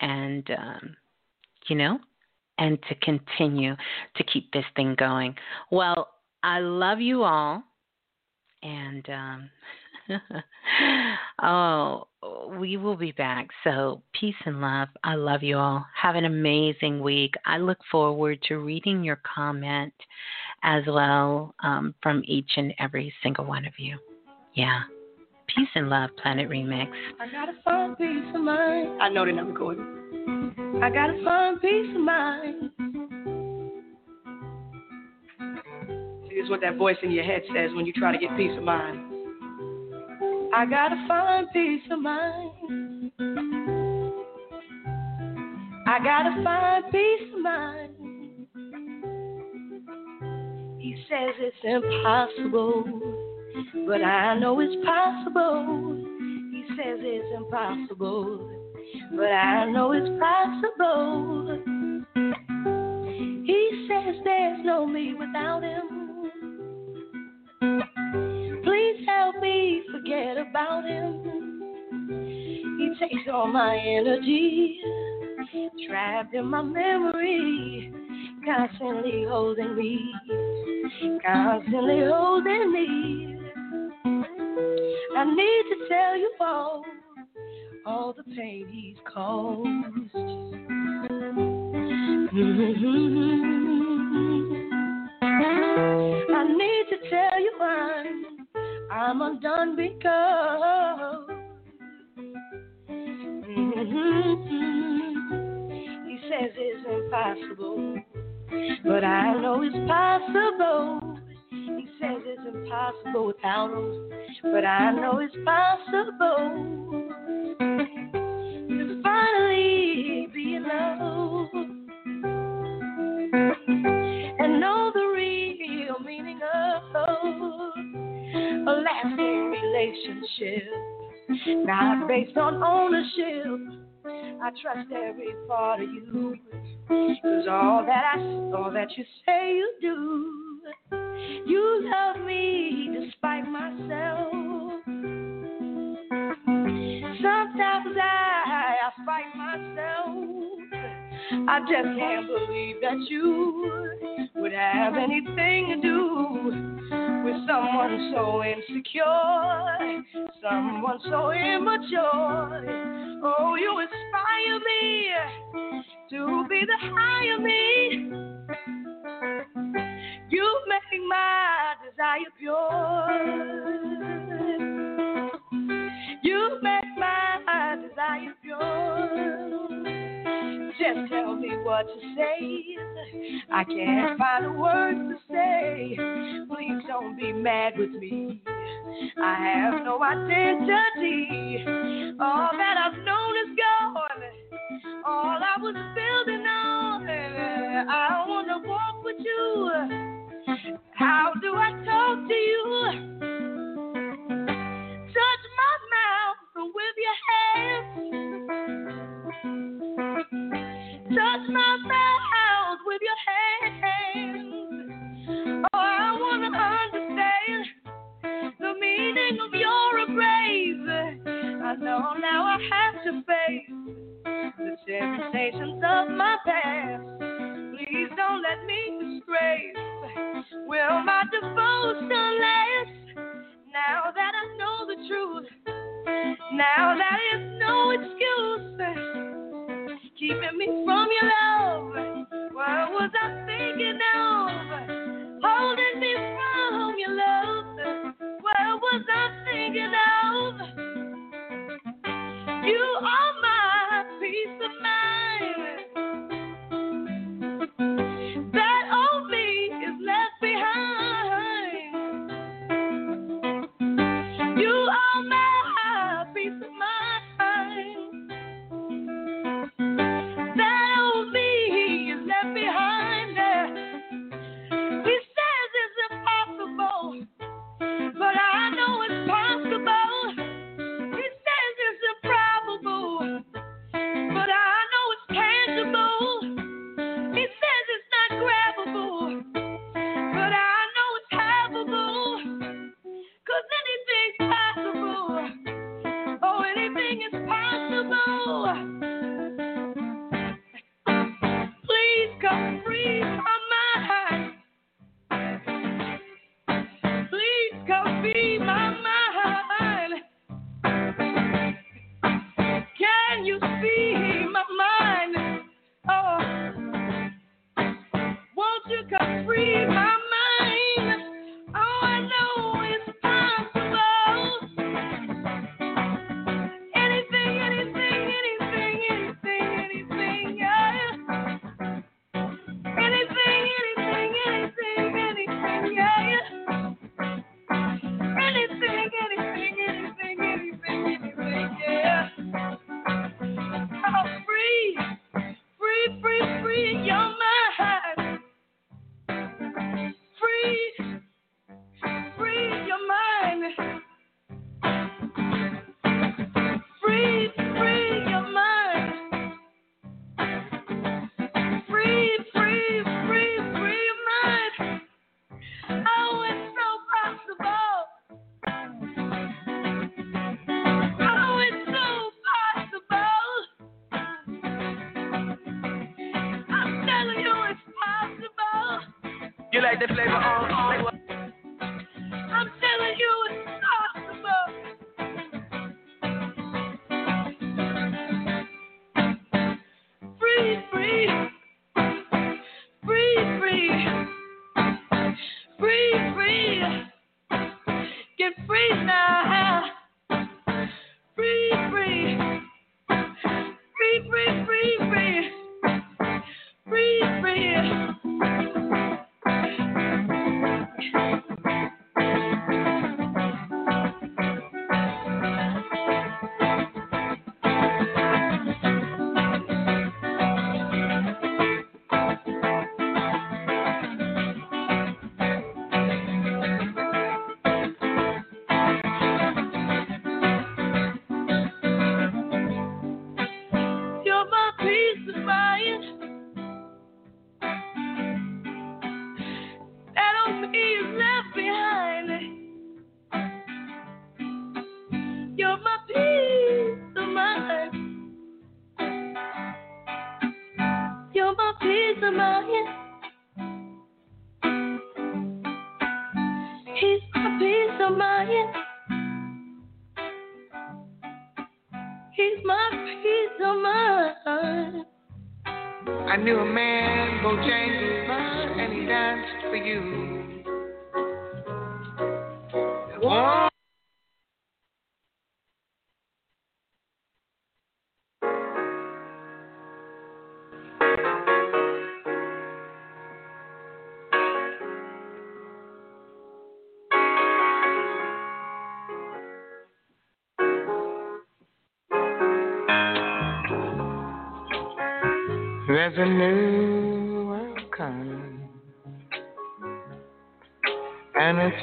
S2: and um, you know and to continue to keep this thing going. Well i love you all and um, oh we will be back. So peace and love. I love you all. Have an amazing week. I look forward to reading your comment as well um, from each and every single one of you. Yeah Peace and Love Planet Remix.
S4: I gotta find peace of mind. I know they're not recording. I gotta find peace of mind. See, it's what that voice in your head says when you try to get peace of mind. I gotta find peace of mind. I gotta find peace of mind. He says it's impossible, but I know it's possible. He says it's impossible, but I know it's possible. He says there's no me without him. Please help me forget about him. He takes all my energy, trapped in my memory, constantly holding me constantly holding me. I need to tell you all, all the pain he's caused. I need to tell you I'm, I'm undone because mm-hmm. he says it's impossible but I know it's possible. He says it's impossible without him, but I know it's possible to finally be in love and know the real meaning of a lasting relationship, not based on ownership. I trust every part of you. Cause all that I, all that you say you do, you love me despite myself. Sometimes I, I fight myself. I just can't believe that you would have anything to do with someone so insecure, someone so immature. Oh, you inspire me to be the higher me. You make my desire pure. You make my desire pure. Just tell me what to say. I can't find the words to say. Please don't be mad with me. I have no identity. All that I've known is gone. All I was building on. I wanna walk with you. How do I talk to you? Touch my mouth with your hands. Touch my mouth with your hands. Oh, I wanna understand the meaning of your embrace. I know now I have to face the temptations of my past. Please don't let me disgrace. Will my devotion last? Now that I know the truth, now that is no excuse keeping me from your love. What was I thinking of? Holding me from your love. What was I thinking of? You are I
S3: knew a man, Bojangles, and he danced for you. One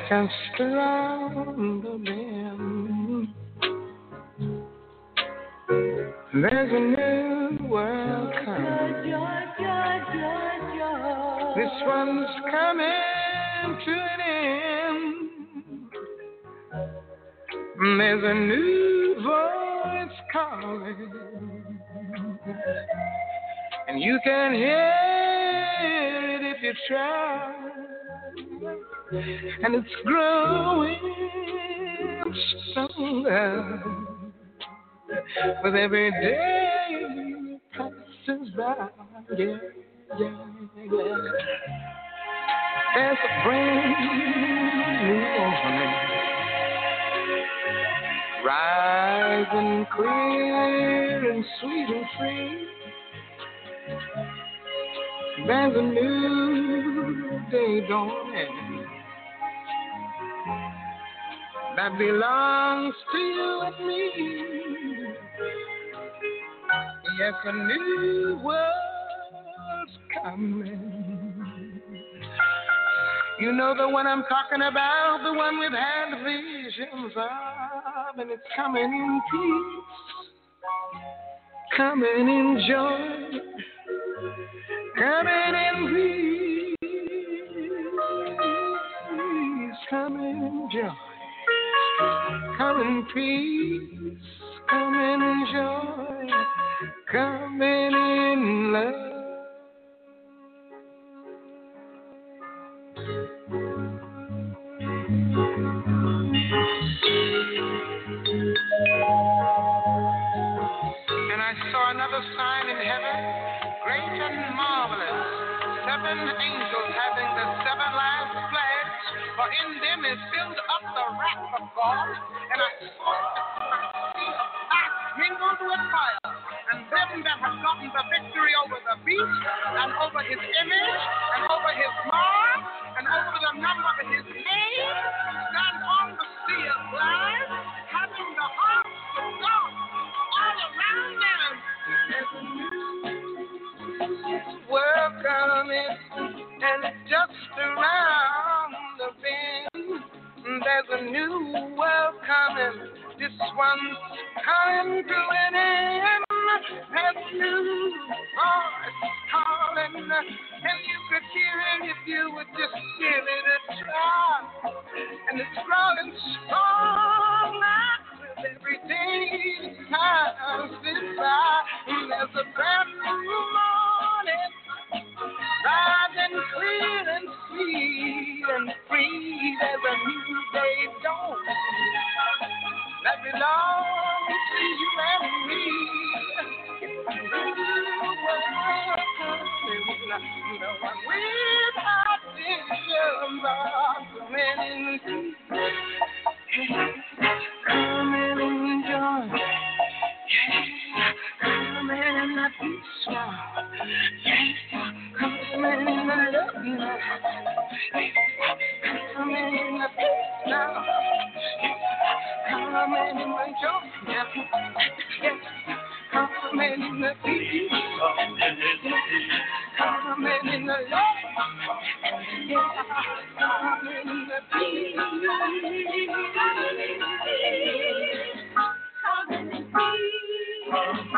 S3: just around the bend. There's a new world coming. This one's coming to an end. There's a new voice calling. And you can hear it if you try. And it's growing stronger with every day that passes by. Yeah, yeah, yeah. There's a brand new morning. Rising clear and sweet and free. There's a new day dawning that belongs to you and me. Yes, a new world's coming. You know the one I'm talking about, the one we've had visions of, and it's coming in peace, coming in joy coming in peace, coming in joy, coming peace, coming in joy, coming in love. And I saw another sign in heaven great and marvelous. Seven angels having the seven last plagues, for in them is the of God. And I saw a sea of fire mingled with fire, and them that have gotten the victory over the beast, and over his image, and over his mark, and over the number of his name, stand on the sea of life, having the hearts of God all around them. New and just around the there's a new world coming. This one's coming to an end. There's a new voice calling, and you could hear it if you would just give it a try. And it's growing stronger with every day that passes by. There's a brand new morning, Rising, clear and free and free. as a new day dawns. that belongs to you and me. It's a new world coming. No one without vision, but coming in Come and enjoy. Thank come love you. Come me, come. Come love. Come. Come home.